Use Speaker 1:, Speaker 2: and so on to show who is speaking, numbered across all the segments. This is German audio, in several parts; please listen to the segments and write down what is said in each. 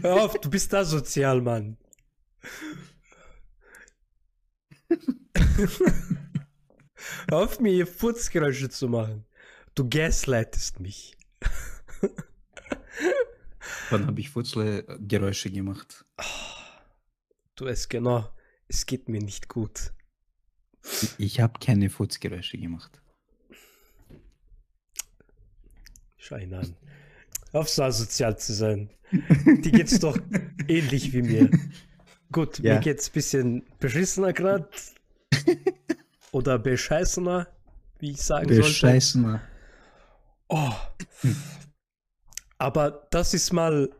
Speaker 1: Hör auf, du bist da sozial, Mann. Hör auf, mir Furzgeräusche zu machen. Du gaslightest mich.
Speaker 2: Wann habe ich Furzgeräusche gemacht?
Speaker 1: Du weißt genau, es geht mir nicht gut.
Speaker 2: Ich habe keine Furzgeräusche gemacht.
Speaker 1: Schau ihn an. Auf so asozial zu sein. Die geht's doch ähnlich wie mir. Gut,
Speaker 2: Ja.
Speaker 1: mir geht's ein bisschen beschissener gerade. Oder bescheißener, wie ich sagen sollte.
Speaker 2: Bescheißener.
Speaker 1: Oh. Aber das ist mal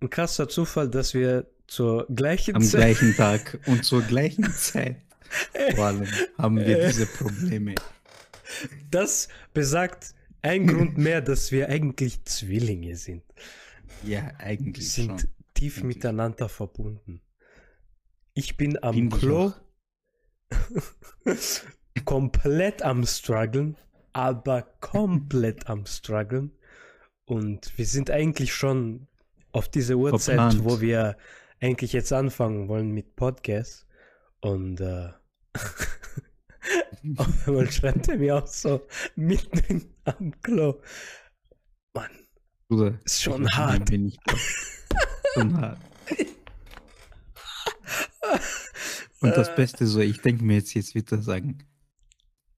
Speaker 1: ein krasser Zufall, dass wir zur gleichen
Speaker 2: Am
Speaker 1: Zeit.
Speaker 2: gleichen Tag und zur gleichen Zeit. Vor allem haben wir
Speaker 1: Äh.
Speaker 2: diese Probleme.
Speaker 1: Das besagt ein Grund mehr, dass wir eigentlich Zwillinge sind.
Speaker 2: Ja,
Speaker 1: Wir
Speaker 2: eigentlich
Speaker 1: sind
Speaker 2: schon.
Speaker 1: tief
Speaker 2: Eigentlich.
Speaker 1: miteinander verbunden. Ich bin am
Speaker 2: ich
Speaker 1: Klo komplett am struggeln, aber komplett am struggeln. Und wir sind eigentlich schon auf diese Uhrzeit,
Speaker 2: Verplant.
Speaker 1: wo wir eigentlich jetzt anfangen wollen mit Podcast. Und äh, auf einmal schreibt er mir auch so mitten am Klo. Mann,
Speaker 2: Bruder,
Speaker 1: ist schon
Speaker 2: ich bin
Speaker 1: hart.
Speaker 2: wenig platt. Schon hart. Und das Beste so, ich denke mir jetzt, jetzt wird er sagen,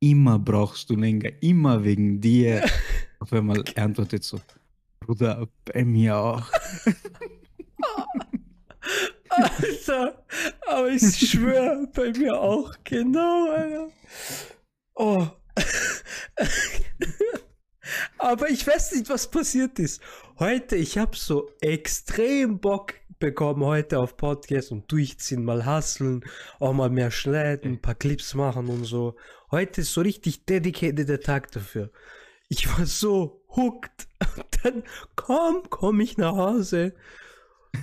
Speaker 2: immer brauchst du länger, immer wegen dir. Auf einmal er antwortet so, Bruder, bei mir auch.
Speaker 1: Alter, aber ich schwöre, bei mir auch, genau, Alter. Oh. Aber ich weiß nicht, was passiert ist. Heute, ich habe so extrem Bock bekommen heute auf Podcast und durchziehen, mal hustlen, auch mal mehr schneiden, ein paar Clips machen und so. Heute ist so richtig dedicated der Tag dafür. Ich war so hooked. Und dann komm, komm ich nach Hause.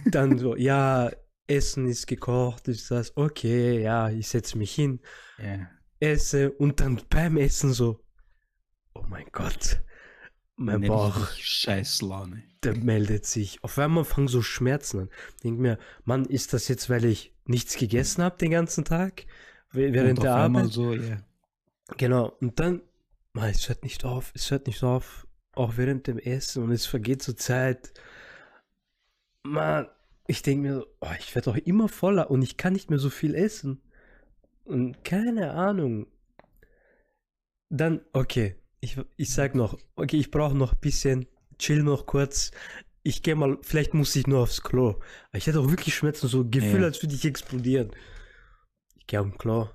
Speaker 1: Dann so, ja, Essen ist gekocht, ist das, okay, ja, ich setze mich hin,
Speaker 2: Ja.
Speaker 1: esse und dann beim Essen so, oh mein Gott, mein
Speaker 2: Eine
Speaker 1: Bauch,
Speaker 2: richtig Scheiß Laune.
Speaker 1: der meldet sich. Auf einmal fangen so Schmerzen an. Denk mir, Mann, ist das jetzt, weil ich nichts gegessen habe den ganzen Tag? Wäh- Während der Arbeit?
Speaker 2: so, ja.
Speaker 1: Genau, und dann, Mann, es hört nicht auf, es hört nicht auf, auch während dem Essen und es vergeht so Zeit. Mann, ich denke mir oh, ich werde doch immer voller und ich kann nicht mehr so viel essen. Und keine Ahnung. Dann, okay, ich, ich sag noch, okay, ich brauche noch ein bisschen, chill noch kurz. Ich gehe mal, vielleicht muss ich nur aufs Klo. Ich hatte auch wirklich Schmerzen, so Gefühl,
Speaker 2: Ja.
Speaker 1: als würde ich explodieren. Ich gehe am Klo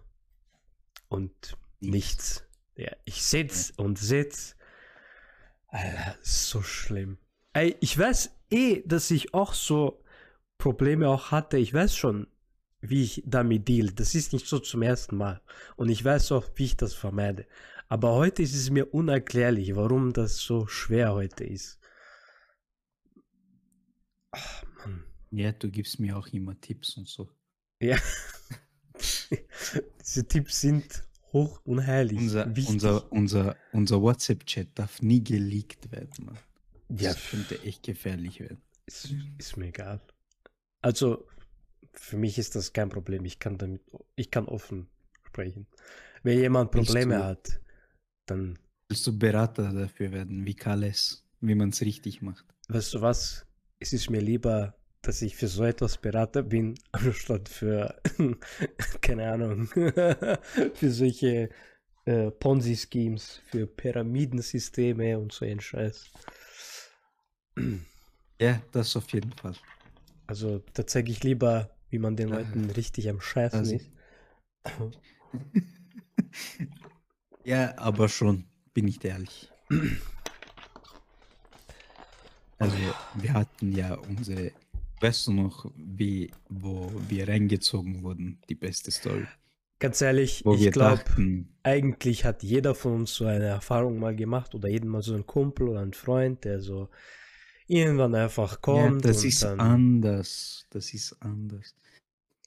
Speaker 1: und nichts. Ja, ich sitz und sitz. Alter, so schlimm. Ey, ich weiß eh, dass ich auch so Probleme auch hatte. Ich weiß schon, wie ich damit deal. Das ist nicht so zum ersten Mal. Und ich weiß auch, wie ich das vermeide. Aber heute ist es mir unerklärlich, warum das so schwer heute ist. Ach, Mann.
Speaker 2: Ja, du gibst mir auch immer Tipps und so.
Speaker 1: Ja. Diese Tipps sind hoch unheilig.
Speaker 2: Unser,
Speaker 1: wichtig.
Speaker 2: unser, unser, unser WhatsApp-Chat darf nie geleakt werden, Mann. Das
Speaker 1: Ja.
Speaker 2: könnte echt gefährlich werden.
Speaker 1: Ist, ist mir egal. Also, für mich ist das kein Problem. Ich kann damit, ich kann offen sprechen. Wenn jemand Probleme hat, dann,
Speaker 2: Willst du Berater dafür werden, wie Kales, wie man es richtig macht?
Speaker 1: weißt du was? Es ist mir lieber, dass ich für so etwas Berater bin, anstatt für, keine Ahnung, für solche äh, Ponzi-Schemes, für Pyramidensysteme und so ein Scheiß.
Speaker 2: Ja, das auf jeden Fall.
Speaker 1: Also, da zeige ich lieber, wie man den
Speaker 2: Ah.
Speaker 1: Leuten richtig am Scheißen
Speaker 2: Also-
Speaker 1: ist.
Speaker 2: Ja, aber schon, bin ich ehrlich. Also, wir hatten ja unsere, weißt du noch, wie, wo wir reingezogen wurden, die beste Story.
Speaker 1: Ganz ehrlich,
Speaker 2: Wo
Speaker 1: ich glaube, eigentlich hat jeder von uns so eine Erfahrung mal gemacht oder jeden mal so ein Kumpel oder ein Freund, der so irgendwann einfach
Speaker 2: ja,
Speaker 1: kommt
Speaker 2: das
Speaker 1: und
Speaker 2: ist anders, das ist anders.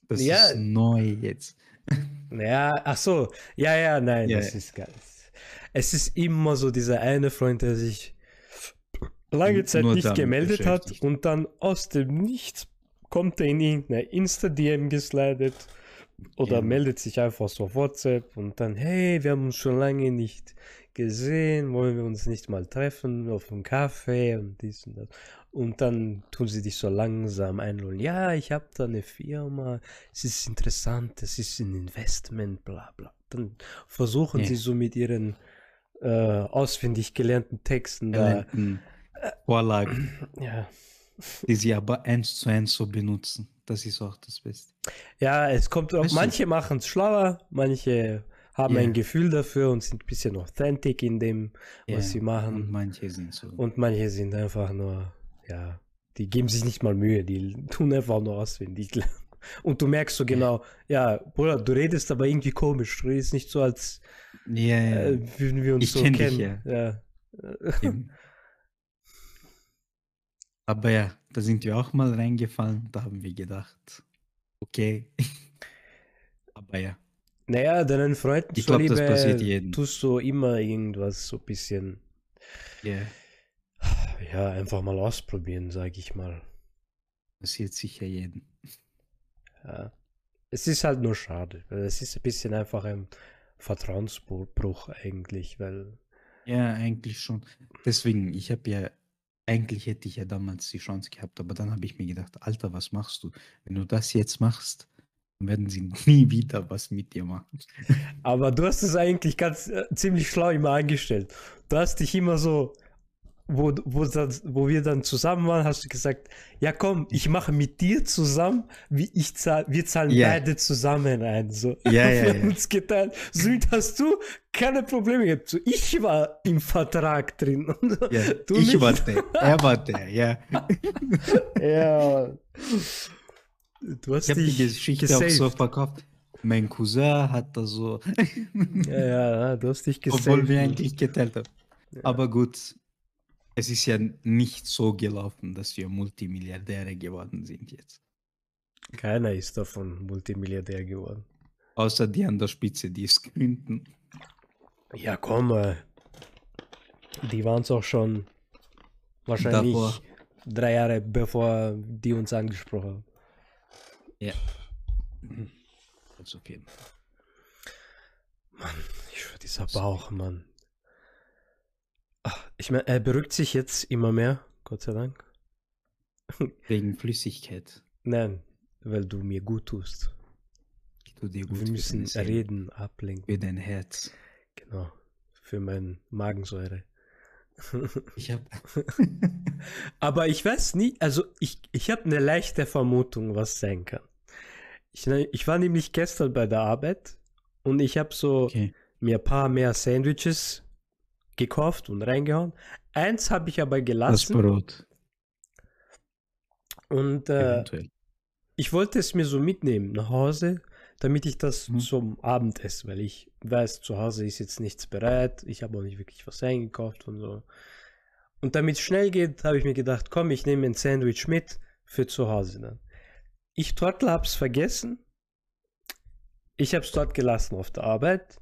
Speaker 2: Das
Speaker 1: Ja.
Speaker 2: ist neu jetzt.
Speaker 1: Ja, ach so, ja, ja, nein,
Speaker 2: Ja.
Speaker 1: das ist geil. Es ist immer so dieser eine Freund, der sich lange Zeit
Speaker 2: nur
Speaker 1: nicht gemeldet hat und dann aus dem Nichts kommt er in irgendeine Insta-DM geslidet oder
Speaker 2: Ja.
Speaker 1: meldet sich einfach so auf WhatsApp und dann, hey, wir haben uns schon lange nicht gesehen, wollen wir uns nicht mal treffen auf einem Kaffee und dies und das. Und dann tun sie dich so langsam einlullen. Ja, ich habe da eine Firma, es ist interessant, es ist ein Investment, bla bla. Dann versuchen
Speaker 2: Ja.
Speaker 1: sie so mit ihren äh, auswendig gelernten Texten da,
Speaker 2: Talenten, Vorlagen,
Speaker 1: ja,
Speaker 2: die sie aber eins zu eins so benutzen. Das ist auch das Beste.
Speaker 1: Ja, es kommt auch,
Speaker 2: Weißt
Speaker 1: manche machen es schlauer, manche haben
Speaker 2: Ja.
Speaker 1: ein Gefühl dafür und sind ein bisschen authentic in dem, was sie
Speaker 2: Und
Speaker 1: machen.
Speaker 2: manche sind so.
Speaker 1: Und manche sind einfach nur, ja, die geben sich nicht mal Mühe, die tun einfach nur auswendig. Und du merkst so genau, ja, Bruder, du redest aber irgendwie komisch. Du redest nicht so, als
Speaker 2: ja, ja.
Speaker 1: äh, würden wir uns
Speaker 2: Ich
Speaker 1: so
Speaker 2: kenn dich,
Speaker 1: kennen. ja.
Speaker 2: Eben. Aber ja, da sind wir auch mal reingefallen. Da haben wir gedacht, okay. Aber ja,
Speaker 1: Naja, deinen Freunden
Speaker 2: Ich glaub, das
Speaker 1: zuliebe
Speaker 2: passiert jedem.
Speaker 1: tust du immer irgendwas so ein bisschen,
Speaker 2: ja,
Speaker 1: ja, einfach mal ausprobieren, sag ich mal.
Speaker 2: passiert sicher jedem.
Speaker 1: Ja. Es ist halt nur schade, weil es ist ein bisschen einfach ein Vertrauensbruch eigentlich, weil
Speaker 2: Ja, eigentlich schon. Deswegen, ich habe ja, eigentlich hätte ich ja damals die Chance gehabt, aber dann habe ich mir gedacht, Alter, was machst du? Wenn du das jetzt machst, dann werden sie nie wieder was mit dir machen.
Speaker 1: aber du hast es eigentlich ganz äh, ziemlich schlau immer eingestellt. Du hast dich immer so, wo, wo, das, wo wir dann zusammen waren, hast du gesagt, ja komm, ich mache mit dir zusammen, wie ich zahl, wir zahlen
Speaker 2: Ja.
Speaker 1: beide zusammen ein. So.
Speaker 2: Ja,
Speaker 1: wir
Speaker 2: ja,
Speaker 1: haben
Speaker 2: ja.
Speaker 1: uns geteilt. Somit hast du keine Probleme gehabt. So, ich war im Vertrag drin. Und
Speaker 2: Ja,
Speaker 1: du
Speaker 2: ich
Speaker 1: nicht.
Speaker 2: war der, er war der, ja.
Speaker 1: Ja. Du hast
Speaker 2: Ich habe die Geschichte auch so
Speaker 1: gesaved.
Speaker 2: verkauft. Mein Cousin hat da so,
Speaker 1: Ja, ja, ja, du hast dich gesaved.
Speaker 2: obwohl wir eigentlich geteilt haben.
Speaker 1: Ja.
Speaker 2: Aber gut, es ist ja nicht so gelaufen, dass wir Multimilliardäre geworden sind jetzt.
Speaker 1: Keiner ist davon Multimilliardär geworden.
Speaker 2: Außer die an der Spitze, die es gründen.
Speaker 1: Ja, komm, äh, die waren es auch schon wahrscheinlich
Speaker 2: Davor.
Speaker 1: drei Jahre bevor die uns angesprochen haben.
Speaker 2: Ja. Also okay.
Speaker 1: Ich schwör, dieser Bauch, Mann. Ich meine, er beruhigt sich jetzt immer mehr, Gott sei Dank.
Speaker 2: Wegen Flüssigkeit.
Speaker 1: Nein, weil du mir gut tust.
Speaker 2: Tu dir gut
Speaker 1: Wir müssen reden, ablenken.
Speaker 2: Für dein Herz.
Speaker 1: Genau. Für mein Magensäure.
Speaker 2: Ich hab.
Speaker 1: Aber ich weiß nie, also ich, ich habe eine leichte Vermutung, was sein kann. Ich, ne, ich war nämlich gestern bei der Arbeit und ich habe so
Speaker 2: okay.
Speaker 1: mir ein paar mehr Sandwiches gekauft und reingehauen. Eins habe ich aber
Speaker 2: Das
Speaker 1: gelassen
Speaker 2: Brot.
Speaker 1: und äh, ich wollte es mir so mitnehmen nach Hause, damit ich das
Speaker 2: Mhm.
Speaker 1: zum Abend esse, weil ich weiß, zu Hause ist jetzt nichts bereit. Ich habe auch nicht wirklich was eingekauft und so. Und damit es schnell geht, habe ich mir gedacht, komm, ich nehme ein Sandwich mit für zu Hause dann. Ich Trottel hab's vergessen. Ich habe es dort gelassen auf der Arbeit.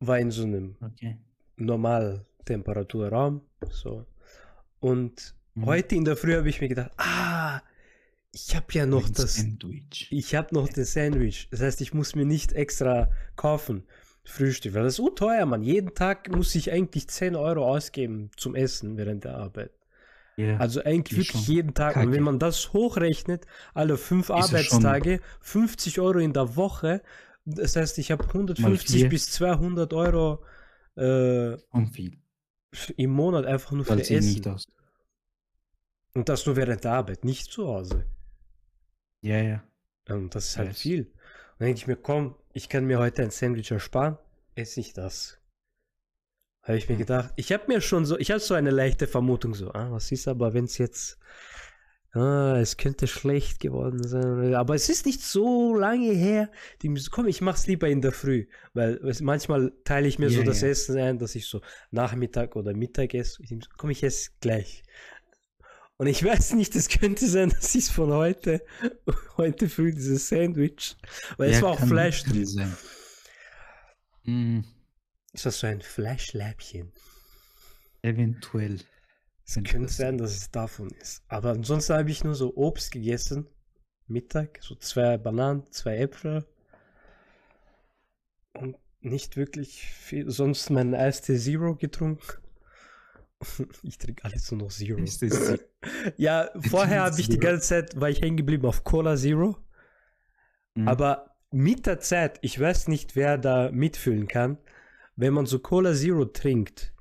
Speaker 1: War in so einem
Speaker 2: Okay.
Speaker 1: Normaltemperaturraum. So. Und
Speaker 2: Mhm.
Speaker 1: heute in der Früh habe ich mir gedacht, ah, ich habe ja noch
Speaker 2: Ein
Speaker 1: das
Speaker 2: Sandwich.
Speaker 1: ich habe noch den Sandwich. Das heißt, ich muss mir nicht extra kaufen. Frühstück, weil das ist so teuer, Mann. Jeden Tag muss ich eigentlich 10 Euro ausgeben zum Essen während der Arbeit.
Speaker 2: Ja.
Speaker 1: Also eigentlich wirklich jeden Tag. Und
Speaker 2: kacke.
Speaker 1: wenn man das hochrechnet, alle fünf Arbeitstage, 50 Euro in der Woche, das heißt, ich habe 150
Speaker 2: vier.
Speaker 1: bis 200 Euro äh,
Speaker 2: Und viel.
Speaker 1: im Monat einfach nur für
Speaker 2: sie nicht
Speaker 1: Essen. Und das nur während der Arbeit, nicht zu Hause.
Speaker 2: Ja, ja.
Speaker 1: Und das ist halt
Speaker 2: Weiß.
Speaker 1: viel. Und dann denke ich mir, komm, ich kann mir heute ein Sandwich ersparen, esse ich das. Habe ich mir
Speaker 2: Hm.
Speaker 1: gedacht, ich habe mir schon so, ich habe so eine leichte Vermutung, so, ah, was ist aber, wenn es jetzt, ah, es könnte schlecht geworden sein, aber es ist nicht so lange her. Die müssen, komm, ich mach's lieber in der Früh, weil es, manchmal teile ich mir so
Speaker 2: Ja,
Speaker 1: das
Speaker 2: ja.
Speaker 1: Essen ein, dass ich so Nachmittag oder Mittag esse. Ich, so, komm, ich esse gleich. Und ich weiß nicht, es könnte sein, dass ich es von heute, heute früh, dieses Sandwich, weil es
Speaker 2: Ja,
Speaker 1: war auch Fleisch drin.
Speaker 2: sein. Mm,
Speaker 1: Ist das so ein Fleischläppchen?
Speaker 2: eventuell.
Speaker 1: Es könnte sein, dass es davon ist. Aber ansonsten habe ich nur so Obst gegessen. Mittag. So zwei Bananen, zwei Äpfel. Und nicht wirklich viel. Sonst mein Eistee Zero getrunken. Ich trinke alles nur noch Zero.
Speaker 2: Ist das
Speaker 1: Ja, vorher habe ich die ganze Zeit, war ich hängen geblieben auf Cola Zero.
Speaker 2: Mhm.
Speaker 1: Aber mit der Zeit, ich weiß nicht, wer da mitfühlen kann, wenn man so Cola Zero trinkt,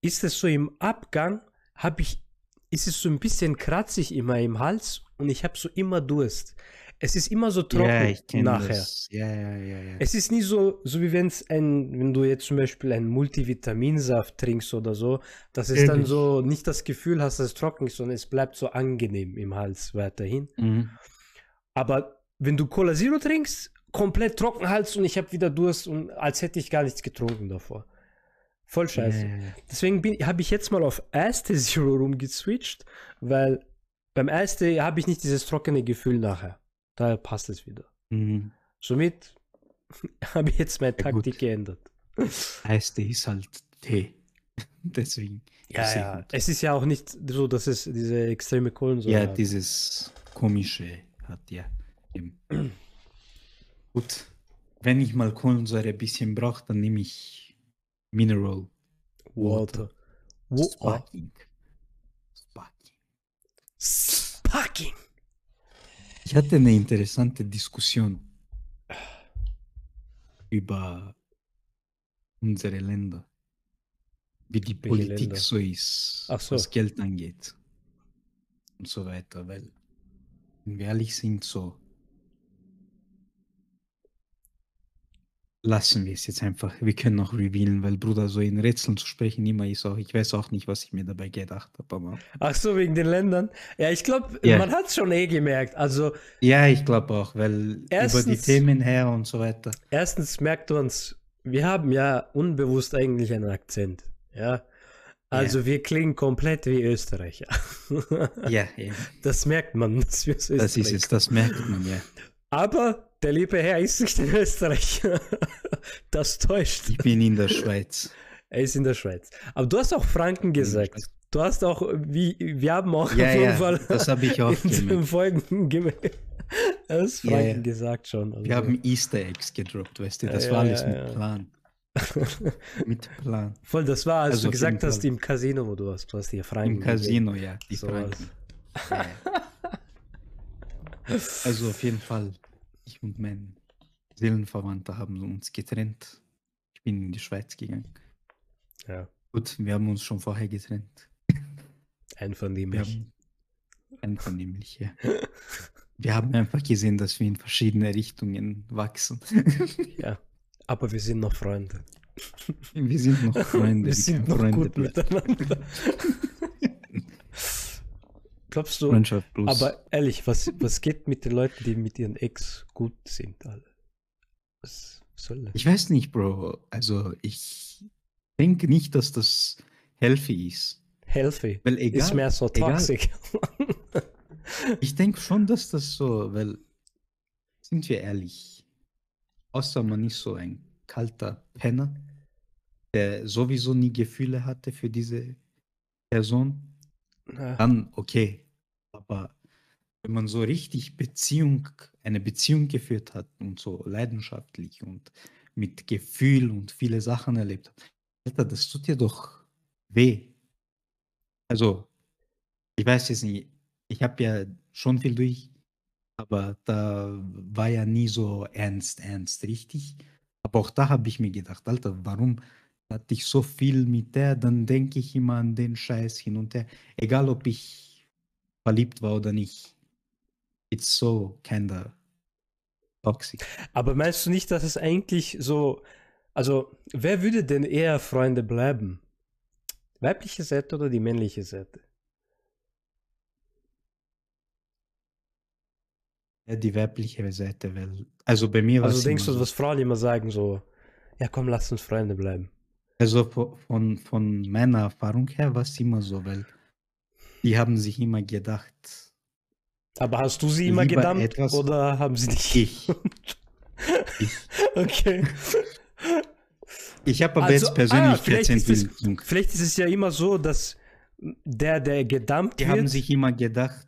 Speaker 1: ist es so im Abgang, habe ich, ist es so ein bisschen kratzig immer im Hals und ich habe so immer Durst. Es ist immer so trocken
Speaker 2: ja, ich kenne
Speaker 1: nachher.
Speaker 2: das. Ja, ja.
Speaker 1: Es ist nie so, so wie wenn es ein, wenn du jetzt zum Beispiel einen Multivitaminsaft trinkst oder so, dass es dann so nicht das Gefühl hast, dass es trocken ist, sondern es bleibt so angenehm im Hals weiterhin.
Speaker 2: Mhm.
Speaker 1: Aber wenn du Cola Zero trinkst, komplett trocken Hals und ich habe wieder Durst und als hätte ich gar nichts getrunken davor. Voll scheiße.
Speaker 2: Ja, ja, ja.
Speaker 1: Deswegen habe ich jetzt mal auf Eistee Zero rumgeswitcht, weil beim Eistee habe ich nicht dieses trockene Gefühl nachher. Daher passt es wieder.
Speaker 2: Mhm.
Speaker 1: Somit habe ich jetzt meine
Speaker 2: Ja, gut.
Speaker 1: Taktik geändert.
Speaker 2: Eistee ist halt Tee. Deswegen.
Speaker 1: Ja, ja.
Speaker 2: gut.
Speaker 1: Es ist ja auch nicht so, dass es diese extreme Kohlensäure
Speaker 2: Ja,
Speaker 1: hat.
Speaker 2: dieses komische hat ja. Eben. Gut. Wenn ich mal Kohlensäure ein bisschen brauche, dann nehme ich Mineral
Speaker 1: Water. Wo
Speaker 2: Sparking. Sparking.
Speaker 1: Sparking.
Speaker 2: Ich hatte eine interessante Diskussion über unsere Länder. Wie die
Speaker 1: Welche
Speaker 2: Politik
Speaker 1: Länder?
Speaker 2: so ist,
Speaker 1: so.
Speaker 2: was Geld angeht. Und so weiter. Weil, wenn wir ehrlich sind, so lassen wir es jetzt einfach. Wir können auch revealen, weil Bruder, so in Rätseln zu sprechen immer ist auch, ich weiß auch nicht, was ich mir dabei gedacht habe,
Speaker 1: Ach so, wegen den Ländern. Ja, ich glaube,
Speaker 2: Ja.
Speaker 1: man hat es schon eh gemerkt. Also,
Speaker 2: ja, ich glaube auch, weil über die
Speaker 1: Erstens-
Speaker 2: Themen her und so weiter.
Speaker 1: erstens merkt man es, wir haben ja unbewusst eigentlich einen Akzent. Ja. Also, wir klingen komplett wie Österreicher.
Speaker 2: Ja, ja.
Speaker 1: Das merkt man, dass wir
Speaker 2: Das ist es, das merkt man ja.
Speaker 1: Aber der liebe Herr ist nicht in Österreich. Das täuscht.
Speaker 2: Ich bin in der Schweiz.
Speaker 1: Er ist in der Schweiz. Aber du hast auch Franken gesagt. Du hast auch, wie, wir haben auch
Speaker 2: Ja,
Speaker 1: auf jeden
Speaker 2: ja,
Speaker 1: Fall
Speaker 2: das habe ich auch
Speaker 1: in den
Speaker 2: gemerkt.
Speaker 1: Er ist
Speaker 2: Ja,
Speaker 1: Franken
Speaker 2: ja.
Speaker 1: gesagt schon. Also.
Speaker 2: Wir haben Easter Eggs gedroppt, weißt du,
Speaker 1: Ja,
Speaker 2: das
Speaker 1: ja,
Speaker 2: war alles
Speaker 1: ja,
Speaker 2: mit
Speaker 1: ja.
Speaker 2: Plan. Mit Plan.
Speaker 1: Voll, das war, als
Speaker 2: Also
Speaker 1: du gesagt hast, im Casino, wo du warst. Du hast dir Franken
Speaker 2: Im Casino, ja, die
Speaker 1: So
Speaker 2: Franken. Ja, ja. Also auf jeden Fall, ich und mein Seelenverwandter haben uns getrennt. Ich bin in die Schweiz gegangen.
Speaker 1: Ja,
Speaker 2: Gut, wir haben uns schon vorher getrennt.
Speaker 1: Einvernehmlich.
Speaker 2: einvernehmlich, ja. Wir haben einfach gesehen, dass wir in verschiedene Richtungen wachsen.
Speaker 1: Ja. Aber wir sind noch Freunde.
Speaker 2: Wir sind noch Freunde.
Speaker 1: wir sind noch
Speaker 2: Freunde
Speaker 1: gut miteinander. Glaubst du,
Speaker 2: Freundschaft plus.
Speaker 1: Aber ehrlich, was, was geht mit den Leuten, die mit ihren Ex gut sind, alle? Was soll das?
Speaker 2: Ich weiß nicht, Bro. Also ich denke nicht, dass das healthy ist.
Speaker 1: Healthy.
Speaker 2: Weil egal,
Speaker 1: ist mehr so toxic.
Speaker 2: Ich denke schon, dass das so, weil, sind wir ehrlich, außer man ist so ein kalter Penner, der sowieso nie Gefühle hatte für diese Person, Dann okay. Aber wenn man so richtig Beziehung, eine Beziehung geführt hat und so leidenschaftlich und mit Gefühl und viele Sachen erlebt hat, Alter, das tut dir doch weh. Also, ich weiß jetzt nicht, ich habe ja schon viel durch, aber da war ja nie so ernst, ernst, richtig. Aber auch da habe ich mir gedacht, Alter, warum hatte ich so viel mit der, dann denke ich immer an den Scheiß hin und her. Egal, ob ich verliebt war oder nicht. It's so kinda toxic.
Speaker 1: Aber meinst du nicht, dass es eigentlich so. Also, wer würde denn eher Freunde bleiben? Weibliche Seite oder die männliche Seite?
Speaker 2: Ja, die weibliche Seite, weil, also bei mir war
Speaker 1: Also
Speaker 2: es
Speaker 1: denkst
Speaker 2: immer
Speaker 1: du, was Frauen immer sagen, so, ja komm, lass uns Freunde bleiben.
Speaker 2: Also vo- von, von meiner Erfahrung her war es immer so, weil die haben sich immer gedacht,
Speaker 1: Aber hast du sie immer gedammt
Speaker 2: etwas-
Speaker 1: oder haben sie dich?
Speaker 2: ich. ich.
Speaker 1: Okay.
Speaker 2: Ich habe aber
Speaker 1: Also,
Speaker 2: jetzt
Speaker 1: ah, vielleicht, ist es, vielleicht ist es ja immer so, dass Der, der gedumpt
Speaker 2: Die
Speaker 1: wird.
Speaker 2: haben sich immer gedacht,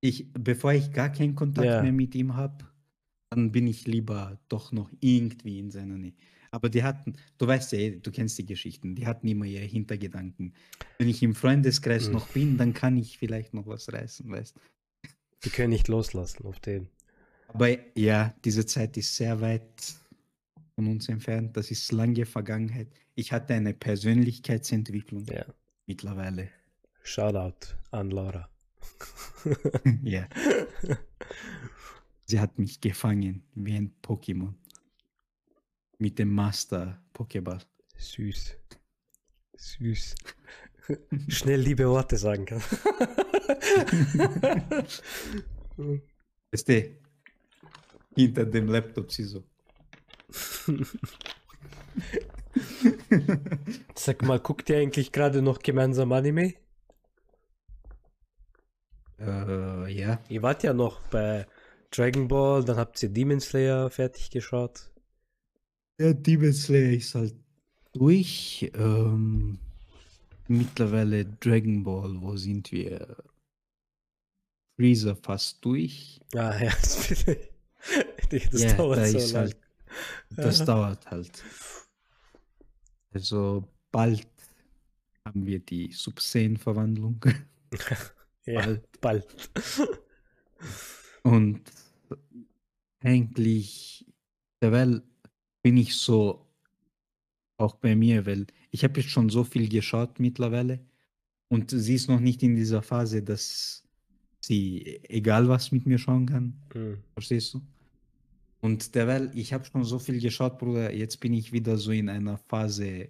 Speaker 2: ich, bevor ich gar keinen Kontakt
Speaker 1: Ja.
Speaker 2: mehr mit ihm habe, dann bin ich lieber doch noch irgendwie in seiner Nähe. Aber die hatten, du weißt ja, eh, du kennst die Geschichten, die hatten immer ihre Hintergedanken. Wenn ich im Freundeskreis
Speaker 1: Mhm.
Speaker 2: noch bin, dann kann ich vielleicht noch was reißen, weißt
Speaker 1: die können nicht loslassen auf den.
Speaker 2: Aber ja, diese Zeit ist sehr weit von uns entfernt. Das ist lange Vergangenheit. Ich hatte eine Persönlichkeitsentwicklung
Speaker 1: Ja.
Speaker 2: mittlerweile.
Speaker 1: Shoutout an Laura.
Speaker 2: ja. Sie hat mich gefangen wie ein Pokémon. Mit dem Master Pokéball.
Speaker 1: Süß. Süß. Schnell liebe Worte sagen kann.
Speaker 2: Weißt du, hinter dem Laptop sie so.
Speaker 1: Sag mal, guckt ihr eigentlich gerade noch gemeinsam Anime?
Speaker 2: äh, ja.
Speaker 1: Ihr wart ja noch bei Dragon Ball, dann habt ihr Demon Slayer fertig geschaut.
Speaker 2: Der Demon Slayer ist halt durch. Ähm, mittlerweile Dragon Ball, wo sind wir? Freezer fast durch.
Speaker 1: Ah ja, das, das
Speaker 2: Ja,
Speaker 1: dauert
Speaker 2: da
Speaker 1: so lang.
Speaker 2: halt, das
Speaker 1: Ja.
Speaker 2: dauert halt. Also bald haben wir die Sub Verwandlung
Speaker 1: ja,
Speaker 2: bald.
Speaker 1: bald.
Speaker 2: und eigentlich derweil bin ich so auch bei mir, weil ich habe jetzt schon so viel geschaut mittlerweile und sie ist noch nicht in dieser Phase, dass sie egal was mit mir schauen kann.
Speaker 1: Hm.
Speaker 2: Verstehst du? Und derweil, ich habe schon so viel geschaut, Bruder. Jetzt bin ich wieder so in einer Phase,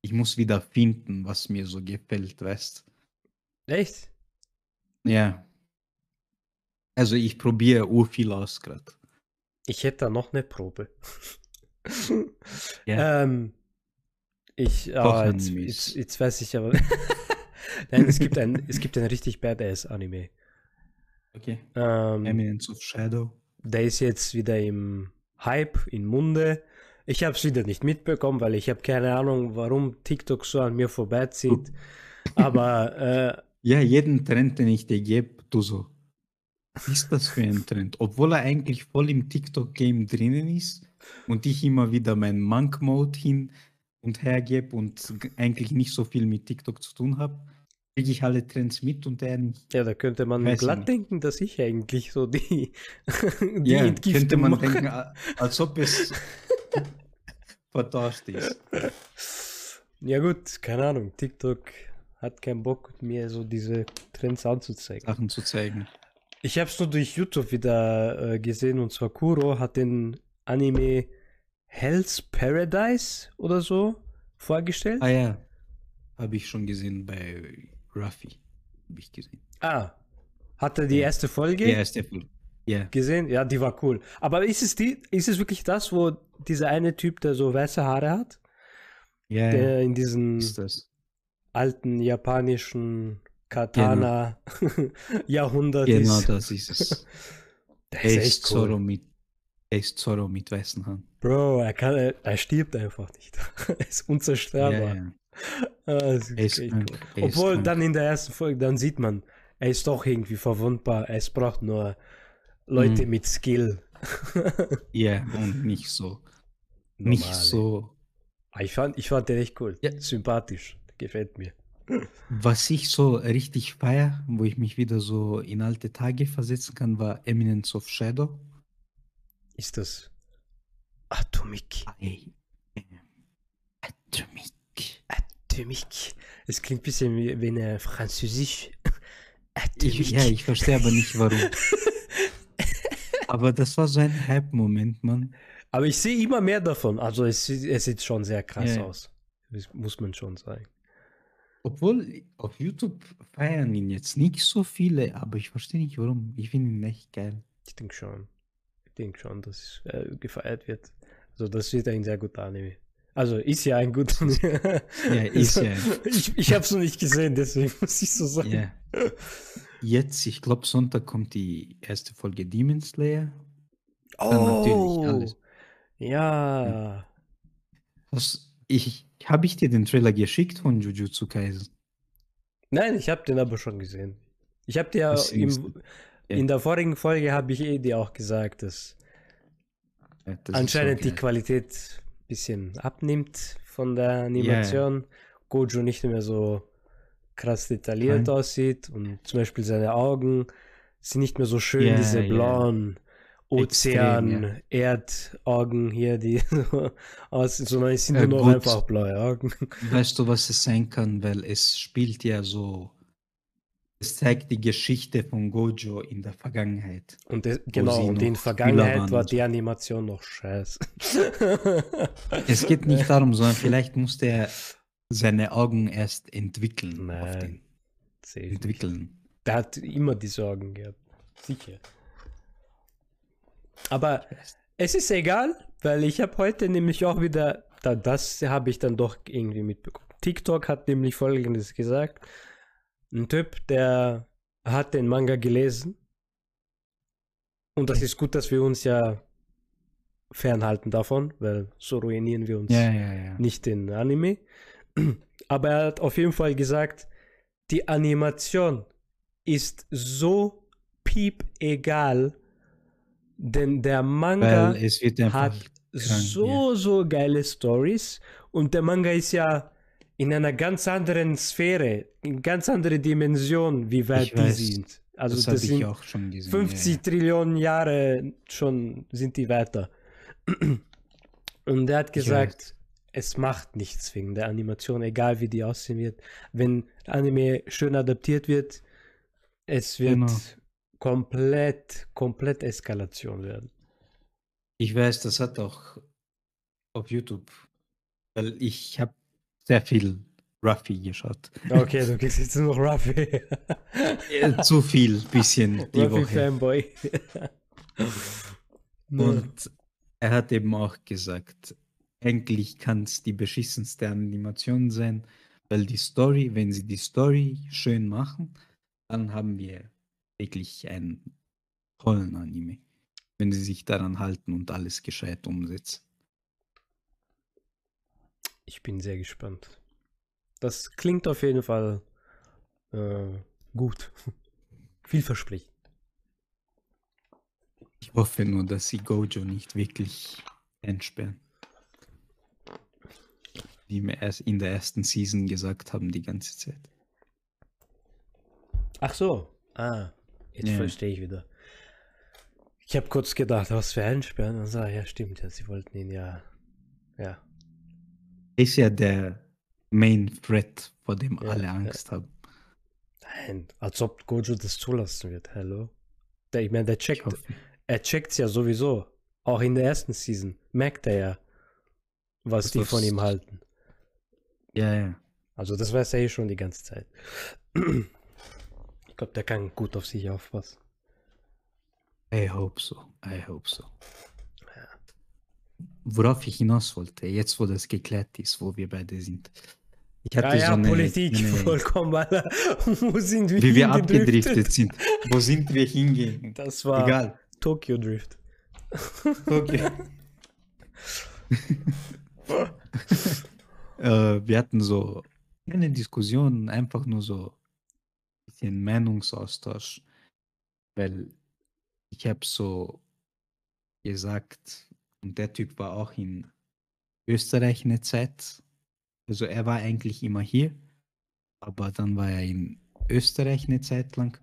Speaker 2: ich muss wieder finden, was mir so gefällt, weißt
Speaker 1: Echt?
Speaker 2: Ja. Also ich probiere ur viel aus gerade.
Speaker 1: Ich hätte da noch eine Probe.
Speaker 2: Ja.
Speaker 1: Ähm, ich, ah, jetzt, jetzt, jetzt weiß ich aber. Nein, es gibt ein, es gibt ein richtig Badass-Anime.
Speaker 2: Okay.
Speaker 1: Ähm,
Speaker 2: Eminence of Shadow.
Speaker 1: der ist jetzt wieder im Hype, in Munde. Ich habe es wieder nicht mitbekommen, weil ich habe keine Ahnung, warum TikTok so an mir vorbeizieht. Aber äh,
Speaker 2: Ja, jeden Trend, den ich dir gebe, du so. Was ist das für ein Trend? Obwohl er eigentlich voll im TikTok-Game drinnen ist und ich immer wieder meinen Monk-Mode hin und her gebe und eigentlich nicht so viel mit TikTok zu tun habe, kriege ich alle Trends mit und er nicht.
Speaker 1: ja, da könnte man glatt denken, dass ich eigentlich so die, die
Speaker 2: Ja, könnte
Speaker 1: Entgiftung
Speaker 2: man
Speaker 1: mache.
Speaker 2: denken, als ob es vertauscht ist.
Speaker 1: Ja gut, keine Ahnung. TikTok hat keinen Bock, mir so diese Trends anzuzeigen.
Speaker 2: Sachen zu zeigen.
Speaker 1: Ich habe es nur durch YouTube wieder äh, gesehen und zwar Kuro hat den Anime Hell's Paradise oder so vorgestellt.
Speaker 2: Ah ja, habe ich schon gesehen bei Ruffy. Habe ich gesehen.
Speaker 1: Ah, hat er die
Speaker 2: Ja.
Speaker 1: erste Folge
Speaker 2: Ja, ist der Film. Ja,
Speaker 1: gesehen? Ja, die war cool. Aber ist es die, ist es wirklich das, wo dieser eine Typ, der so weiße Haare hat,
Speaker 2: ja, ja.
Speaker 1: der in diesen alten japanischen Katana Jahrhundert
Speaker 2: Genau
Speaker 1: ist?
Speaker 2: das ist es.
Speaker 1: Der
Speaker 2: Er
Speaker 1: ist echt
Speaker 2: Zorro
Speaker 1: cool.
Speaker 2: mit, er ist Zorro mit weißen Haaren.
Speaker 1: Bro, er kann, er, er stirbt einfach nicht. er ist unzerstörbar.
Speaker 2: Ja, ja.
Speaker 1: Ah, ist
Speaker 2: ist
Speaker 1: cool. Obwohl dann in der ersten Folge, dann sieht man, er ist doch irgendwie verwundbar. Es braucht nur Leute
Speaker 2: Mhm.
Speaker 1: mit Skill.
Speaker 2: Ja, und nicht so. Nicht
Speaker 1: Normale.
Speaker 2: so.
Speaker 1: Ah, Ich fand, ich fand den echt cool.
Speaker 2: Ja.
Speaker 1: Sympathisch. Gefällt mir.
Speaker 2: Was ich so richtig feier, wo ich mich wieder so in alte Tage versetzen kann, war Eminence of Shadow.
Speaker 1: Ist das Atomic?
Speaker 2: Am Atomic.
Speaker 1: Atomic. Es klingt ein bisschen wie, wie eine Französisch. Atomic.
Speaker 2: Ich, ja, ich verstehe aber nicht warum. aber das war so ein Hype-Moment, Mann.
Speaker 1: Aber ich sehe immer mehr davon. Also es, sieht- es sieht schon sehr krass
Speaker 2: Ja.
Speaker 1: aus. Das muss man schon sagen.
Speaker 2: Obwohl auf YouTube feiern ihn jetzt nicht so viele, aber ich verstehe nicht warum. Ich finde ihn echt geil.
Speaker 1: Ich denke schon. Ich denke schon, dass äh, gefeiert wird. Also das wird ein sehr guter Anime. Also ist ja ein guter Anime.
Speaker 2: Ja, ist ja.
Speaker 1: Ich, ich habe es noch nicht gesehen, deswegen muss ich so sagen.
Speaker 2: Ja. Jetzt, ich glaube, Sonntag kommt die erste Folge Demon Slayer. Dann natürlich alles.
Speaker 1: Ja.
Speaker 2: Was, ich, habe ich dir den Trailer geschickt von Jujutsu Kaisen?
Speaker 1: Nein, ich habe den aber schon gesehen. Ich habe dir im,
Speaker 2: du.
Speaker 1: in der vorigen Folge habe ich eh dir auch gesagt, dass
Speaker 2: Ja, das
Speaker 1: anscheinend
Speaker 2: so
Speaker 1: die. Qualität ein bisschen abnimmt von der Animation. Gojo nicht mehr so krass detailliert
Speaker 2: Nein.
Speaker 1: aussieht und zum Beispiel seine Augen sind nicht mehr so schön,
Speaker 2: Ja,
Speaker 1: diese
Speaker 2: ja.
Speaker 1: blauen Ozean,
Speaker 2: Extrem,
Speaker 1: Erdaugen hier, die so aussehen, sondern es sind
Speaker 2: Ja,
Speaker 1: nur noch einfach blaue Augen.
Speaker 2: Weißt du, was es sein kann? Weil es spielt ja so. Es zeigt die Geschichte von Gojo in der Vergangenheit.
Speaker 1: Und das, genau, und in Vergangenheit war die Animation noch scheiße.
Speaker 2: Es geht nicht darum, sondern vielleicht musste er seine Augen erst entwickeln.
Speaker 1: Nein,
Speaker 2: entwickeln.
Speaker 1: Der hat immer die Sorgen gehabt. Sicher. Aber es ist egal, weil ich habe heute nämlich auch wieder, da, das habe ich dann doch irgendwie mitbekommen. TikTok hat nämlich folgendes gesagt. Ein Typ, der hat den Manga gelesen. Und das ist gut, dass wir uns ja fernhalten davon, weil so ruinieren wir uns
Speaker 2: Ja, ja, ja.
Speaker 1: nicht den Anime. Aber er hat auf jeden Fall gesagt, die Animation ist so piep egal, denn der Manga hat so, so geile Stories und der Manga ist ja in einer ganz anderen Sphäre, in ganz andere Dimension, wie weit
Speaker 2: Ich
Speaker 1: die
Speaker 2: weiß,
Speaker 1: sind. Also
Speaker 2: das
Speaker 1: das, sind
Speaker 2: auch schon gesehen.
Speaker 1: 50
Speaker 2: ja,
Speaker 1: Trillionen Jahre schon sind die weiter. Und er hat gesagt, es macht nichts wegen der Animation, egal wie die aussehen wird. Wenn Anime schön adaptiert wird, es wird
Speaker 2: Genau.
Speaker 1: Komplett, komplett Eskalation werden.
Speaker 2: Ich weiß, das hat auch auf YouTube, weil ich habe sehr viel Ruffy geschaut.
Speaker 1: Okay, du kriegst jetzt nur noch Ruffy.
Speaker 2: Äh, Zu viel, bisschen die
Speaker 1: Ruffy
Speaker 2: Woche.
Speaker 1: Fanboy.
Speaker 2: Und er hat eben auch gesagt, eigentlich kann es die beschissenste Animation sein, weil die Story, wenn sie die Story schön machen, dann haben wir wirklich einen tollen Anime. Wenn sie sich daran halten und alles gescheit umsetzen.
Speaker 1: Ich bin sehr gespannt. Das klingt auf jeden Fall äh, gut. Vielversprechend.
Speaker 2: Ich hoffe nur, dass sie Gojo nicht wirklich entsperren. Wie wir erst in der ersten Season gesagt haben, die ganze Zeit.
Speaker 1: Ach so. Ah, jetzt
Speaker 2: Ja.
Speaker 1: verstehe ich wieder. Ich habe kurz gedacht, was für einsperren. Und so, ja, stimmt, ja, sie wollten ihn ja. Ja.
Speaker 2: Ist ja der Main Threat, vor dem
Speaker 1: Ja,
Speaker 2: alle
Speaker 1: ja.
Speaker 2: Angst haben.
Speaker 1: Nein, als ob Gojo das zulassen wird. Hallo? Der, ich meine, der checkt, er checkt's ja sowieso. Auch in der ersten Season merkt er ja, was
Speaker 2: Das
Speaker 1: die von ihm halten.
Speaker 2: Ja, ja.
Speaker 1: Also das weiß er eh schon die ganze Zeit. Ich glaube, der kann gut auf sich aufpassen.
Speaker 2: I hope so. I hope so. Worauf ich hinaus wollte, jetzt wo das geklärt ist, wo wir beide sind. Ich hatte
Speaker 1: Ja, ja,
Speaker 2: so eine,
Speaker 1: Politik,
Speaker 2: eine
Speaker 1: vollkommen, Alter. Wo sind wir
Speaker 2: wie wir abgedriftet sind. Wo sind wir hingegangen?
Speaker 1: Das war
Speaker 2: Egal.
Speaker 1: Tokyo Drift.
Speaker 2: Okay. äh, wir hatten so keine Diskussion, einfach nur so bisschen Meinungsaustausch, weil ich habe so gesagt, und der Typ war auch in Österreich eine Zeit, also er war eigentlich immer hier, aber dann war er in Österreich eine Zeit lang.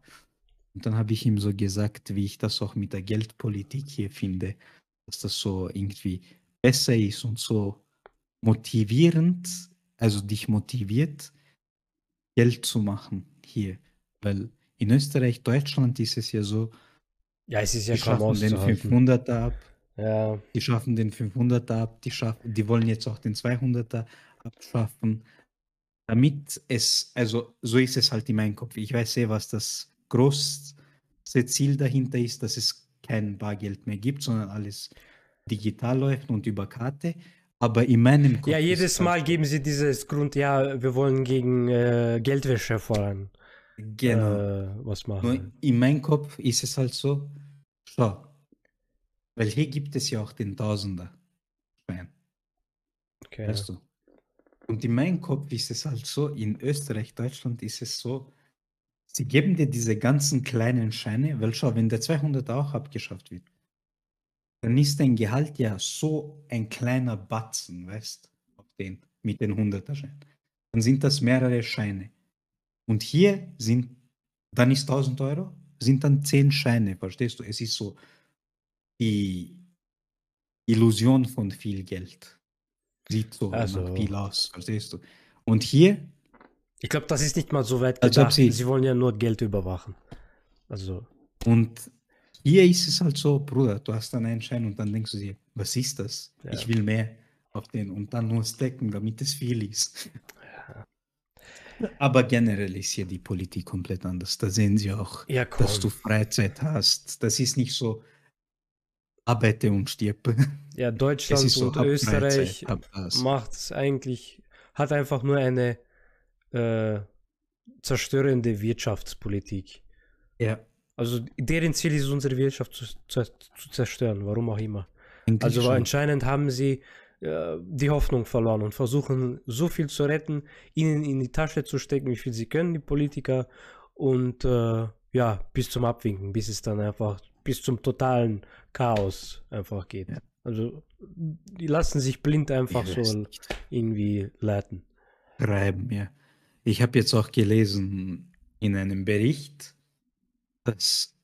Speaker 2: Und dann habe ich ihm so gesagt, wie ich das auch mit der Geldpolitik hier finde, dass das so irgendwie besser ist und so motivierend, also dich motiviert, Geld zu machen hier. Weil in Österreich, Deutschland ist es ja so,
Speaker 1: Ja, es ist ja
Speaker 2: die schaffen den
Speaker 1: auszuhalten.
Speaker 2: 500er ab,
Speaker 1: Ja,
Speaker 2: die schaffen den 500er ab, die, schaffen, die wollen jetzt auch den 200er abschaffen, damit es, also so ist es halt in meinem Kopf. Ich weiß eh, was das große Ziel dahinter ist, dass es kein Bargeld mehr gibt, sondern alles digital läuft und über Karte. Aber in meinem Kopf
Speaker 1: ja jedes
Speaker 2: es
Speaker 1: Mal geben sie dieses Grund, ja, wir wollen gegen äh, Geldwäsche voran
Speaker 2: Genau.
Speaker 1: äh, was
Speaker 2: Nur
Speaker 1: machen.
Speaker 2: in meinem Kopf ist es halt so, schau, weil hier gibt es ja auch den Tausender.
Speaker 1: Okay.
Speaker 2: Weißt du? Und in meinem Kopf ist es halt so, in Österreich, Deutschland ist es so, sie geben dir diese ganzen kleinen Scheine, weil schau, wenn der 200 auch abgeschafft wird, dann ist dein Gehalt ja so ein kleiner Batzen, weißt auf den, mit den 100er Scheinen. Dann sind das mehrere Scheine. Und hier sind, dann ist 1000 Euro, sind dann 10 Scheine, verstehst du? Es ist so die Illusion von viel Geld. Sieht so
Speaker 1: Also-
Speaker 2: viel aus, verstehst du? Und hier,
Speaker 1: Ich glaube, das ist nicht mal so weit gedacht.
Speaker 2: sie-
Speaker 1: Sie wollen ja nur Geld überwachen. Also,
Speaker 2: und hier ist es halt so, Bruder, du hast dann einen Schein und dann denkst du dir, was ist das?
Speaker 1: Ja.
Speaker 2: Ich will mehr auf den und dann nur stacken, damit es viel ist. Aber generell ist hier die Politik komplett anders. Da sehen sie auch,
Speaker 1: ja,
Speaker 2: dass du Freizeit hast. Das ist nicht so arbeite und stirb.
Speaker 1: Ja, Deutschland
Speaker 2: so,
Speaker 1: und Österreich macht es eigentlich, hat einfach nur eine äh, zerstörende Wirtschaftspolitik.
Speaker 2: Ja,
Speaker 1: Also deren Ziel ist es, unsere Wirtschaft zu, zu, zu zerstören, warum auch immer.
Speaker 2: eigentlich
Speaker 1: Also
Speaker 2: schon.
Speaker 1: anscheinend haben sie äh, die Hoffnung verloren und versuchen so viel zu retten, ihnen in die Tasche zu stecken, wie viel sie können, die Politiker, und äh, ja, bis zum Abwinken, bis es dann einfach, bis zum totalen Chaos einfach geht.
Speaker 2: Ja.
Speaker 1: Also die lassen sich blind einfach so
Speaker 2: nicht.
Speaker 1: irgendwie leiten.
Speaker 2: Schreiben, ja. Ich habe jetzt auch gelesen in einem Bericht, dass,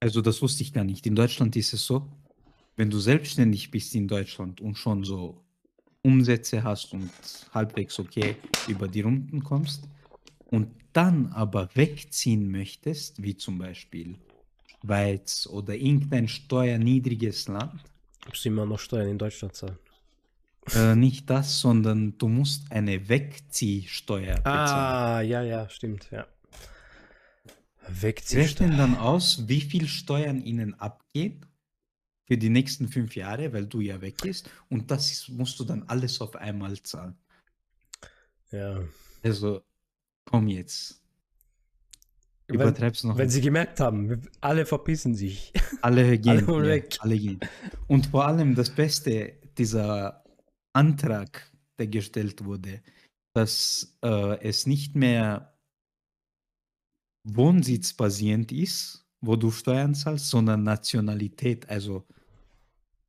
Speaker 2: also das wusste ich gar nicht, in Deutschland ist es so, wenn du selbstständig bist in Deutschland und schon so Umsätze hast und halbwegs okay über die Runden kommst und dann aber wegziehen möchtest, wie zum Beispiel Schweiz oder irgendein steuerniedriges Land,
Speaker 1: Musst du immer noch Steuern in Deutschland zahlen.
Speaker 2: äh, nicht das, sondern du musst eine Wegziehsteuer bezahlen.
Speaker 1: Ah, ja, ja, stimmt, ja. Wegziehen.
Speaker 2: rechnen dann aus, wie viel Steuern ihnen abgehen für die nächsten fünf Jahre, weil du ja weg bist. Und das ist, musst du dann alles auf einmal zahlen.
Speaker 1: Ja.
Speaker 2: Also, komm jetzt. Übertreib's noch.
Speaker 1: wenn sie gemerkt haben, alle verpissen sich.
Speaker 2: alle gehen.
Speaker 1: wollen
Speaker 2: ja, alle gehen. Und vor allem das Beste, dieser Antrag, der gestellt wurde, dass äh, es nicht mehr wohnsitzbasierend ist, wo du Steuern zahlst, sondern Nationalität, also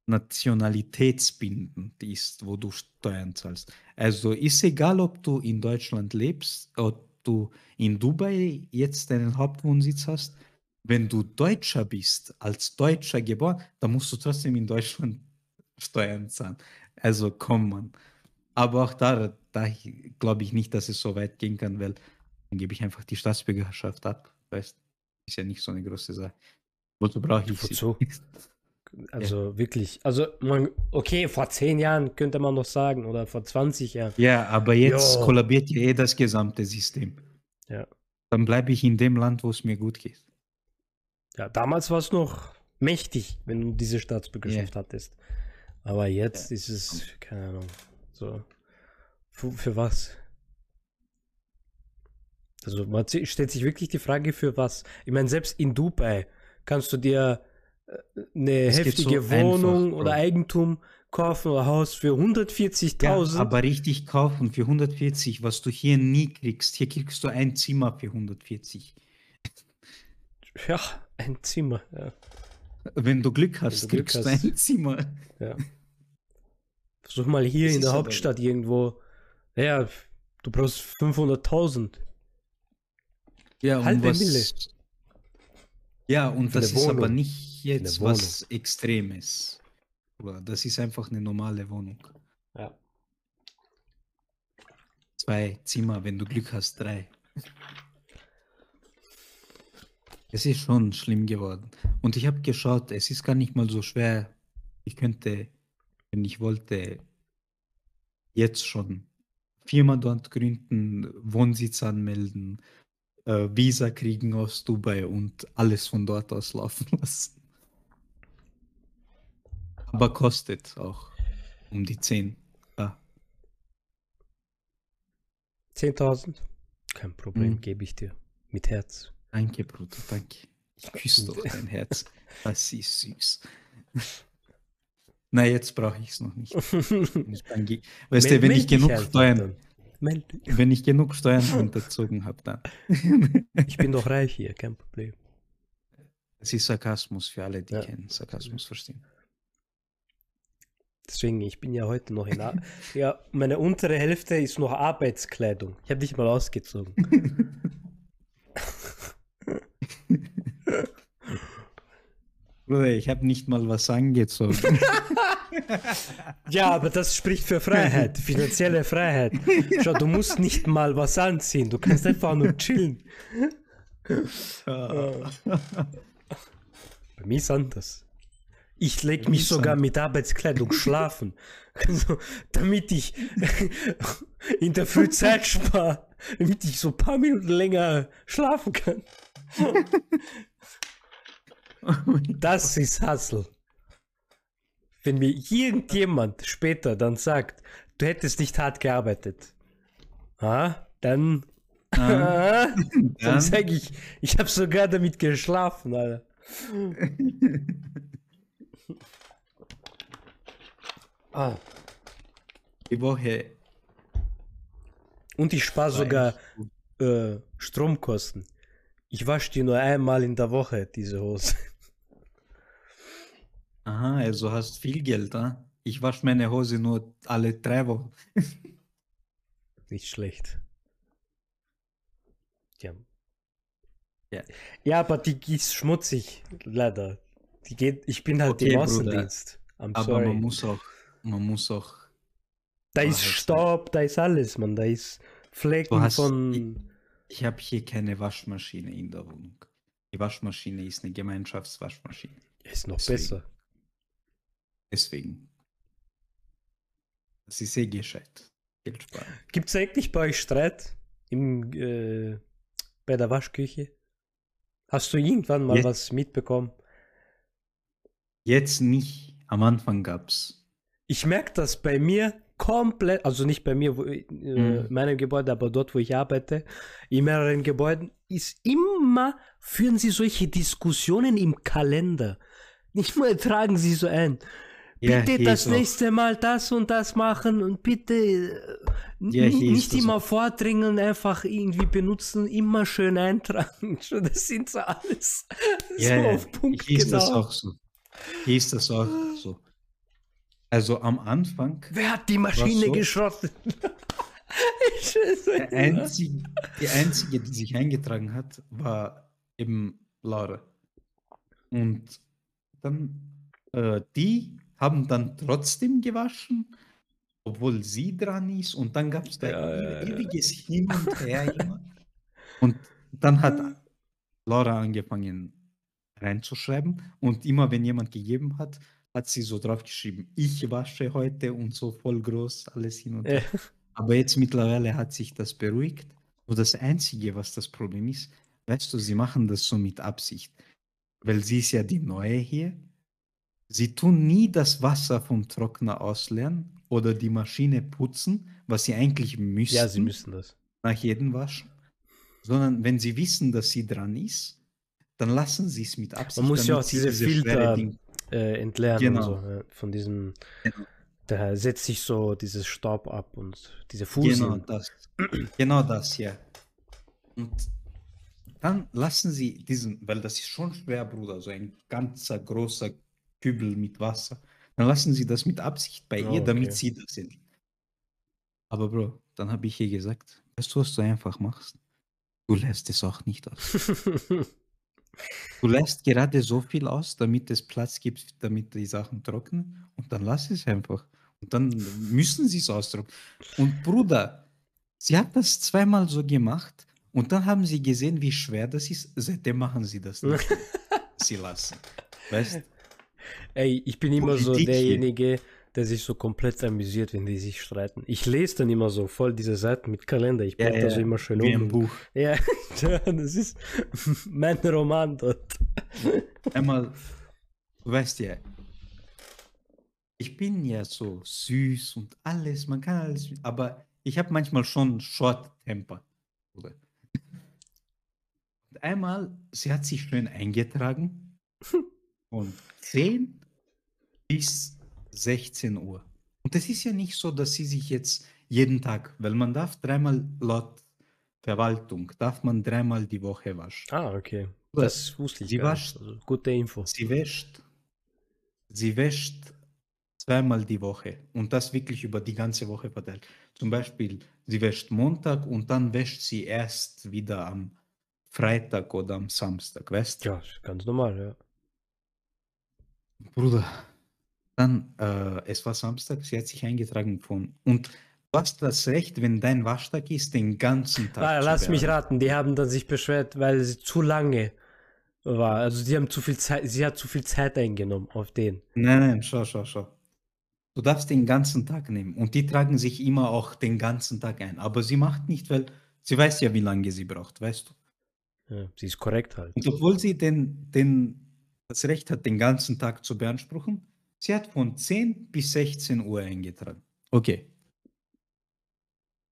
Speaker 2: nationalitätsbindend ist, wo du Steuern zahlst. Also ist egal, ob du in Deutschland lebst, ob du in Dubai jetzt deinen Hauptwohnsitz hast, wenn du Deutscher bist, als Deutscher geboren, dann musst du trotzdem in Deutschland Steuern zahlen. Also komm man. Aber auch da, da glaube ich nicht, dass es so weit gehen kann, weil dann gebe ich einfach die Staatsbürgerschaft ab. Weißt ist ja nicht so eine große Sache. Wozu brauche ich
Speaker 1: Wozu?
Speaker 2: sie?
Speaker 1: Also wirklich. Also, man, okay, vor zehn Jahren könnte man noch sagen oder vor 20 Jahren.
Speaker 2: Ja, aber jetzt
Speaker 1: Jo.
Speaker 2: kollabiert ja eh das gesamte System.
Speaker 1: Ja.
Speaker 2: Dann bleibe ich in dem Land, wo es mir gut geht.
Speaker 1: Ja, damals war es noch mächtig, wenn du diese Staatsbürgerschaft hattest. Aber jetzt ist es, keine Ahnung, so. Für, für was? Also man stellt sich wirklich die Frage, für was? Ich meine, selbst in Dubai kannst du dir eine
Speaker 2: Es
Speaker 1: heftige
Speaker 2: so
Speaker 1: Wohnung
Speaker 2: einfach,
Speaker 1: oder. Eigentum kaufen oder Haus für
Speaker 2: Ja,
Speaker 1: 140.000.
Speaker 2: aber richtig kaufen für 140, was du hier nie kriegst. Hier kriegst du ein Zimmer für 140.
Speaker 1: Ja, ein Zimmer. Ja,
Speaker 2: Wenn du Glück hast,
Speaker 1: du Glück
Speaker 2: kriegst
Speaker 1: hast.
Speaker 2: du ein Zimmer.
Speaker 1: ja. Versuch mal hier
Speaker 2: Das
Speaker 1: in der Hauptstadt irgendwo. Ja, du brauchst 500.000.
Speaker 2: Ja, und
Speaker 1: Halbe Mille.
Speaker 2: Ja, und
Speaker 1: Für
Speaker 2: das ist aber nicht jetzt was Extremes. Das ist einfach eine normale Wohnung.
Speaker 1: Ja.
Speaker 2: Zwei Zimmer, wenn du Glück hast, drei. Es ist schon schlimm geworden. Und ich habe geschaut, es ist gar nicht mal so schwer. Ich könnte, wenn ich wollte, jetzt schon Firma dort gründen, Wohnsitz anmelden, äh, Visa kriegen aus Dubai und alles von dort aus laufen lassen. Aber kostet auch um die 10. Ah,
Speaker 1: 10.000? Kein Problem,
Speaker 2: Mhm.
Speaker 1: gebe ich dir. Mit Herz.
Speaker 2: danke, Bruder, danke. Ich küsse doch dein Herz. Das ist süß. Na, jetzt brauche ich es noch nicht. Ich dann weißt du, wenn ich genug
Speaker 1: einfach
Speaker 2: Steuern, wenn ich genug Steuern unterzogen habe, dann.
Speaker 1: Ich bin doch reich hier, kein Problem.
Speaker 2: Das ist Sarkasmus für alle, die
Speaker 1: Ja.
Speaker 2: keinen Sarkasmus verstehen.
Speaker 1: Deswegen, ich bin ja heute noch in. Ar ja, meine untere Hälfte ist noch Arbeitskleidung. Ich habe nicht mal ausgezogen.
Speaker 2: Bruder, ich habe nicht mal was angezogen.
Speaker 1: Ja, aber das spricht für Freiheit, finanzielle Freiheit. Schau, du musst nicht mal was anziehen, du kannst einfach nur chillen. Bei mir ist anders. Ich leg mich sogar mit Arbeitskleidung schlafen. Also, damit ich in der Früh Zeit spare, damit ich so ein paar Minuten länger schlafen kann. Das ist Hustle. Wenn mir irgendjemand später dann sagt, du hättest nicht hart gearbeitet, ah, dann,
Speaker 2: Ah,
Speaker 1: dann
Speaker 2: dann-
Speaker 1: sage ich, ich habe sogar damit geschlafen, Alter. Ah,
Speaker 2: Die Woche.
Speaker 1: und ich spare sogar äh, Stromkosten. Ich wasche die nur einmal in der Woche, diese Hose.
Speaker 2: Aha, also hast viel Geld, ah? Ich wasche meine Hose nur alle drei Wochen.
Speaker 1: Nicht schlecht. Ja.
Speaker 2: Ja.
Speaker 1: Ja, aber die ist schmutzig, leider. Die geht, ich bin halt
Speaker 2: Okay,
Speaker 1: im. Außendienst.
Speaker 2: Aber
Speaker 1: sorry.
Speaker 2: man muss auch, man muss auch.
Speaker 1: da ist. Staub, da ist alles, man. Da ist Flecken
Speaker 2: hast-
Speaker 1: von.
Speaker 2: Ich habe hier keine Waschmaschine in der Wohnung. Die Waschmaschine ist eine Gemeinschaftswaschmaschine.
Speaker 1: Ist noch
Speaker 2: Deswegen.
Speaker 1: besser.
Speaker 2: Deswegen. Das ist eh gescheit. Geld sparen.
Speaker 1: Gibt es eigentlich bei euch Streit im, äh, bei der Waschküche? Hast du irgendwann mal
Speaker 2: Jetzt-
Speaker 1: was mitbekommen?
Speaker 2: Jetzt nicht. Am Anfang gab's.
Speaker 1: Ich merke das bei mir komplett, also nicht bei mir, wo, äh,
Speaker 2: Mhm.
Speaker 1: meinem Gebäude, aber dort, wo ich arbeite, in mehreren Gebäuden, ist immer, führen sie solche Diskussionen im Kalender. Nicht mal tragen sie so ein.
Speaker 2: Ja,
Speaker 1: Bitte
Speaker 2: hier
Speaker 1: das
Speaker 2: ist auch-
Speaker 1: nächste Mal das und das machen und bitte äh,
Speaker 2: Ja,
Speaker 1: nicht immer
Speaker 2: auch.
Speaker 1: vordringen, einfach irgendwie benutzen, immer schön eintragen. Das sind so alles
Speaker 2: Ja,
Speaker 1: so
Speaker 2: ja,
Speaker 1: auf Punkt
Speaker 2: hier ist das
Speaker 1: genau.
Speaker 2: auch so. Hier ist das auch so. Also am Anfang,
Speaker 1: Wer hat die Maschine
Speaker 2: so?
Speaker 1: geschrottet? Ich
Speaker 2: der einzige, die einzige, die sich eingetragen hat, war eben Laura. Und dann, äh, die haben dann trotzdem gewaschen, obwohl sie dran ist. Und dann gab es da
Speaker 1: Ja, ja, ja.
Speaker 2: ewiges Hin und Her. Und dann hat Laura angefangen reinzuschreiben. Und immer wenn jemand gegeben hat, hat sie so draufgeschrieben, ich wasche heute und so voll groß alles hin und her.
Speaker 1: Ja.
Speaker 2: Aber jetzt mittlerweile hat sich das beruhigt. Nur das Einzige, was das Problem ist, weißt du, sie machen das so mit Absicht. Weil sie ist ja die Neue hier. Sie tun nie das Wasser vom Trockner ausleeren oder die Maschine putzen, was sie eigentlich müssten
Speaker 1: Ja, sie müssen das.
Speaker 2: nach jedem Waschen. Sondern wenn sie wissen, dass sie dran ist, dann lassen sie es mit Absicht.
Speaker 1: Man muss ja auch diese
Speaker 2: schwere
Speaker 1: Filter äh, entleeren
Speaker 2: Genau.
Speaker 1: so, ja, von diesem.
Speaker 2: Genau.
Speaker 1: Da setzt sich so dieses Staub ab und diese
Speaker 2: Genau
Speaker 1: Fusien.
Speaker 2: das. Genau das, ja. Und dann lassen sie diesen, weil das ist schon schwer, Bruder, so ein ganzer großer Kübel mit Wasser. Dann lassen sie das mit Absicht bei
Speaker 1: Ah,
Speaker 2: ihr, damit
Speaker 1: okay.
Speaker 2: sie das sind. Aber Bro, dann habe ich ihr gesagt, weißt du, was du einfach machst? Du lässt es auch nicht aus. Du lässt gerade so viel aus, damit es Platz gibt, damit die Sachen trocknen. Und dann lass es einfach. Und dann müssen sie es austrocknen. Und Bruder, sie hat das zweimal so gemacht. Und dann haben sie gesehen, wie schwer das ist. Seitdem machen sie das nicht. sie lassen. Weißt
Speaker 1: Ey, ich bin immer so
Speaker 2: Politik hier.
Speaker 1: Der sich so komplett amüsiert, wenn die sich streiten. Ich lese dann immer so voll diese Seiten mit Kalender. Ich
Speaker 2: Ja,
Speaker 1: blätter
Speaker 2: ja,
Speaker 1: so immer schön
Speaker 2: wie
Speaker 1: um.
Speaker 2: ein Buch.
Speaker 1: Ja, ja, das ist mein Roman dort.
Speaker 2: Einmal, weißt ja, ich bin ja so süß und alles, man kann alles, aber ich habe manchmal schon Short Temper. Bruder. Und einmal, sie hat sich schön eingetragen von 10 bis 16 Uhr. Und es ist ja nicht so, dass sie sich jetzt jeden Tag, weil man darf dreimal laut Verwaltung, darf man dreimal die Woche waschen.
Speaker 1: Ah, okay.
Speaker 2: Oder
Speaker 1: Das wusste ich
Speaker 2: sie
Speaker 1: gar
Speaker 2: wascht-
Speaker 1: nicht. Also, gute Info.
Speaker 2: Sie wäscht, sie wäscht zweimal die Woche und das wirklich über die ganze Woche verteilt. Zum Beispiel, sie wäscht Montag und dann wäscht sie erst wieder am Freitag oder am Samstag, weißt du?
Speaker 1: Ja, ganz normal, ja.
Speaker 2: Bruder, dann, äh, es war Samstag, sie hat sich eingetragen von. Und du hast das Recht, wenn dein Waschtag ist, den ganzen Tag.
Speaker 1: Ah, lass mich raten, die haben dann sich beschwert, weil sie zu lange war. Also die haben zu viel Zeit, sie hat zu viel Zeit eingenommen auf den.
Speaker 2: Nein, nein, schau, schau, schau. Du darfst den ganzen Tag nehmen. Und die tragen sich immer auch den ganzen Tag ein. Aber sie macht nicht, weil sie weiß ja, wie lange sie braucht, weißt du.
Speaker 1: Ja, sie ist korrekt halt.
Speaker 2: Und obwohl sie den, den, das Recht hat, den ganzen Tag zu beanspruchen, sie hat von 10 bis 16 Uhr eingetragen. Okay.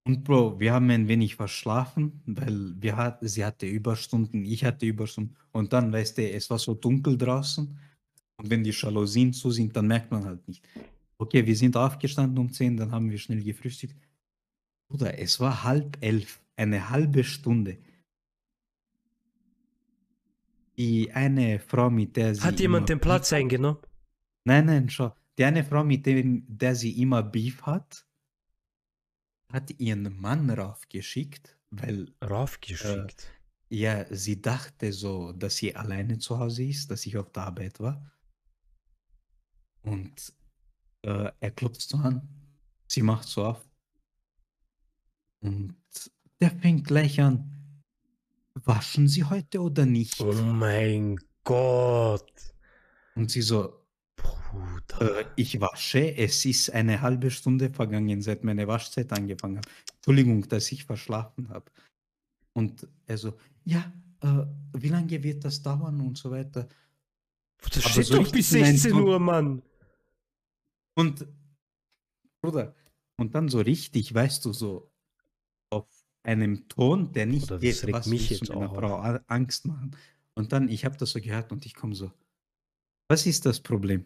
Speaker 2: Und Bro, wir haben ein wenig verschlafen, weil wir hat, sie hatte Überstunden, ich hatte Überstunden. Und dann, weißt du, es war so dunkel draußen. Und wenn die Jalousien zu sind, dann merkt man halt nicht. Okay, wir sind aufgestanden um 10, dann haben wir schnell gefrühstückt. Bruder, es war halb elf, eine halbe Stunde. Die eine Frau, mit der sie.
Speaker 1: Hat jemand den Platz eingenommen?
Speaker 2: Nein, nein, schau. Die eine Frau, mit dem, der sie immer Beef hat, hat ihren Mann raufgeschickt, weil
Speaker 1: Raufgeschickt.
Speaker 2: ja, sie dachte so, dass sie alleine zu Hause ist, dass ich auf der Arbeit war. Und äh, er klopft so an, sie macht so auf. Und der fängt gleich an. Waschen Sie heute oder nicht?
Speaker 1: oh mein Gott.
Speaker 2: Und sie so,
Speaker 1: Bruder.
Speaker 2: Äh, ich wasche. Es ist eine halbe Stunde vergangen, seit meine Waschzeit angefangen hat. Entschuldigung, dass ich verschlafen habe. Und er so, ja, äh, wie lange wird das dauern und so weiter.
Speaker 1: das
Speaker 2: aber
Speaker 1: steht
Speaker 2: so
Speaker 1: doch bis
Speaker 2: richtig in einen
Speaker 1: 16
Speaker 2: Ton-
Speaker 1: Uhr, Mann.
Speaker 2: Und, Bruder, und dann so richtig, weißt du, so auf einem Ton, der nicht
Speaker 1: Bruder, das
Speaker 2: geht, was
Speaker 1: mich jetzt
Speaker 2: meiner
Speaker 1: auch
Speaker 2: Frau Angst machen. Und dann, ich habe das so gehört und ich komme so, was ist das Problem?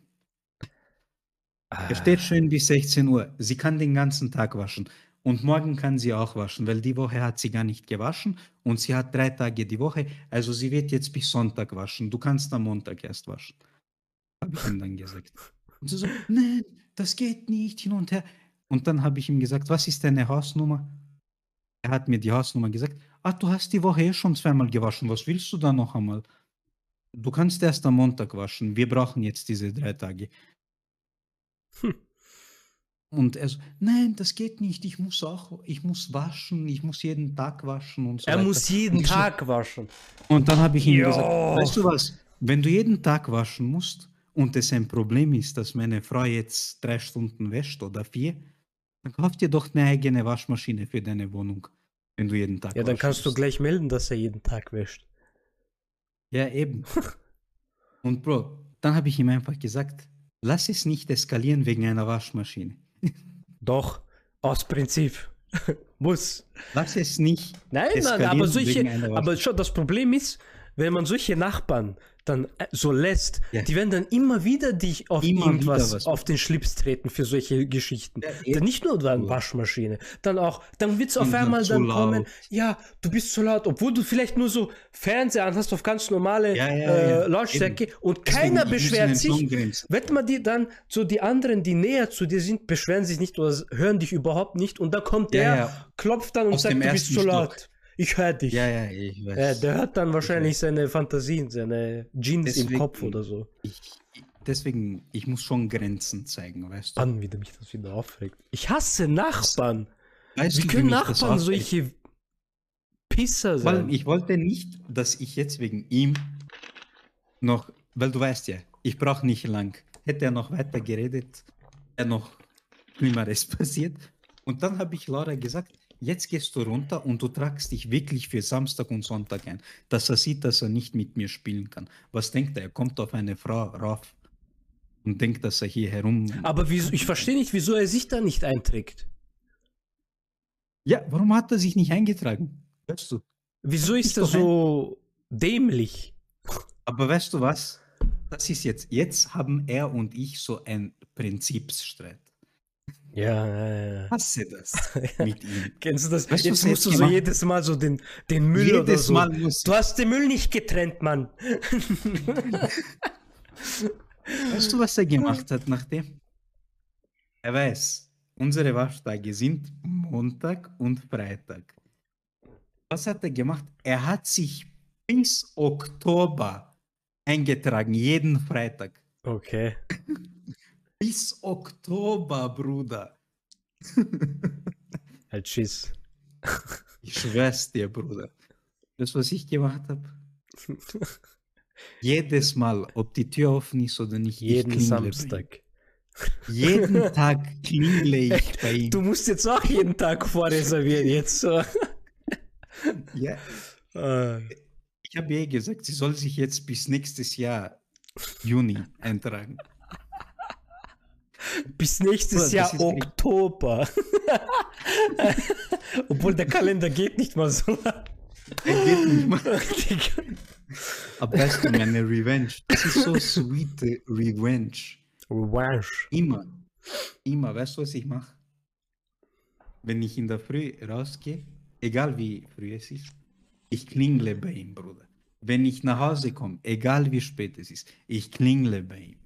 Speaker 2: Er steht schön bis 16 Uhr. Sie kann den ganzen Tag waschen. Und morgen kann sie auch waschen, weil die Woche hat sie gar nicht gewaschen und sie hat drei Tage die Woche. Also sie wird jetzt bis Sonntag waschen. Du kannst am Montag erst waschen. Habe ich ihm dann gesagt. Und sie so, nein, das geht nicht hin und her. Und dann habe ich ihm gesagt, was ist deine Hausnummer? Er hat mir die Hausnummer gesagt. Ah, du hast die Woche eh schon zweimal gewaschen. Was willst du da noch einmal? Du kannst erst am Montag waschen. Wir brauchen jetzt diese drei Tage.
Speaker 1: Hm.
Speaker 2: Und er so, nein, das geht nicht. Ich muss auch, ich muss waschen, ich muss jeden Tag waschen und so
Speaker 1: Er
Speaker 2: weiter.
Speaker 1: muss jeden
Speaker 2: so-
Speaker 1: Tag waschen.
Speaker 2: Und dann habe ich ihm gesagt, weißt du was, wenn du jeden Tag waschen musst und es ein Problem ist, dass meine Frau jetzt drei Stunden wäscht oder vier, dann kauf dir doch eine eigene Waschmaschine für deine Wohnung, wenn du jeden Tag
Speaker 1: Ja, dann kannst du
Speaker 2: musst.
Speaker 1: gleich melden, dass er jeden Tag wäscht.
Speaker 2: Ja, eben. Und Bro, dann habe ich ihm einfach gesagt, lass es nicht eskalieren wegen einer Waschmaschine.
Speaker 1: Doch, aus Prinzip. Muss.
Speaker 2: Lass es nicht.
Speaker 1: Nein, nein, aber solche, aber schon das Problem ist, wenn man solche Nachbarn dann äh, so lässt,
Speaker 2: Ja.
Speaker 1: die werden dann immer wieder dich auf
Speaker 2: Immer
Speaker 1: irgendwas auf den Schlips treten für solche Geschichten.
Speaker 2: Ja,
Speaker 1: dann
Speaker 2: eben.
Speaker 1: nicht nur dann. Waschmaschine, dann auch, dann wird es auf
Speaker 2: Und dann
Speaker 1: einmal dann
Speaker 2: laut.
Speaker 1: kommen, ja, du bist zu laut, obwohl du vielleicht nur so Fernseher an hast auf ganz normale
Speaker 2: Ja,
Speaker 1: äh, Lautstärke und
Speaker 2: Deswegen,
Speaker 1: keiner beschwert sich. Wette mal die dann, so die anderen, die näher zu dir sind, beschweren sich nicht oder hören dich überhaupt nicht und da kommt der, klopft dann und
Speaker 2: Aus
Speaker 1: sagt, du bist zu
Speaker 2: Stock.
Speaker 1: Ich höre dich.
Speaker 2: Ja, ja, ich weiß.
Speaker 1: Ja, der hat dann wahrscheinlich seine Fantasien, seine Jeans im
Speaker 2: Deswegen-
Speaker 1: Kopf oder so.
Speaker 2: ich, deswegen, ich muss schon Grenzen zeigen, weißt du?
Speaker 1: Mann, wie mich das wieder aufregt. Ich hasse Nachbarn.
Speaker 2: Weißt
Speaker 1: Wie
Speaker 2: du,
Speaker 1: können
Speaker 2: das
Speaker 1: Nachbarn solche Pisser sein?
Speaker 2: ich wollte nicht, dass ich jetzt wegen ihm noch, weil du weißt ja, ich brauche nicht lang. Hätte er noch weiter geredet, wäre noch Schlimmeres passiert. Und dann habe ich Laura gesagt, jetzt gehst du runter und du tragst dich wirklich für Samstag und Sonntag ein, dass er sieht, dass er nicht mit mir spielen kann. Was denkt er? Er kommt auf eine Frau rauf und denkt, dass er hier herum.
Speaker 1: Aber wieso, ich verstehe nicht, wieso er sich da nicht einträgt.
Speaker 2: Ja, warum hat er sich nicht eingetragen? Weißt du?
Speaker 1: Wieso ist er
Speaker 2: doch ein-
Speaker 1: so dämlich?
Speaker 2: Aber weißt du was? das ist jetzt, jetzt haben er und ich so ein Prinzipsstreit.
Speaker 1: Ja, ja, ja.
Speaker 2: Hasse das mit ihm.
Speaker 1: Kennst du das?
Speaker 2: Weißt du,
Speaker 1: Jetzt musst du so
Speaker 2: gemacht-
Speaker 1: jedes Mal so den, den Müll oder
Speaker 2: Jedes
Speaker 1: so.
Speaker 2: Mal muss
Speaker 1: Du hast den Müll nicht getrennt, Mann.
Speaker 2: Weißt du, was er gemacht hat nachdem? Er weiß, unsere Waschtage sind Montag und Freitag. Was hat er gemacht? Er hat sich bis Oktober eingetragen, jeden Freitag.
Speaker 1: Okay.
Speaker 2: Bis Oktober, Bruder.
Speaker 1: Halt Schiss.
Speaker 2: Ich schwör's dir, Bruder. Das, was ich gemacht habe? Jedes Mal, ob die Tür offen ist oder nicht, ich
Speaker 1: Jeden. Samstag.
Speaker 2: Jeden Tag klingle ich bei ihm.
Speaker 1: Du musst jetzt auch jeden Tag vorreservieren, jetzt so.
Speaker 2: Ja,
Speaker 1: Äh,
Speaker 2: ich habe eh gesagt, sie soll sich jetzt bis nächstes Jahr Juni eintragen.
Speaker 1: Bis nächstes Jahr Oktober. Obwohl der Kalender geht nicht mal so lang.
Speaker 2: Er geht nicht mal. Weißt du, meine Revenge, das ist so sweet äh, Revenge.
Speaker 1: Revanche.
Speaker 2: Immer, immer, weißt du, was ich mache? Wenn ich in der Früh rausgehe, egal wie früh es ist, ich klingle bei ihm, Bruder. Wenn ich nach Hause komme, egal wie spät es ist, ich klingle bei ihm.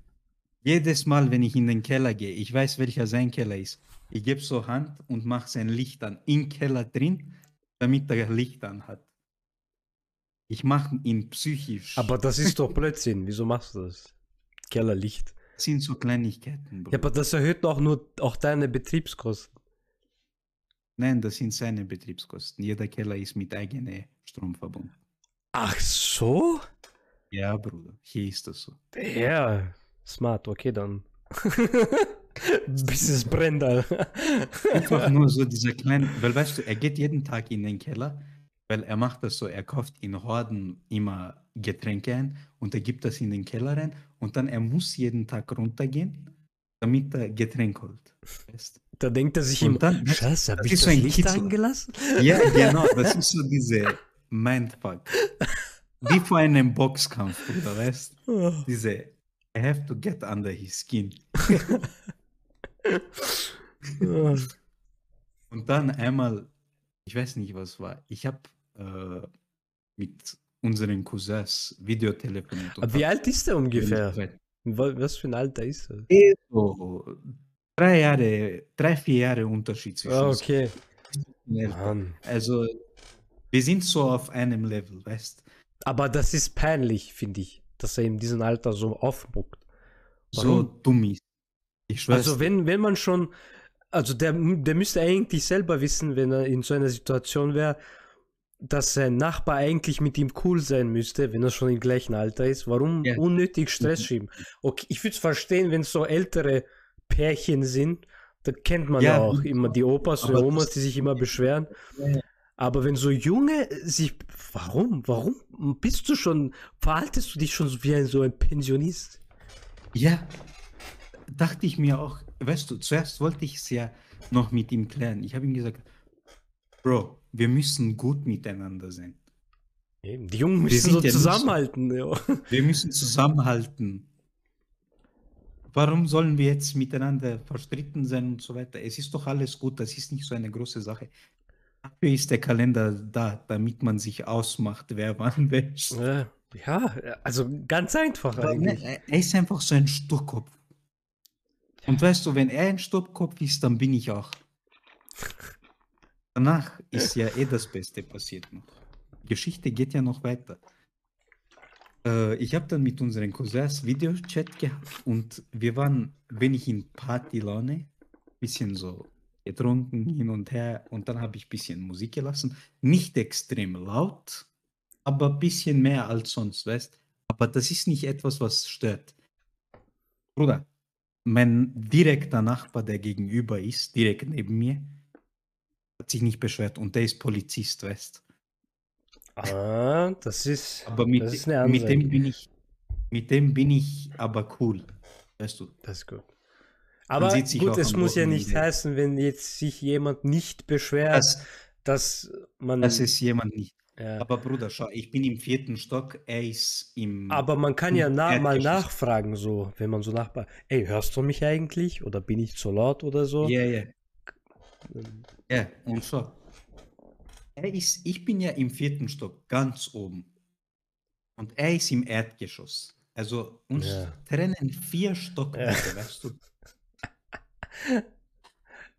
Speaker 2: Jedes Mal, wenn ich in den Keller gehe, ich weiß, welcher sein Keller ist. Ich gebe so Hand und mache sein Licht an, im Keller drin, damit er Licht an hat. Ich mache ihn psychisch.
Speaker 1: Aber das ist doch Blödsinn. Wieso machst du das? Kellerlicht.
Speaker 2: das sind so Kleinigkeiten,
Speaker 1: Ja,
Speaker 2: Bruder.
Speaker 1: aber das erhöht doch nur auch deine Betriebskosten.
Speaker 2: Nein, das sind seine Betriebskosten. Jeder Keller ist mit eigenem Strom verbunden.
Speaker 1: Ach so?
Speaker 2: Ja, Bruder, hier ist das so.
Speaker 1: Ja, smart, okay dann. Bis es brennt, Alter.
Speaker 2: Einfach nur so dieser kleine, weil weißt du, er geht jeden Tag in den Keller, weil er macht das so, er kauft in Horden immer Getränke ein und er gibt das in den Keller rein und dann er muss jeden Tag runtergehen, damit er Getränk holt. Weißt?
Speaker 1: Da denkt er sich
Speaker 2: Und dann-
Speaker 1: Scheiße, hab ich das
Speaker 2: so ein
Speaker 1: Licht
Speaker 2: Kitzel.
Speaker 1: angelassen?
Speaker 2: Ja, genau, das ist so diese Mindfuck. Wie vor einem Boxkampf, Bruder, weißt
Speaker 1: Oh.
Speaker 2: Diese, I have to get under his skin.
Speaker 1: Oh.
Speaker 2: Und dann einmal, ich weiß nicht, was war, ich habe äh, mit unseren Cousins Videotelefoniert.
Speaker 1: Wie alt ist er ungefähr? Wa- Was für ein Alter ist er?
Speaker 2: So drei Jahre, drei, vier Jahre Unterschied zwischen
Speaker 1: Ah,
Speaker 2: uns.
Speaker 1: okay.
Speaker 2: Älter.
Speaker 1: Mann.
Speaker 2: Also, wir sind so auf einem Level, weißt
Speaker 1: Aber das ist peinlich, finde ich, dass er in diesem Alter so aufmuckt.
Speaker 2: So dumm ist. Ich schwör's
Speaker 1: Also wenn, wenn man schon, also der, der müsste eigentlich selber wissen, wenn er in so einer Situation wäre, dass sein Nachbar eigentlich mit ihm cool sein müsste, wenn er schon im gleichen Alter ist. Warum
Speaker 2: Ja.
Speaker 1: unnötig Stress
Speaker 2: Mhm.
Speaker 1: schieben? Okay, ich würde es verstehen, wenn es so ältere Pärchen sind, da kennt man ja,
Speaker 2: Ja,
Speaker 1: auch immer die Opas oder Omas, die sich immer beschweren.
Speaker 2: Ja.
Speaker 1: Aber wenn so junge sich, warum, warum bist du schon, verhaltest du dich schon so wie ein, so ein Pensionist?
Speaker 2: Ja, dachte ich mir auch, weißt du, zuerst wollte ich es ja noch mit ihm klären. Ich habe ihm gesagt, Bro, wir müssen gut miteinander sein.
Speaker 1: Eben, Die Jungen müssen so
Speaker 2: ja nicht so-
Speaker 1: zusammenhalten. Ja.
Speaker 2: Wir müssen zusammenhalten. Warum sollen wir jetzt miteinander verstritten sein und so weiter? Es ist doch alles gut, das ist nicht so eine große Sache. Dafür ist der Kalender da, damit man sich ausmacht, wer wann wäscht.
Speaker 1: Ja, also ganz einfach
Speaker 2: Aber ne,
Speaker 1: eigentlich.
Speaker 2: er er ist einfach so ein Sturkopf. Und weißt du, wenn er ein Sturkopf ist, dann bin ich auch. Danach ist ja eh das Beste passiert noch. Die Geschichte geht ja noch weiter. Äh, ich habe dann mit unseren Cousins Videochat gehabt und wir waren wenig in Partylaune, bisschen so getrunken hin und her und dann habe ich ein bisschen Musik gelassen. Nicht extrem laut, aber ein bisschen mehr als sonst, weißt Aber das ist nicht etwas, was stört. Bruder, mein direkter Nachbar, der gegenüber ist, direkt neben mir, hat sich nicht beschwert und der ist Polizist, weißt
Speaker 1: Ah, das ist,
Speaker 2: Aber mit,
Speaker 1: das ist eine
Speaker 2: mit dem bin ich, mit dem bin ich aber cool, weißt du.
Speaker 1: Das ist gut. Aber gut, es muss ja nicht
Speaker 2: Wochenende.
Speaker 1: heißen, wenn jetzt sich jemand nicht beschwert,
Speaker 2: Das,
Speaker 1: dass man.
Speaker 2: dass es jemand nicht.
Speaker 1: Ja.
Speaker 2: Aber Bruder, schau, ich bin im vierten Stock, er ist im.
Speaker 1: Aber man kann ja na mal nachfragen, so, wenn man so nachfragt, ey, hörst du mich eigentlich? Oder bin ich zu laut oder so?
Speaker 2: Ja, ja. Ja, und schau. Er ist, ich bin ja im vierten Stock, ganz oben. Und er ist im Erdgeschoss. Also uns
Speaker 1: Ja.
Speaker 2: trennen vier Stockwerke,
Speaker 1: Ja.
Speaker 2: weißt du?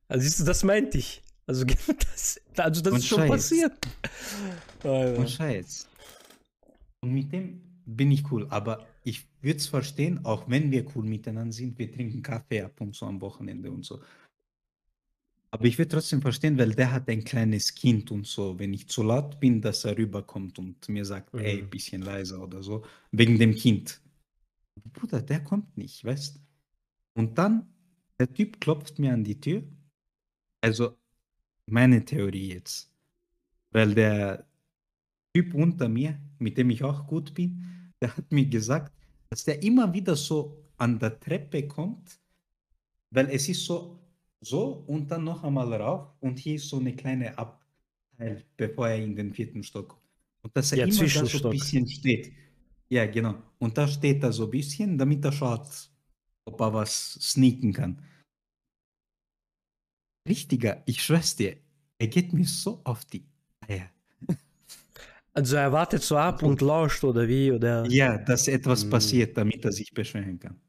Speaker 1: Also siehst du, das meinte ich. Also das, also das
Speaker 2: Und
Speaker 1: ist schon
Speaker 2: Scheiß.
Speaker 1: passiert. Alter.
Speaker 2: Und Scheiß. Und mit dem bin ich cool, aber ich würde es verstehen, auch wenn wir cool miteinander sind, wir trinken Kaffee ab und zu am Wochenende und so. Aber ich würde trotzdem verstehen, weil der hat ein kleines Kind und so, wenn ich zu laut bin, dass er rüberkommt und mir sagt, ey,
Speaker 1: Mhm.
Speaker 2: bisschen leiser oder so, wegen dem Kind. Bruder, der kommt nicht, weißt Und dann, der Typ klopft mir an die Tür. Also, meine Theorie jetzt. Weil der Typ unter mir, mit dem ich auch gut bin, der hat mir gesagt, dass der immer wieder so an der Treppe kommt, weil es ist so, so und dann noch einmal rauf und hier ist so eine kleine Abteil, bevor er in den vierten Stock kommt. Und dass er
Speaker 1: Ja,
Speaker 2: immer da so ein bisschen steht. Ja, genau. Und da steht er so ein bisschen, damit er schaut, ob er was sneaken kann. Richtiger, ich schwör's dir, er geht mir so auf die Eier.
Speaker 1: Also er wartet so ab und lauscht oder wie? Oder?
Speaker 2: Ja, dass etwas
Speaker 1: Mm.
Speaker 2: passiert, damit er sich beschweren kann.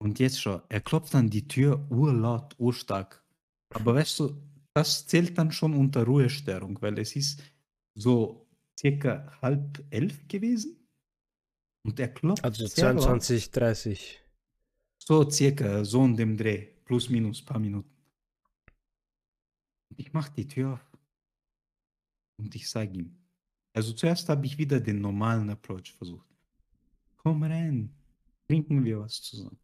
Speaker 2: Und jetzt schon, er klopft an die Tür urlaut, urstark. Aber weißt du, das zählt dann schon unter Ruhestörung, weil es ist so circa halb elf gewesen. Und er klopft
Speaker 1: Also
Speaker 2: sehr laut.
Speaker 1: 22, 30.
Speaker 2: So circa, so in dem Dreh, plus minus paar Minuten. Und ich mach die Tür auf. Und ich sage ihm, also zuerst habe ich wieder den normalen Approach versucht. Komm rein, trinken wir was zusammen.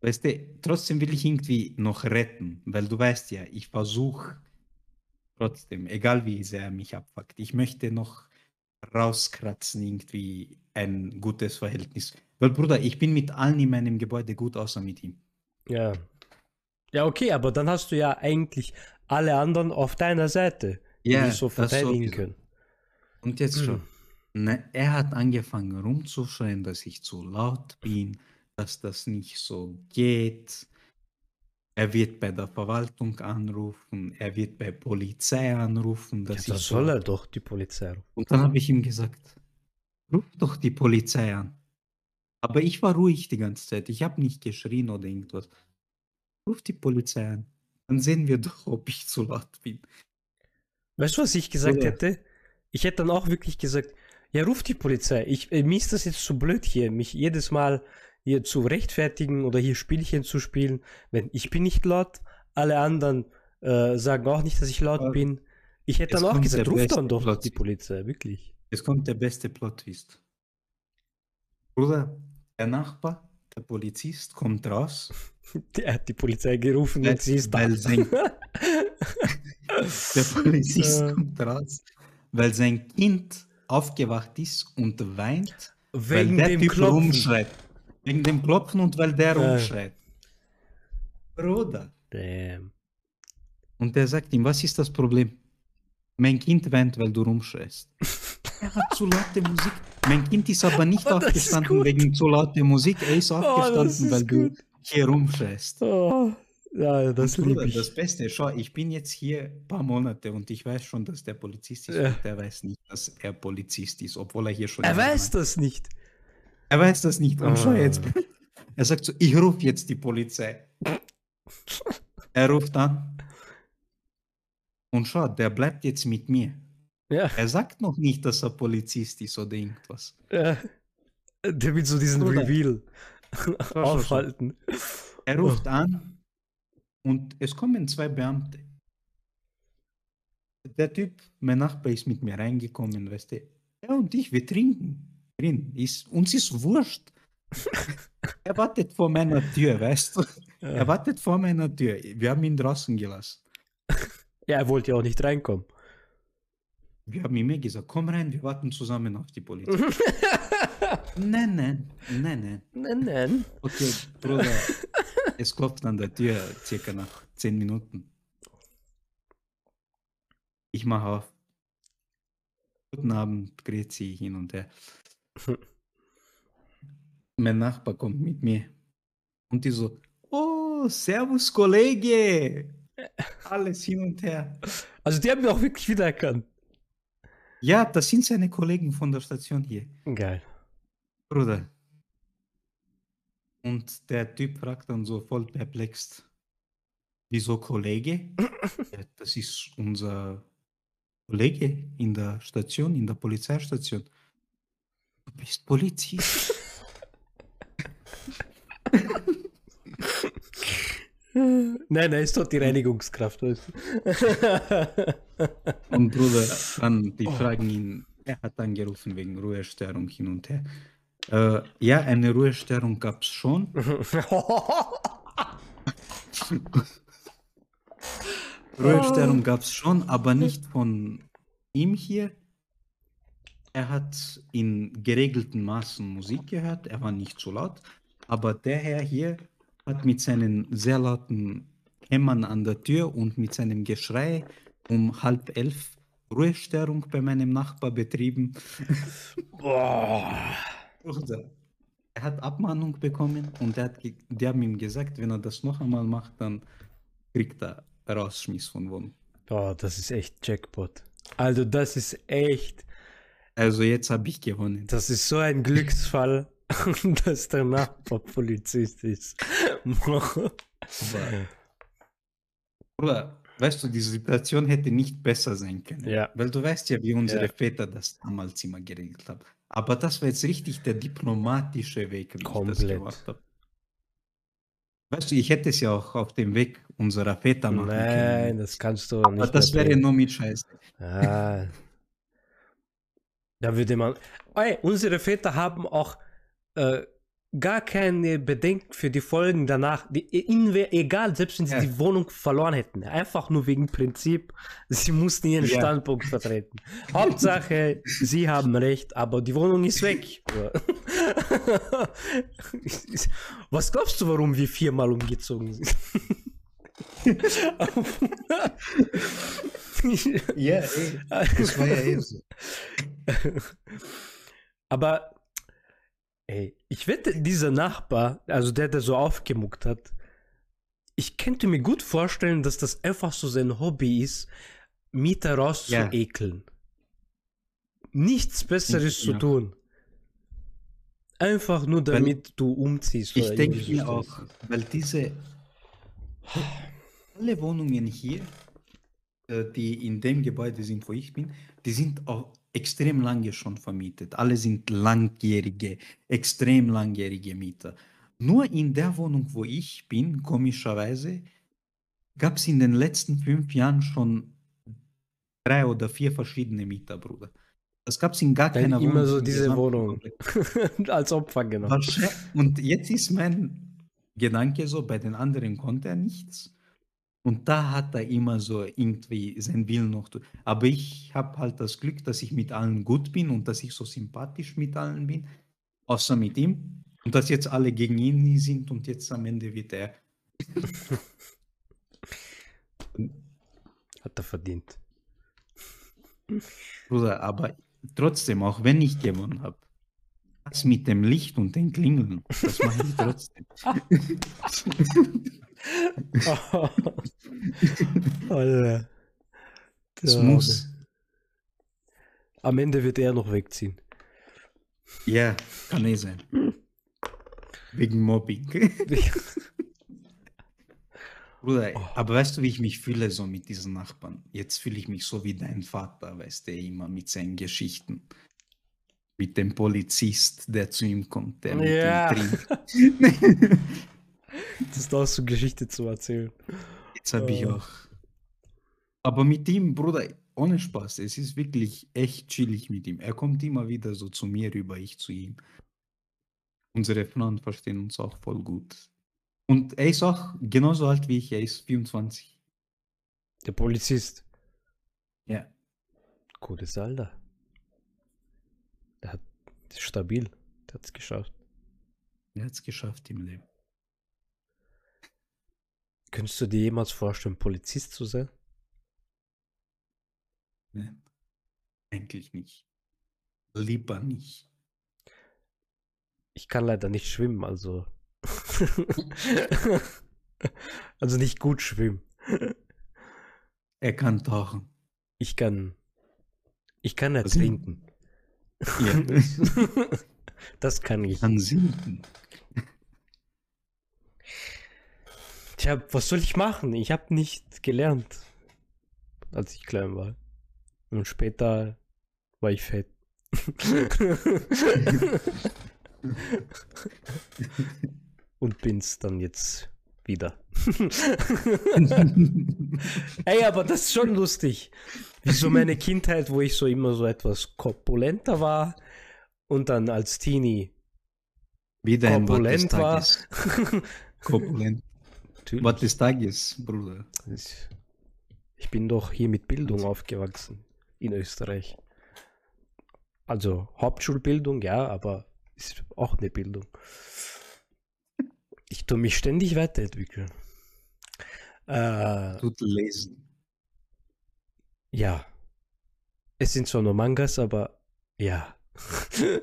Speaker 2: Weißt du, trotzdem will ich irgendwie noch retten, weil du weißt ja, ich versuche trotzdem, egal wie sehr er mich abfuckt, ich möchte noch rauskratzen, irgendwie ein gutes Verhältnis. Weil, Bruder, ich bin mit allen in meinem Gebäude gut, außer mit ihm.
Speaker 1: Ja. Ja, okay, aber dann hast du ja eigentlich alle anderen auf deiner Seite, die
Speaker 2: Ja,
Speaker 1: dich so verteidigen können.
Speaker 2: Und jetzt
Speaker 1: Hm.
Speaker 2: schon. Ne, er hat angefangen rumzuschreien, dass ich zu laut bin, dass das nicht so geht. Er wird bei der Verwaltung anrufen, er wird bei Polizei anrufen,
Speaker 1: Ja,
Speaker 2: so
Speaker 1: soll er doch, die Polizei. rufen.
Speaker 2: Und dann habe ich ihm gesagt, ruf doch die Polizei an. Aber ich war ruhig die ganze Zeit. Ich habe nicht geschrien oder irgendwas. Ruf die Polizei an. Dann sehen wir doch, ob ich zu laut bin.
Speaker 1: Weißt du, was ich gesagt
Speaker 2: Oder-
Speaker 1: hätte? Ich hätte dann auch wirklich gesagt, ja, ruf die Polizei. Ich, äh, mir ist das jetzt zu blöd hier, mich jedes Mal hier zu rechtfertigen oder hier Spielchen zu spielen. Wenn ich bin nicht laut, alle anderen äh, sagen auch nicht, dass ich laut
Speaker 2: Aber
Speaker 1: bin. Ich hätte dann auch gesagt, ruf dann doch die Polizei, wirklich.
Speaker 2: Jetzt kommt der beste Plot-Twist. Bruder, der Nachbar, der Polizist, kommt raus,
Speaker 1: Der hat die Polizei gerufen
Speaker 2: Weil-
Speaker 1: und sie ist da.
Speaker 2: weil der Polizist kommt raus, weil sein Kind aufgewacht ist und weint, weil
Speaker 1: Wegen
Speaker 2: der
Speaker 1: dem
Speaker 2: Typ
Speaker 1: Klopfen.
Speaker 2: rumschreit. Wegen dem Klopfen und weil der
Speaker 1: Ja.
Speaker 2: rumschreit. Bruder.
Speaker 1: Damn.
Speaker 2: Und der sagt ihm, was ist das Problem? Mein Kind weint, weil du rumschreist. er hat zu laute Musik. Mein Kind ist aber nicht
Speaker 1: Aber das ist
Speaker 2: aufgestanden wegen zu lauter Musik. Er ist
Speaker 1: das
Speaker 2: aufgestanden,
Speaker 1: ist
Speaker 2: weil du
Speaker 1: gut.
Speaker 2: hier rumschreist.
Speaker 1: Oh, ja, das
Speaker 2: Und Bruder,
Speaker 1: ich.
Speaker 2: das Beste, schau, ich bin jetzt hier ein paar Monate und ich weiß schon, dass der Polizist ist.
Speaker 1: Ja.
Speaker 2: Und der weiß nicht, dass er Polizist ist, obwohl er hier schon.
Speaker 1: er weiß
Speaker 2: macht.
Speaker 1: das nicht.
Speaker 2: Er weiß das nicht. Und schau
Speaker 1: Ah.
Speaker 2: jetzt. Er sagt so, ich rufe jetzt die Polizei. er ruft an. Und schau, der bleibt jetzt mit mir.
Speaker 1: Ja,
Speaker 2: Er sagt noch nicht, dass er Polizist ist oder irgendwas.
Speaker 1: ja. Der will so diesen
Speaker 2: Bruder.
Speaker 1: Reveal
Speaker 2: schau, schau.
Speaker 1: aufhalten.
Speaker 2: Er ruft an und es kommen zwei Beamte. Der Typ, mein Nachbar, ist mit mir reingekommen, weißt du. Er und ich, wir trinken drin. Ist, uns ist wurscht. er wartet vor meiner Tür, weißt du. Er
Speaker 1: Ja.
Speaker 2: wartet vor meiner Tür. Wir haben ihn draußen gelassen.
Speaker 1: ja, er wollte ja auch nicht reinkommen.
Speaker 2: Wir haben ihm eh gesagt, komm rein, wir warten zusammen auf die Polizei. nein, nein, nein, nein.
Speaker 1: Nein, nein.
Speaker 2: Okay, Bruder, es klopft an der Tür circa nach zehn Minuten. Ich mache auf. Guten Abend, grüezi hin und her. mein Nachbar kommt mit mir und die so, oh, servus Kollege. Alles hin und her.
Speaker 1: Also die haben wir auch wirklich wiedererkannt.
Speaker 2: Ja, das sind seine Kollegen von der Station hier.
Speaker 1: Geil.
Speaker 2: Bruder. Und der Typ fragt dann so voll perplex, wieso Kollege? ja, das ist unser Kollege in der Station, in der Polizeistation. Du bist Polizist.
Speaker 1: Nein, nein, ist doch die Reinigungskraft. weißt du.
Speaker 2: Und Bruder, dann, die fragen ihn, er hat angerufen wegen Ruhestörung hin und her. Äh, ja, eine Ruhestörung gab es schon. Ruhestörung gab es schon, aber nicht von ihm hier. Er hat in geregelten Maßen Musik gehört, er war nicht so laut, aber der Herr hier hat mit seinen sehr lauten Hämmern an der Tür und mit seinem Geschrei um halb elf Ruhestörung bei meinem Nachbar betrieben.
Speaker 1: Boah.
Speaker 2: Er hat Abmahnung bekommen und der hat die haben ihm gesagt, wenn er das noch einmal macht, dann kriegt er Rausschmiss von Wohnung.
Speaker 1: Boah, das ist echt Jackpot. Also das ist echt,
Speaker 2: Also jetzt habe ich gewonnen.
Speaker 1: das ist so ein Glücksfall, dass der Nachbar Polizist ist.
Speaker 2: Aber, Bruder, weißt du, die Situation hätte nicht besser sein können.
Speaker 1: Ja.
Speaker 2: Weil du weißt ja, wie unsere
Speaker 1: Ja.
Speaker 2: Väter das damals immer geregelt haben. Aber das war jetzt richtig der diplomatische Weg, wie ich das
Speaker 1: Komplett.
Speaker 2: gemacht habe. Weißt du, ich hätte es ja auch auf dem Weg unserer Väter machen
Speaker 1: Nein,
Speaker 2: können.
Speaker 1: das kannst du
Speaker 2: Aber
Speaker 1: nicht.
Speaker 2: das
Speaker 1: mehr
Speaker 2: wäre nur mit Scheiße.
Speaker 1: Ah. Da würde man. Ey, unsere Väter haben auch äh, gar keine Bedenken für die Folgen danach. Die, ihnen wäre egal, selbst wenn sie
Speaker 2: Ja.
Speaker 1: die Wohnung verloren hätten. Einfach nur wegen Prinzip. Sie mussten ihren
Speaker 2: Ja.
Speaker 1: Standpunkt vertreten. Hauptsache, sie haben recht, aber die Wohnung ist weg. Was glaubst du, warum wir viermal umgezogen sind?
Speaker 2: Ja, ey, das war ja eh so.
Speaker 1: Aber, ey, ich wette, dieser Nachbar, also der, der so aufgemuckt hat, ich könnte mir gut vorstellen, dass das einfach so sein Hobby ist, Mieter rauszuekeln. Nichts Besseres zu
Speaker 2: Ja.
Speaker 1: tun. Einfach nur
Speaker 2: Weil
Speaker 1: damit du umziehst.
Speaker 2: Ich denke
Speaker 1: so
Speaker 2: auch, weil diese alle Wohnungen hier, äh, die in dem Gebäude sind, wo ich bin, die sind auch extrem lange schon vermietet. Alle sind langjährige, extrem langjährige Mieter. Nur in der Wohnung, wo ich bin, komischerweise, gab es in den letzten fünf Jahren schon drei oder vier verschiedene Mieter, Bruder. Das gab es in gar
Speaker 1: Weil
Speaker 2: keiner
Speaker 1: immer
Speaker 2: Wohnung.
Speaker 1: so
Speaker 2: im
Speaker 1: diese Wohnung. Als Opfer genommen.
Speaker 2: Und jetzt ist mein Gedanke so, bei den anderen konnte er nichts. Und da hat er immer so irgendwie seinen Willen noch. Aber ich habe halt das Glück, dass ich mit allen gut bin und dass ich so sympathisch mit allen bin, außer mit ihm. Und dass jetzt alle gegen ihn sind und jetzt am Ende wird er.
Speaker 1: Hat er verdient.
Speaker 2: Bruder, aber trotzdem, auch wenn ich gewonnen habe, das mit dem Licht und den Klingeln, das mache ich trotzdem.
Speaker 1: Alter.
Speaker 2: Das
Speaker 1: Der
Speaker 2: muss.
Speaker 1: Am Ende wird er noch wegziehen.
Speaker 2: Ja, kann eh sein. Wegen Mobbing. Bruder, aber weißt du, wie ich mich fühle so mit diesen Nachbarn? Jetzt fühle ich mich so wie dein Vater, weißt du, immer mit seinen Geschichten. Mit dem Polizist, der zu ihm kommt, der mit
Speaker 1: Ja.
Speaker 2: ihm trinkt.
Speaker 1: Das auch so Geschichte zu erzählen.
Speaker 2: Jetzt habe ich
Speaker 1: Oh.
Speaker 2: auch. Aber mit ihm, Bruder, ohne Spaß, es ist wirklich echt chillig mit ihm. Er kommt immer wieder so zu mir rüber, ich zu ihm. Unsere Frauen verstehen uns auch voll gut. Und er ist auch genauso alt wie ich, er ist 24.
Speaker 1: Der Polizist.
Speaker 2: Ja.
Speaker 1: Gutes Alter. Der hat ist stabil. Der hat es geschafft.
Speaker 2: Er hat es geschafft im Leben.
Speaker 1: Könntest du dir jemals vorstellen, Polizist zu sein?
Speaker 2: Nein, eigentlich nicht. Lieber nicht.
Speaker 1: Ich kann leider nicht schwimmen, also. also nicht gut schwimmen.
Speaker 2: Er kann tauchen.
Speaker 1: Ich kann. Ich kann ertrinken.
Speaker 2: Ja,
Speaker 1: Das kann ich.
Speaker 2: kann sinken.
Speaker 1: Tja, was soll ich machen? Ich habe nicht gelernt, als ich klein war. Und später war ich fett. Und bin's dann jetzt wieder. Ey, aber das ist schon lustig. Wie so meine Kindheit, wo ich so immer so etwas korpulenter war und dann als Teenie
Speaker 2: Wieder
Speaker 1: korpulent war.
Speaker 2: Korpulent.
Speaker 1: Natürlich.
Speaker 2: Wort des Tages, Bruder.
Speaker 1: Ich- bin doch hier mit Bildung aufgewachsen in Österreich. Also Hauptschulbildung, ja, aber ist auch eine Bildung. Ich tue mich ständig weiterentwickeln. Äh,
Speaker 2: Tut lesen.
Speaker 1: ja. Es sind zwar nur Mangas, aber ja.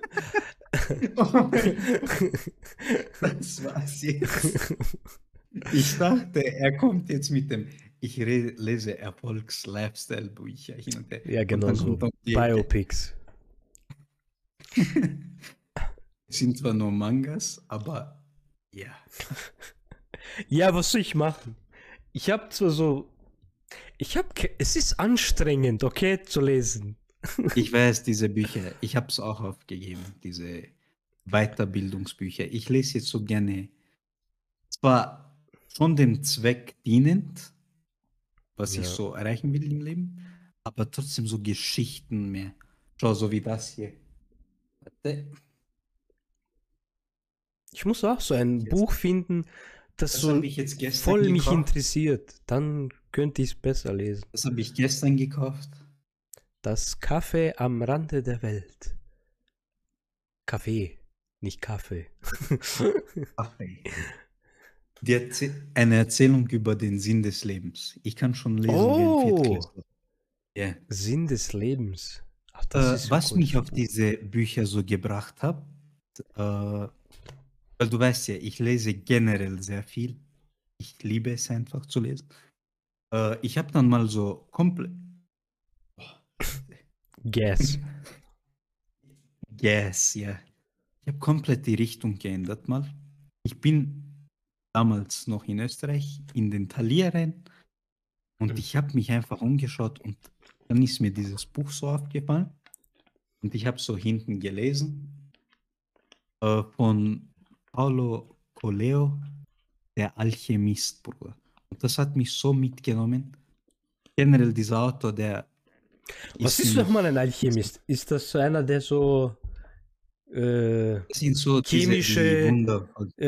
Speaker 2: Das war's jetzt. Ich dachte, er kommt jetzt mit dem, ich lese Erfolgs-Lifestyle-Bücher hin und her.
Speaker 1: Ja, genau so. Biopics.
Speaker 2: Es sind zwar nur Mangas, aber ja.
Speaker 1: Ja, was soll ich machen? Ich habe zwar so. Ich habe. Es ist anstrengend, okay, zu lesen.
Speaker 2: Ich weiß, diese Bücher, ich habe es auch aufgegeben, diese Weiterbildungsbücher. Ich lese jetzt so gerne, zwar schon dem Zweck dienend, was ich
Speaker 1: Ja.
Speaker 2: so erreichen will im Leben, aber trotzdem so Geschichten mehr. Schau, so wie das hier. Warte.
Speaker 1: Ich muss auch so ein
Speaker 2: Jetzt-
Speaker 1: Buch finden, das,
Speaker 2: Das
Speaker 1: so
Speaker 2: ich
Speaker 1: voll mich
Speaker 2: gekauft.
Speaker 1: interessiert. Dann könnte ich es besser lesen.
Speaker 2: Das habe ich gestern gekauft.
Speaker 1: Das Kaffee am Rande der Welt. Kaffee, nicht Kaffee.
Speaker 2: Die Erzäh eine Erzählung über den Sinn des Lebens. Ich kann schon lesen
Speaker 1: Oh.
Speaker 2: Ja.
Speaker 1: Sinn des Lebens. Ach,
Speaker 2: Äh,
Speaker 1: ja
Speaker 2: was
Speaker 1: gut.
Speaker 2: mich auf diese Bücher so gebracht hat, äh, weil du weißt ja, ich lese generell sehr viel. Ich liebe es einfach zu lesen. Äh, ich habe dann mal so komplett.
Speaker 1: Gas.
Speaker 2: Yes, ja. Ich habe komplett die Richtung geändert mal. Ich bin damals noch in Österreich in den Talieren und ich habe mich einfach umgeschaut und dann ist mir dieses Buch so aufgefallen und ich habe so hinten gelesen äh, von Paulo Coelho, der Alchemist, Bruder. Und das hat mich so mitgenommen. Generell dieser Autor, der
Speaker 1: Was ist
Speaker 2: nämlich-
Speaker 1: nochmal ein Alchemist? Ist das so einer, der so äh,
Speaker 2: Das sind so diese,
Speaker 1: chemische-
Speaker 2: die Wunder,
Speaker 1: äh,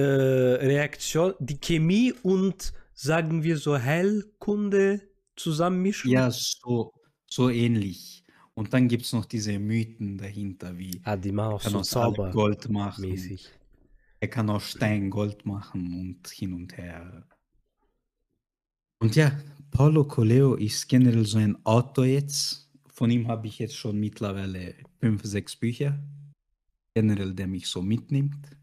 Speaker 1: Reaktion, die Chemie und sagen wir so Heilkunde zusammenmischen?
Speaker 2: Ja, so, so ähnlich. Und dann gibt es noch diese Mythen dahinter, wie
Speaker 1: Ah, die machen auch
Speaker 2: kann
Speaker 1: so Zauber
Speaker 2: Gold machen.
Speaker 1: mäßig.
Speaker 2: Er kann aus Stein Gold machen und hin und her. Und ja, Paulo Coelho ist generell so ein Autor jetzt. Von ihm habe ich jetzt schon mittlerweile fünf, sechs Bücher. Generell, der mich so mitnimmt.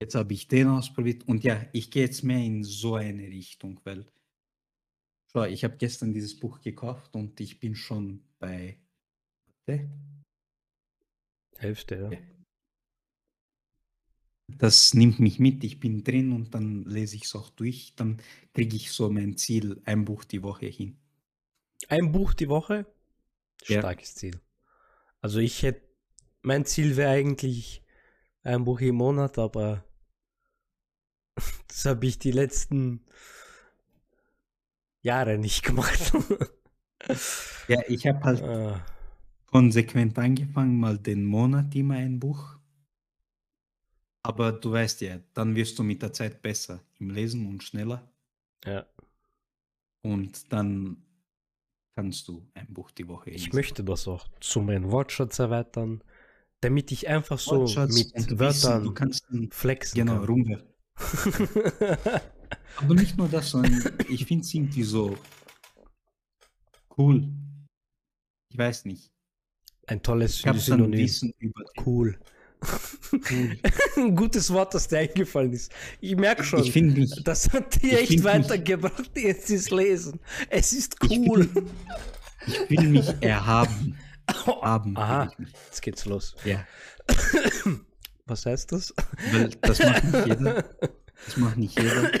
Speaker 2: Jetzt habe ich den ausprobiert. Und ja, ich gehe jetzt mehr in so eine Richtung, weil schau, ich habe gestern dieses Buch gekauft und ich bin schon bei warte,
Speaker 1: Hälfte, ja.
Speaker 2: Ja. das nimmt mich mit, ich bin drin und dann lese ich es auch durch. Dann kriege ich so mein Ziel, ein Buch die Woche hin.
Speaker 1: Ein Buch die Woche?
Speaker 2: Ja.
Speaker 1: Starkes Ziel. Also ich hätte, mein Ziel wäre eigentlich ein Buch im Monat, aber das habe ich die letzten Jahre nicht gemacht.
Speaker 2: Ja, ich habe halt
Speaker 1: Ah,
Speaker 2: konsequent angefangen, mal den Monat immer ein Buch. Aber du weißt ja, dann wirst du mit der Zeit besser im Lesen und schneller.
Speaker 1: ja.
Speaker 2: Und dann kannst du ein Buch die Woche
Speaker 1: Ich
Speaker 2: lesen.
Speaker 1: möchte das auch zu meinem Wortschatz erweitern, damit ich einfach so
Speaker 2: Wortschatz
Speaker 1: mit Wörtern
Speaker 2: Du kannst
Speaker 1: flexen
Speaker 2: genau
Speaker 1: kann.
Speaker 2: rumwerfen. Aber nicht nur das, sondern ich finde es irgendwie so cool, ich weiß nicht.
Speaker 1: Ein tolles Synonym.
Speaker 2: Wissen über den
Speaker 1: Cool. Ein gutes Wort, das dir eingefallen ist. Ich merke schon,
Speaker 2: Ich finde mich,
Speaker 1: das hat dir echt weitergebracht, jetzt ist Lesen. Es ist
Speaker 2: Ich
Speaker 1: cool.
Speaker 2: ich fühle mich erhaben.
Speaker 1: Aha.
Speaker 2: fühl ich mich.
Speaker 1: Jetzt geht's los.
Speaker 2: Ja,
Speaker 1: Was heißt das?
Speaker 2: weil das macht nicht jeder. Das macht nicht jeder.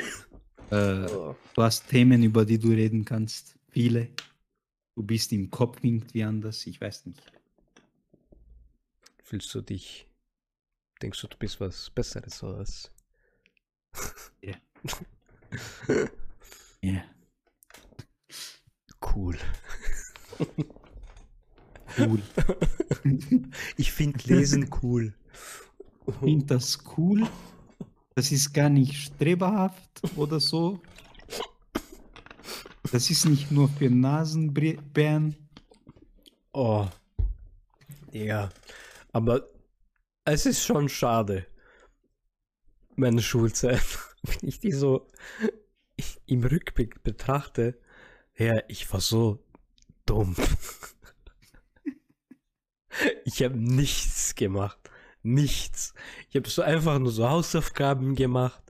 Speaker 2: Äh,
Speaker 1: Oh.
Speaker 2: du hast Themen, über die du reden kannst. Viele. Du bist im Kopf irgendwie anders. Ich weiß nicht.
Speaker 1: Fühlst du dich, denkst du, du bist was Besseres oder was?
Speaker 2: Ja.
Speaker 1: Cool.
Speaker 2: Cool.
Speaker 1: Ich finde Lesen cool.
Speaker 2: Ich finde das cool. Das ist gar nicht streberhaft oder so. Das ist nicht nur für Nasenbären.
Speaker 1: Oh. Ja. Aber es ist schon schade. Meine Schulzeit. Wenn ich die so im Rückblick betrachte, ja, ich war so dumm. Ich habe nichts gemacht. Nichts. Ich habe so einfach nur so Hausaufgaben gemacht.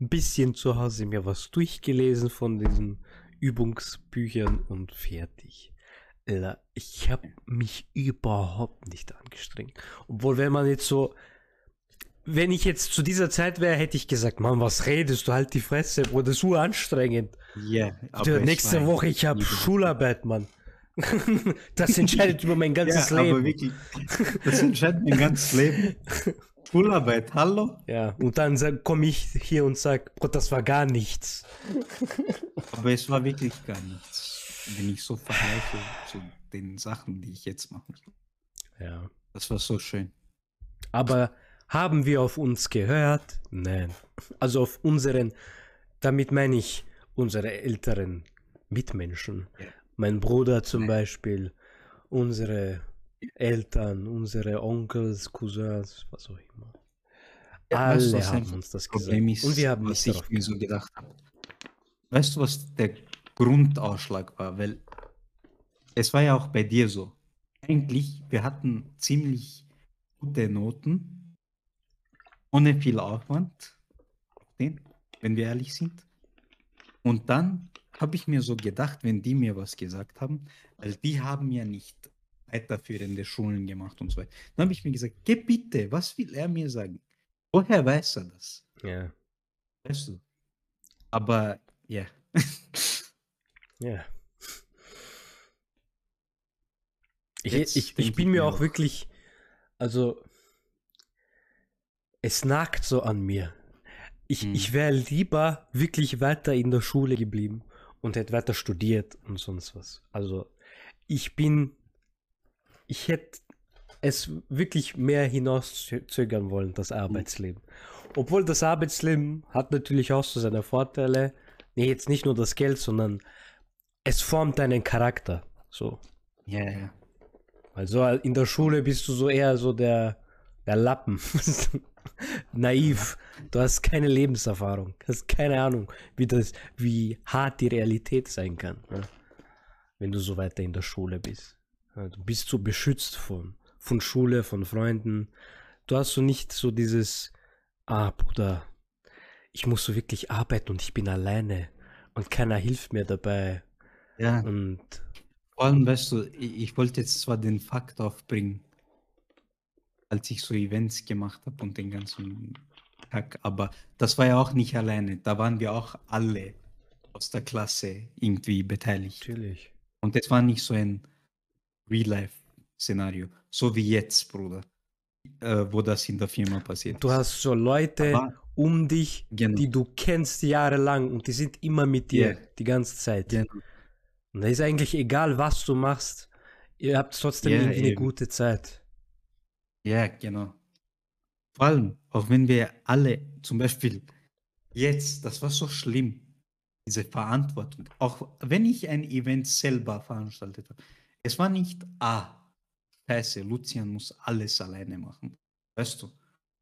Speaker 1: Ein bisschen zu Hause mir was durchgelesen von diesen Übungsbüchern und fertig. Alter, ich habe mich überhaupt nicht angestrengt. Obwohl, wenn man jetzt so, wenn ich jetzt zu dieser Zeit wäre, hätte ich gesagt, Mann, was redest du? Halt die Fresse, Bruder, das ist so anstrengend.
Speaker 2: Ja,
Speaker 1: Du, nächste Woche, ich habe Schularbeit, Mann. das entscheidet über mein ganzes
Speaker 2: ja, aber
Speaker 1: Leben.
Speaker 2: wirklich, das entscheidet mein ganzes Leben. Schularbeit, hallo?
Speaker 1: Ja, und dann komme ich hier und sag, Gott, das war gar nichts.
Speaker 2: Aber es war wirklich gar nichts, wenn ich so vergleiche zu den Sachen, die ich jetzt mache.
Speaker 1: Ja.
Speaker 2: Das war so schön.
Speaker 1: Aber haben wir auf uns gehört? Nein. Also auf unseren, damit meine ich unsere älteren Mitmenschen.
Speaker 2: Ja.
Speaker 1: Mein Bruder zum. Beispiel, unsere Eltern, unsere Onkels, Cousins, was auch immer.
Speaker 2: Weißt
Speaker 1: Alle
Speaker 2: was
Speaker 1: haben uns das
Speaker 2: Problem
Speaker 1: gesagt.
Speaker 2: ist,
Speaker 1: Und wir haben
Speaker 2: was
Speaker 1: nicht
Speaker 2: ich mir so gedacht habe. Weißt du, was der Grundausschlag war? Weil es war ja auch bei dir so. Eigentlich, wir hatten ziemlich gute Noten, ohne viel Aufwand, wenn wir ehrlich sind. Und dann habe ich mir so gedacht, wenn die mir was gesagt haben, weil die haben ja nicht weiterführende Schulen gemacht und so weiter. Dann habe ich mir gesagt, geh bitte, was will er mir sagen? Woher weiß er das?
Speaker 1: Ja,
Speaker 2: Weißt du? Aber ja.
Speaker 1: ja. Ich, ich, ich bin mir auch
Speaker 2: auch.
Speaker 1: wirklich, also es nagt so an mir. Ich,
Speaker 2: Mhm.
Speaker 1: ich wäre lieber wirklich weiter in der Schule geblieben und hätte weiter studiert und sonst was. Also ich bin, ich hätte es wirklich mehr hinauszögern wollen, das Arbeitsleben. Obwohl das Arbeitsleben hat natürlich auch so seine Vorteile. Nee, jetzt nicht nur das Geld, sondern es formt deinen Charakter. So.
Speaker 2: Ja, ja.
Speaker 1: Also in der Schule bist du so eher so der, der Lappen. Naiv. Du hast keine Lebenserfahrung. Hast keine Ahnung, wie das, wie hart die Realität sein kann. Ne? Wenn du so weiter in der Schule bist. Ja, Du bist so beschützt von, von Schule, von Freunden. Du hast so nicht so dieses, ah, Bruder, ich muss so wirklich arbeiten und ich bin alleine und keiner hilft mir dabei.
Speaker 2: Ja,
Speaker 1: Und
Speaker 2: vor allem, weißt du, ich, ich wollte jetzt zwar den Fakt aufbringen, als ich so Events gemacht habe und den ganzen Tag, aber das war ja auch nicht alleine. Da waren wir auch alle aus der Klasse irgendwie beteiligt.
Speaker 1: natürlich.
Speaker 2: Und das war nicht so ein Real-Life-Szenario, so wie jetzt, Bruder, äh, wo das in der Firma passiert
Speaker 1: Du hast so Leute
Speaker 2: Aber-
Speaker 1: um dich,
Speaker 2: Genau.
Speaker 1: die du kennst jahrelang und die sind immer mit dir
Speaker 2: Ja.
Speaker 1: die ganze Zeit.
Speaker 2: Genau.
Speaker 1: Und da ist eigentlich egal, was du machst, ihr habt trotzdem
Speaker 2: Ja,
Speaker 1: irgendwie eine
Speaker 2: eben.
Speaker 1: gute Zeit.
Speaker 2: Ja, genau. Vor allem, auch wenn wir alle, zum Beispiel jetzt, das war so schlimm, diese Verantwortung. Auch wenn ich ein Event selber veranstaltet habe. Es war nicht, ah, scheiße, Lucian muss alles alleine machen. Weißt du?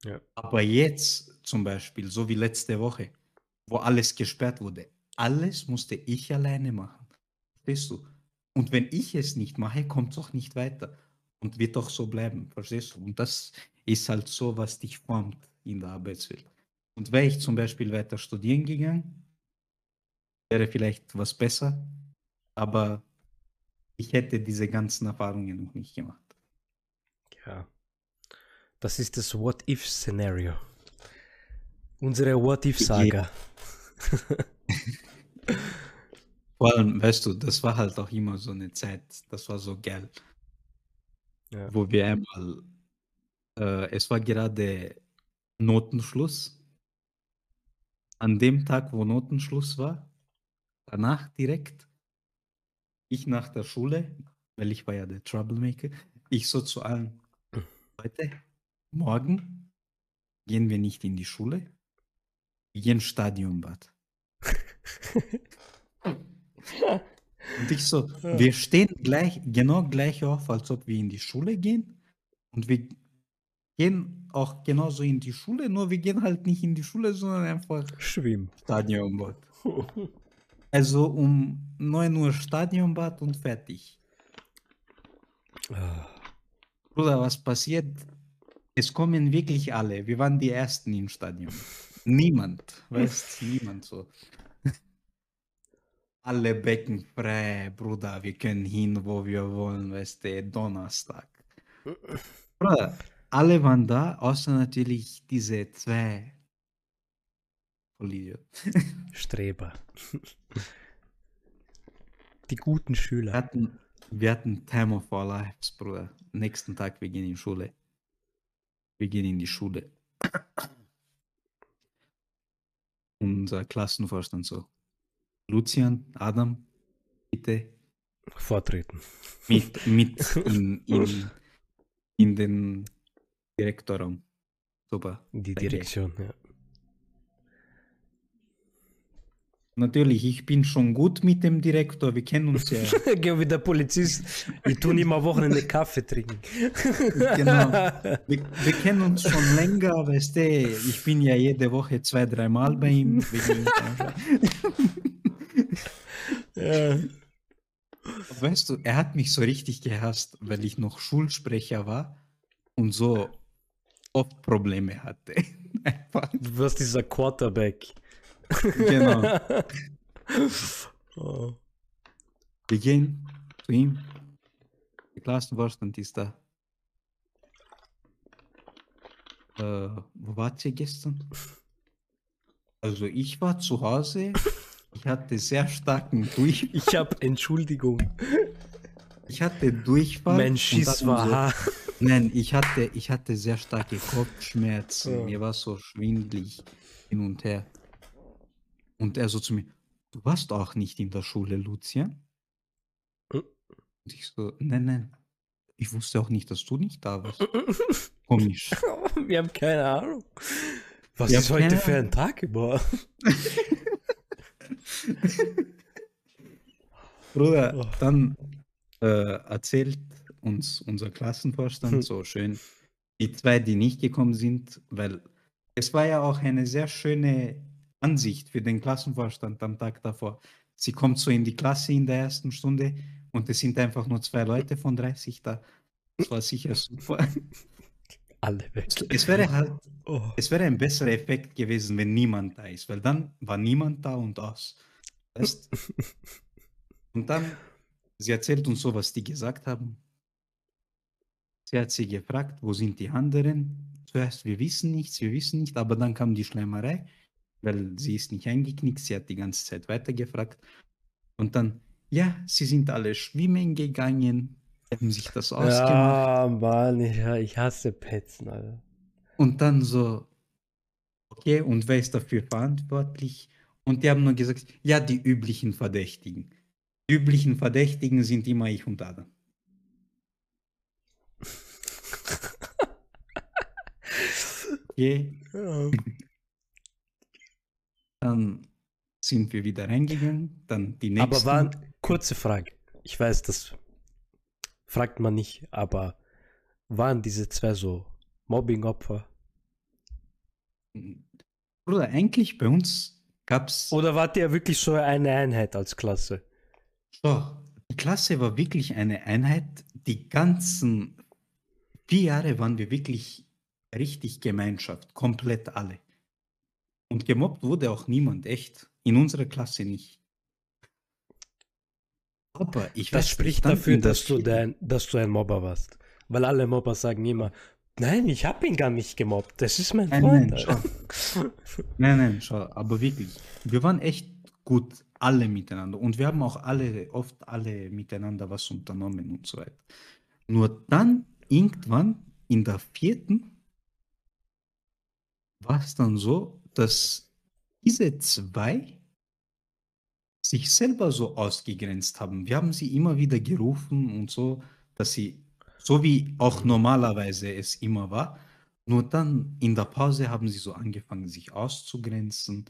Speaker 1: Ja.
Speaker 2: Aber jetzt zum Beispiel, so wie letzte Woche, wo alles gesperrt wurde, alles musste ich alleine machen. Verstehst du? Und wenn ich es nicht mache, kommt es auch nicht weiter. Und wird auch so bleiben, verstehst du? Und das ist halt so, was dich formt in der Arbeitswelt. Und wäre ich zum Beispiel weiter studieren gegangen, wäre vielleicht was besser, aber ich hätte diese ganzen Erfahrungen noch nicht gemacht.
Speaker 1: Ja. Das ist das What-If-Szenario. Unsere What-If-Saga.
Speaker 2: Vor allem, weißt du, das war halt auch immer so eine Zeit, das war so geil,
Speaker 1: Ja.
Speaker 2: wo wir einmal, äh, es war gerade Notenschluss. An dem Tag, wo Notenschluss war, danach direkt, ich nach der Schule, weil ich war ja der Troublemaker, ich so zu allen, Leute, morgen gehen wir nicht in die Schule, wir gehen Stadionbad. Und ich so,
Speaker 1: Ja.
Speaker 2: wir stehen gleich, genau gleich auf, als ob wir in die Schule gehen. Und wir gehen auch genauso in die Schule, nur wir gehen halt nicht in die Schule, sondern einfach
Speaker 1: Schwimm.
Speaker 2: Stadionbad. Also um 9 Uhr Stadionbad und fertig.
Speaker 1: Ah,
Speaker 2: Bruder, was passiert? Es kommen wirklich alle. Wir waren die Ersten im Stadion. Niemand, weißt niemand so. Alle Becken frei, Bruder. Wir können hin, wo wir wollen, weißt du, Donnerstag. Bruder, alle waren da, außer natürlich diese zwei Vollidiot.
Speaker 1: Streber. Die guten
Speaker 2: Wir
Speaker 1: Schüler.
Speaker 2: hatten, wir hatten Time of Our Lives, Bruder. Nächsten Tag, wir gehen in die Schule. Wir gehen in die Schule. Unser Klassenvorstand so. Lucian, Adam, bitte
Speaker 1: Vortreten.
Speaker 2: mit, mit in, in, in den Direktorraum. Super.
Speaker 1: Die. Direktion, ja.
Speaker 2: Natürlich, ich bin schon gut mit dem Direktor. Wir kennen uns ja.
Speaker 1: Geh wie der Polizist. Wir tun immer Wochenende Kaffee trinken.
Speaker 2: genau. Wir, wir kennen uns schon länger, weißt du. Ich bin ja jede Woche zwei, dreimal bei ihm.
Speaker 1: Ja.
Speaker 2: weißt du, er hat mich so richtig gehasst, weil ich noch Schulsprecher war und so oft Probleme hatte. Einfach.
Speaker 1: Du wirst dieser Quarterback.
Speaker 2: Genau.
Speaker 1: Oh.
Speaker 2: Wir gehen zu ihm. Der Klassenvorstand ist da. Äh, wo wart ihr gestern? Also ich war zu Hause. Ich hatte sehr starken Durch.
Speaker 1: Ich hab Entschuldigung.
Speaker 2: Ich hatte Durchfall.
Speaker 1: Mein Schiss war
Speaker 2: so-. Nein, ich hatte, ich hatte sehr starke Kopfschmerzen.
Speaker 1: Ja.
Speaker 2: Mir war so schwindlig hin und her. Und er so zu mir, du warst auch nicht in der Schule, Lucian?
Speaker 1: Hm.
Speaker 2: Und ich so, nein, nein. Ich wusste auch nicht, dass du nicht da warst. Komisch.
Speaker 1: Wir haben keine Ahnung. Was
Speaker 2: Wir
Speaker 1: ist heute für ein Tag überhaupt?
Speaker 2: Bruder,
Speaker 1: Oh.
Speaker 2: dann äh, erzählt uns unser Klassenvorstand
Speaker 1: Hm.
Speaker 2: so schön, die zwei, die nicht gekommen sind, weil es war ja auch eine sehr schöne Ansicht für den Klassenvorstand am Tag davor. Sie kommt so in die Klasse in der ersten Stunde und es sind einfach nur zwei Leute von 30 da. Das war sicher super.
Speaker 1: Alle weg.
Speaker 2: Es wäre halt,
Speaker 1: Oh.
Speaker 2: es wäre ein besserer Effekt gewesen, wenn niemand da ist, weil dann war niemand da und aus. Weißt? Und dann, sie erzählt uns so, was die gesagt haben. Sie hat sie gefragt, wo sind die anderen? Zuerst, wir wissen nichts, wir wissen nicht, aber dann kam die Schleimerei, weil sie ist nicht eingeknickt, sie hat die ganze Zeit weitergefragt. Und dann, ja, sie sind alle schwimmen gegangen, haben sich das ausgemacht.
Speaker 1: Ja, Mann, ich, ich hasse Petzen, Alter.
Speaker 2: Und dann so, okay, und wer ist dafür verantwortlich? Und die haben nur gesagt, ja, die üblichen Verdächtigen. Die üblichen Verdächtigen sind immer ich und Adam. Okay,
Speaker 1: Ja.
Speaker 2: dann sind wir wieder reingegangen, dann die nächsten.
Speaker 1: Aber waren, kurze Frage. Ich weiß, das fragt man nicht, aber waren diese zwei so Mobbing-Opfer?
Speaker 2: Bruder, eigentlich bei uns gab es
Speaker 1: Oder wart ihr wirklich so eine Einheit als Klasse?
Speaker 2: Doch, Die Klasse war wirklich eine Einheit. Die ganzen vier Jahre waren wir wirklich richtig Gemeinschaft, komplett alle. Und gemobbt wurde auch niemand, echt. In unserer Klasse nicht.
Speaker 1: Aber ich das spricht dafür, dass du, dein, dass du ein Mobber warst. Weil alle Mobber sagen immer, nein, ich habe ihn gar nicht gemobbt. Das ist mein nein, Freund.
Speaker 2: Nein, nein, nein, schau. Aber wirklich, wir waren echt gut, alle miteinander. Und wir haben auch alle, oft alle miteinander was unternommen und so weiter. Nur dann, irgendwann, in der vierten, war es dann so, dass diese zwei sich selber so ausgegrenzt haben. Wir haben sie immer wieder gerufen und so, dass sie, so wie auch normalerweise es immer war, nur dann in der Pause haben sie so angefangen, sich auszugrenzen.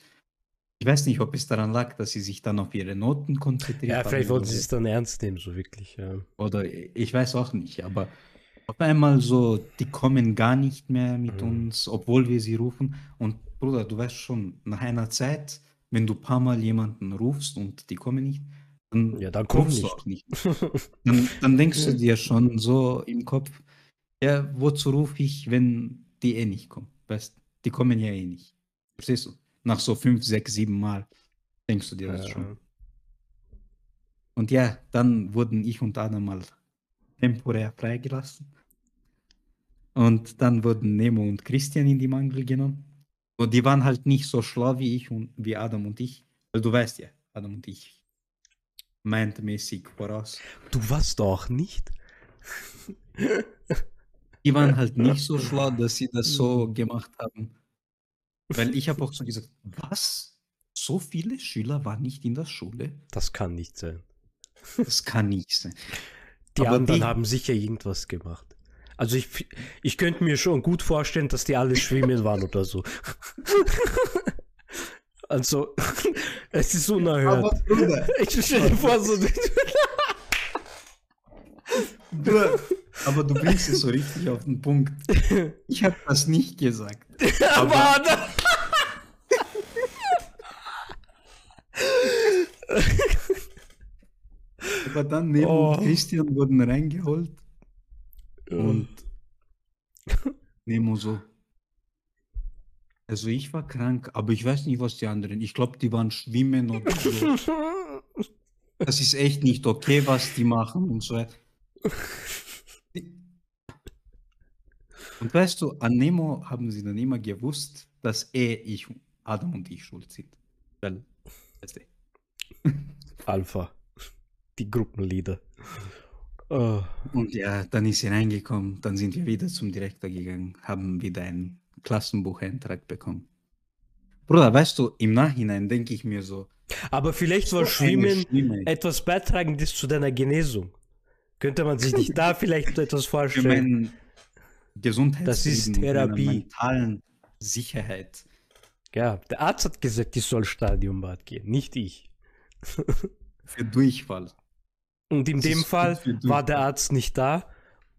Speaker 2: Ich weiß nicht, ob es daran lag, dass sie sich dann auf ihre Noten konzentriert
Speaker 1: haben. Ja, vielleicht wollten sie es dann ernst nehmen, so wirklich. Ja.
Speaker 2: Oder ich weiß auch nicht, aber auf einmal so, die kommen gar nicht mehr mit mhm. uns, obwohl wir sie rufen. Und Bruder, du weißt schon, nach einer Zeit, wenn du ein paar Mal jemanden rufst und die kommen nicht, dann,
Speaker 1: ja, dann rufst
Speaker 2: du auch nicht. dann, dann denkst du dir schon so im Kopf, ja, wozu rufe ich, wenn die eh nicht kommen? Weißt die kommen ja eh nicht. Verstehst du? Nach so fünf, sechs, sieben Mal denkst du dir das ja. schon. Und ja, dann wurden ich und Adam mal temporär freigelassen. Und dann wurden Nemo und Christian in die Mangel genommen. Und die waren halt nicht so schlau wie ich und wie Adam und ich. Weil du weißt ja, Adam und ich mindmäßig voraus.
Speaker 1: Du warst doch nicht.
Speaker 2: Die waren halt nicht so schlau, dass sie das so gemacht haben. Weil ich habe auch so gesagt, was? So viele Schüler waren nicht in der Schule?
Speaker 1: Das kann nicht sein.
Speaker 2: Das kann nicht sein.
Speaker 1: Die Aber anderen die, haben sicher irgendwas gemacht. Also ich, ich könnte mir schon gut vorstellen, dass die alle schwimmen waren oder so. Also, es ist unerhört. Aber Bruder, ich stelle dir vor, so.
Speaker 2: Bruder, aber du bringst es so richtig auf den Punkt. Ich habe das nicht gesagt. Aber, aber aber dann neben oh. Christian wurden reingeholt und Nemo so. Also ich war krank, aber ich weiß nicht, was die anderen. Ich glaube, die waren schwimmen oder so. Das ist echt nicht okay, was die machen und so. Und weißt du, an Nemo haben sie dann immer gewusst, dass er, ich, Adam und ich schuld sind. Weil, weißt
Speaker 1: du. Alpha. Die Gruppenleader.
Speaker 2: Oh. Und ja, dann ist sie reingekommen, dann sind wir wieder zum Direktor gegangen, haben wieder einen Klassenbucheintrag bekommen. Bruder, weißt du, im Nachhinein denke ich mir so.
Speaker 1: Aber vielleicht war Schwimmen etwas Beitragendes zu deiner Genesung. Könnte man sich nicht da vielleicht etwas vorstellen?
Speaker 2: Gesundheit.
Speaker 1: Das ist Therapie.
Speaker 2: mentalen Sicherheit.
Speaker 1: Ja, der Arzt hat gesagt, ich soll Stadionbad gehen, nicht ich.
Speaker 2: Für Durchfall.
Speaker 1: Und in das dem Fall war der Arzt nicht da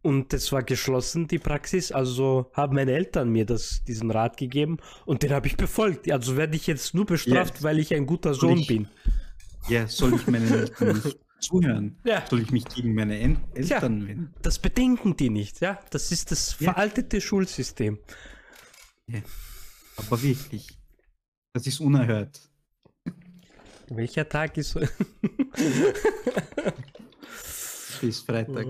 Speaker 1: und es war geschlossen, die Praxis. Also haben meine Eltern mir das, diesen Rat gegeben und den habe ich befolgt. Also werde ich jetzt nur bestraft, ja. weil ich ein guter soll Sohn ich, bin.
Speaker 2: Ja, soll ich meinen Eltern zuhören? Ja. Soll ich mich gegen meine en Eltern
Speaker 1: ja, wenden? Das bedenken die nicht, ja. Das ist das ja. veraltete Schulsystem.
Speaker 2: Ja. Aber wirklich. Das ist unerhört.
Speaker 1: Welcher Tag ist.
Speaker 2: ist Freitag.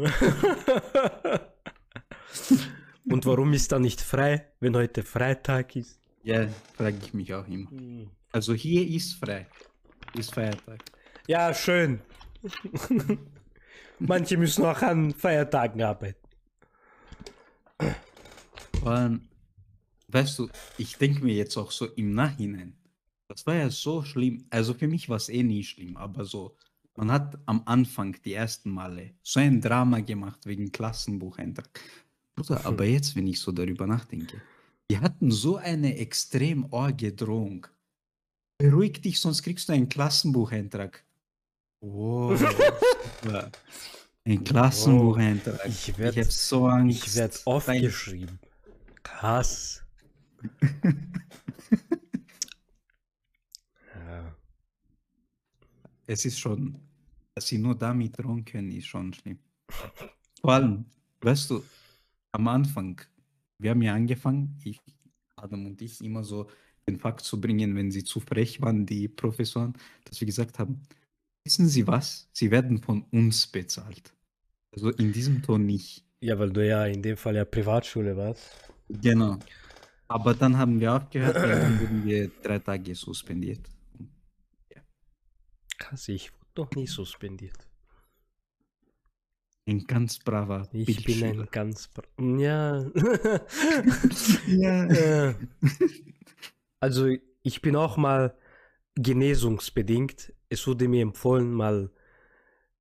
Speaker 1: Und warum ist da nicht frei, wenn heute Freitag ist?
Speaker 2: Ja, frage ich mich auch immer. Also hier ist frei. Ist Feiertag.
Speaker 1: Ja, schön. Manche müssen auch an Feiertagen arbeiten.
Speaker 2: Und, weißt du, ich denke mir jetzt auch so im Nachhinein, das war ja so schlimm. Also für mich war es eh nie schlimm, aber so man hat am Anfang die ersten Male so ein Drama gemacht wegen Klassenbucheintrag. Bruder, hm. aber jetzt, wenn ich so darüber nachdenke, die hatten so eine extrem orge Drohung. Beruhig dich, sonst kriegst du einen Klassenbucheintrag. Wow. ein Klassenbucheintrag.
Speaker 1: Wow. Ich, werd, ich habe so Angst. Ich werde oft geschrieben. Krass.
Speaker 2: es ist schon, dass sie nur damit drohen können, ist schon schlimm. Vor allem, weißt du, am Anfang, wir haben ja angefangen, ich, Adam und ich, immer so den Fakt zu bringen, wenn sie zu frech waren, die Professoren, dass wir gesagt haben, wissen Sie was? Sie werden von uns bezahlt. Also in diesem Ton nicht.
Speaker 1: Ja, weil du ja in dem Fall ja Privatschule warst.
Speaker 2: Genau. Aber dann haben wir aufgehört, weil dann wurden wir drei Tage suspendiert.
Speaker 1: Krass, ich noch nie suspendiert.
Speaker 2: Ein ganz braver
Speaker 1: Ich bin
Speaker 2: Bildschüler.
Speaker 1: ein ganz... bra- Ja.
Speaker 2: Ja.
Speaker 1: Äh, also ich bin auch mal genesungsbedingt. Es wurde mir empfohlen, mal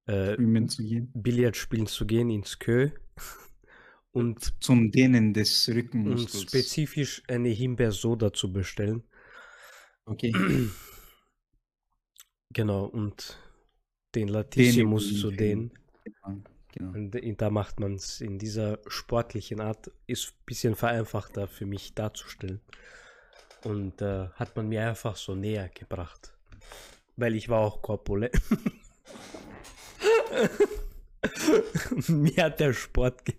Speaker 1: äh,
Speaker 2: Schwimmen zu gehen.
Speaker 1: Billard spielen zu gehen ins Kö. Und,
Speaker 2: Zum Dehnen des
Speaker 1: und
Speaker 2: Rückenmuskels.
Speaker 1: spezifisch eine Himbeersoda zu bestellen.
Speaker 2: Okay.
Speaker 1: Genau, und den Latissimus
Speaker 2: Dehnübungen
Speaker 1: zu dehnen.
Speaker 2: Genau. genau.
Speaker 1: Und in- da macht man es in dieser sportlichen Art, ist ein bisschen vereinfachter für mich darzustellen. Und äh, hat man mir einfach so näher gebracht. Weil ich war auch korpulent. mir hat der Sport ge-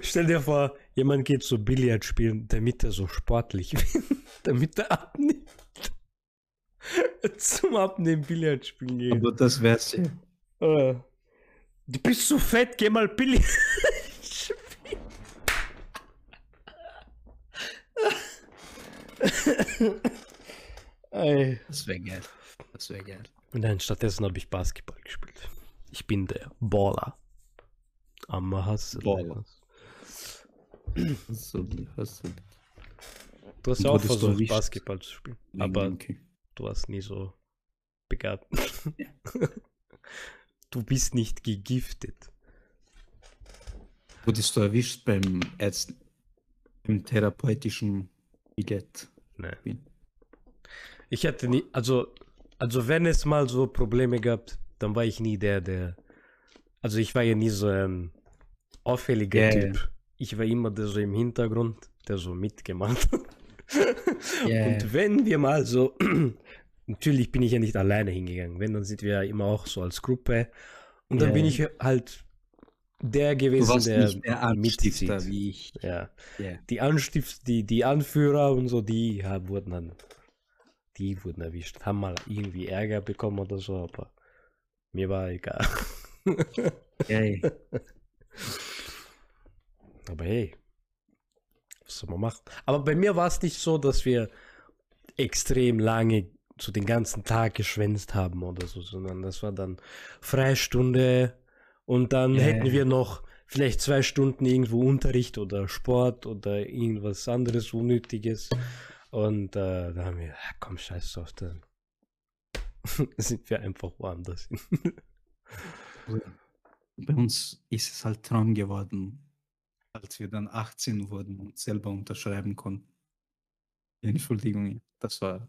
Speaker 1: Stell dir vor, jemand geht so Billard spielen, damit er so sportlich wird, damit er abnimmt. Zum Abnehmen Billard spielen gehen.
Speaker 2: Aber das wär's ja.
Speaker 1: Äh, Du bist so fett, geh mal Billard spielen. Ey.
Speaker 2: Das wäre geil. Das wäre geil.
Speaker 1: Nein, stattdessen habe ich Basketball gespielt. Ich bin der Baller. Am Hass.
Speaker 2: Baller. So, hast du.
Speaker 1: Du hast ja
Speaker 2: Und
Speaker 1: auch versucht? Basketball zu spielen. Aber
Speaker 2: okay.
Speaker 1: Du warst nie so begabt. du bist nicht gegiftet.
Speaker 2: Wurdest du erwischt beim Ärzten, im therapeutischen Billett?
Speaker 1: Nee.
Speaker 2: Wie?
Speaker 1: Ich hatte nie, also, also wenn es mal so Probleme gab, dann war ich nie der, der, also ich war ja nie so ein auffälliger
Speaker 2: Ja,
Speaker 1: Typ. Ich war immer der so im Hintergrund, der so mitgemacht hat.
Speaker 2: Ja,
Speaker 1: Und wenn wir mal so, natürlich bin ich ja nicht alleine hingegangen, wenn, dann sind wir ja immer auch so als Gruppe. Und dann
Speaker 2: Ja.
Speaker 1: bin ich halt der
Speaker 2: Du
Speaker 1: gewesen,
Speaker 2: warst
Speaker 1: der,
Speaker 2: der
Speaker 1: mitzieht.
Speaker 2: wie ich.
Speaker 1: Ja.
Speaker 2: Ja.
Speaker 1: Die Anstift, die, die Anführer und so, die haben, wurden dann, die wurden erwischt, haben mal irgendwie Ärger bekommen oder so, aber mir war egal. Aber hey, was soll man machen? Aber bei mir war es nicht so, dass wir extrem lange so den ganzen Tag geschwänzt haben oder so, sondern das war dann Freistunde und dann
Speaker 2: Ja,
Speaker 1: hätten wir noch vielleicht zwei Stunden irgendwo Unterricht oder Sport oder irgendwas anderes Unnötiges. Und äh, da haben wir, ah, komm, scheiß drauf, dann sind wir einfach woanders hin.
Speaker 2: Bei uns ist es halt Traum geworden, als wir dann 18 wurden und selber unterschreiben konnten. Entschuldigung, das war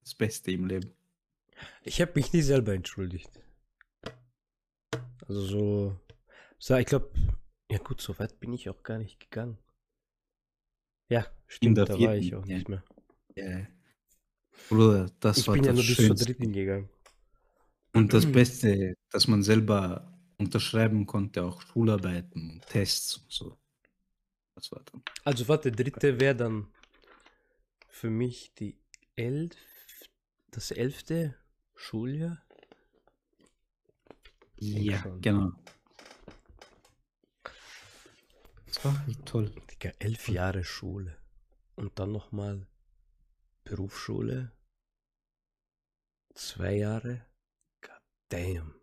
Speaker 2: das Beste im Leben.
Speaker 1: Ich habe mich nie selber entschuldigt. Also so, so ich glaube, ja gut, so weit bin ich auch gar nicht gegangen. Ja, stimmt, da war
Speaker 2: vierten,
Speaker 1: ich auch
Speaker 2: ja.
Speaker 1: nicht mehr.
Speaker 2: Ja. Bruder, das
Speaker 1: Ich
Speaker 2: war
Speaker 1: bin ja
Speaker 2: das
Speaker 1: nur bis zur
Speaker 2: Schönste.
Speaker 1: dritten gegangen.
Speaker 2: Und das Beste, dass man selber unterschreiben konnte, auch Schularbeiten und Tests und so. Das war dann.
Speaker 1: Also warte, dritte wäre dann für mich die elf, das elfte Schuljahr.
Speaker 2: Ja,
Speaker 1: schon.
Speaker 2: genau. Das war echt toll.
Speaker 1: Digga, elf Jahre Schule. Und dann nochmal Berufsschule. Zwei Jahre. God damn.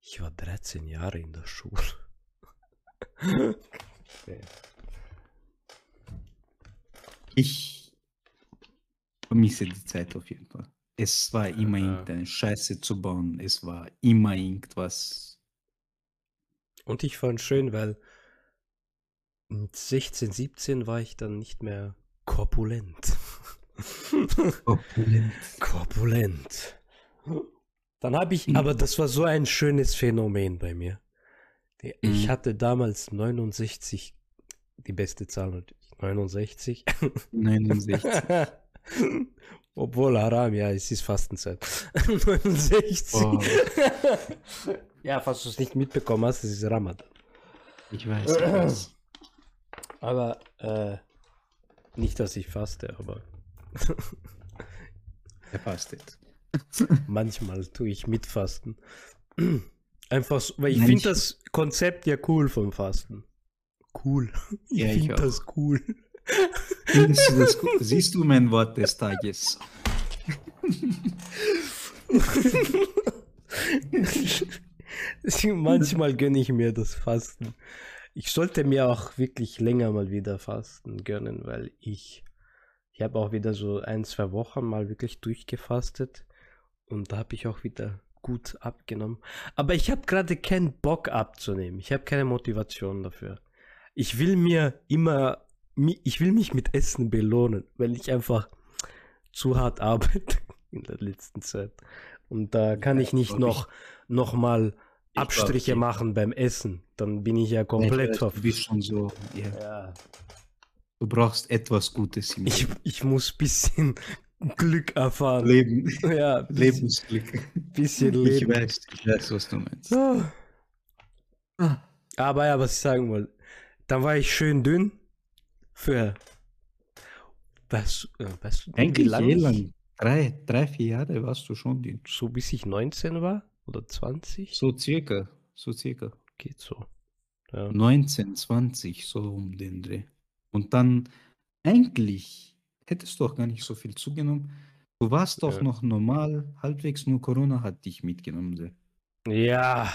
Speaker 1: Ich war 13 Jahre in der Schule.
Speaker 2: Ich vermisse die Zeit auf jeden Fall. Es war immer
Speaker 1: Ja.
Speaker 2: irgendeine Scheiße zu bauen. Es war immer irgendwas.
Speaker 1: Und ich fand schön, weil mit 16, 17 war ich dann nicht mehr korpulent.
Speaker 2: Opulent.
Speaker 1: Korpulent. Dann habe ich,
Speaker 2: Mhm.
Speaker 1: aber das war so ein schönes Phänomen bei mir. Ich
Speaker 2: Mhm.
Speaker 1: hatte damals 69, die beste Zahl natürlich, 69.
Speaker 2: 69.
Speaker 1: Obwohl Haram, ja, es ist Fastenzeit. 69.
Speaker 2: Oh,
Speaker 1: Ja, falls du es nicht mitbekommen hast, es ist Ramadan.
Speaker 2: ich weiß. Ich weiß.
Speaker 1: Aber äh, nicht, dass ich faste, aber
Speaker 2: Er fastet.
Speaker 1: manchmal tue ich mitfasten. Einfach so, weil ich finde das Konzept ja cool vom Fasten. Cool. Ich
Speaker 2: Ja,
Speaker 1: finde das cool.
Speaker 2: Findest du das gut? Siehst du mein Wort des Tages?
Speaker 1: Manchmal gönne ich mir das Fasten. Ich sollte mir auch wirklich länger mal wieder Fasten gönnen, weil ich, ich habe auch wieder so ein, zwei Wochen mal wirklich durchgefastet und da habe ich auch wieder gut abgenommen. Aber ich habe gerade keinen Bock abzunehmen. Ich habe keine Motivation dafür. Ich will mir immer, ich will mich mit Essen belohnen, weil ich einfach zu hart arbeite in der letzten Zeit. Und da kann ich nicht
Speaker 2: glaub
Speaker 1: noch, noch mal
Speaker 2: Ich glaub,
Speaker 1: Abstriche
Speaker 2: ich-
Speaker 1: machen beim Essen. Dann bin ich ja komplett
Speaker 2: Ich
Speaker 1: auf.
Speaker 2: Du bist schon so. Ja.
Speaker 1: Ja,
Speaker 2: Du brauchst etwas Gutes
Speaker 1: ich, ich muss bisschen Glück erfahren.
Speaker 2: Leben.
Speaker 1: Ja, bisschen,
Speaker 2: Lebensglück.
Speaker 1: bisschen
Speaker 2: Ich
Speaker 1: Leben.
Speaker 2: weiß, ich weiß, was du meinst.
Speaker 1: Ah. Aber ja, was ich sagen wollte. Dann war ich schön dünn. Für. Was, äh, weißt du, wie
Speaker 2: Eigentlich
Speaker 1: lange ich-
Speaker 2: lang. Drei, drei, vier Jahre warst du schon dünn.
Speaker 1: So bis ich 19 war? Oder 20?
Speaker 2: So circa. So circa.
Speaker 1: Geht so. Ja.
Speaker 2: 19, 20, so um den Dreh. Und dann, eigentlich, hättest du auch gar nicht so viel zugenommen. Du warst auch
Speaker 1: Ja.
Speaker 2: noch normal, halbwegs, nur Corona hat dich mitgenommen.
Speaker 1: Ja,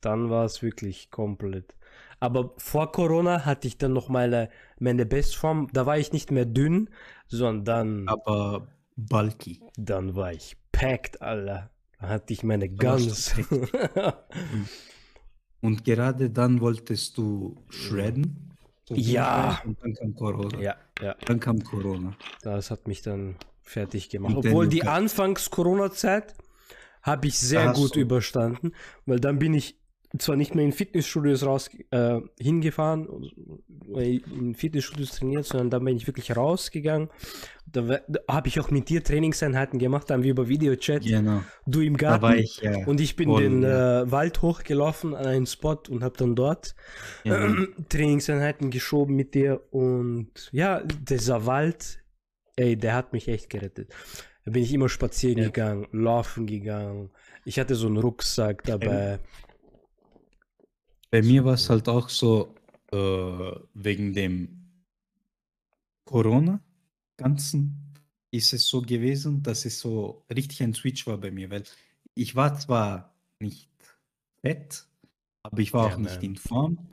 Speaker 1: dann war es wirklich komplett. Aber vor Corona hatte ich dann noch meine, meine Bestform. Da war ich nicht mehr dünn, sondern
Speaker 2: Aber bulky.
Speaker 1: dann war ich packed, Alter. Da hatte ich meine Guns.
Speaker 2: Und gerade dann wolltest du shredden. So
Speaker 1: Ja.
Speaker 2: Und dann kam Corona.
Speaker 1: ja, ja,
Speaker 2: Dann kam Corona.
Speaker 1: das hat mich dann fertig gemacht.
Speaker 2: Und
Speaker 1: Obwohl die Anfangs-Corona-Zeit habe ich sehr gut überstanden, weil dann bin ich zwar nicht mehr in Fitnessstudios raus äh, hingefahren, in Fitnessstudios trainiert, sondern dann bin ich wirklich rausgegangen. Da, da habe ich auch mit dir Trainingseinheiten gemacht, da haben wir über Videochat,
Speaker 2: Genau.
Speaker 1: du im
Speaker 2: Da
Speaker 1: Garten
Speaker 2: war ich ja.
Speaker 1: und ich bin
Speaker 2: voll,
Speaker 1: den
Speaker 2: ja.
Speaker 1: äh, Wald hochgelaufen an einen Spot und habe dann dort
Speaker 2: ja.
Speaker 1: Trainingseinheiten geschoben mit dir und ja, dieser Wald, ey, der hat mich echt gerettet. Da bin ich immer spazieren gegangen, laufen gegangen. Ich hatte so einen Rucksack dabei.
Speaker 2: Bei mir war es halt auch so, äh, wegen dem Corona Ganzen ist es so gewesen, dass es so richtig ein Switch war bei mir, weil ich war zwar nicht fett, aber ich war
Speaker 1: Ja,
Speaker 2: auch nicht
Speaker 1: nein.
Speaker 2: in Form.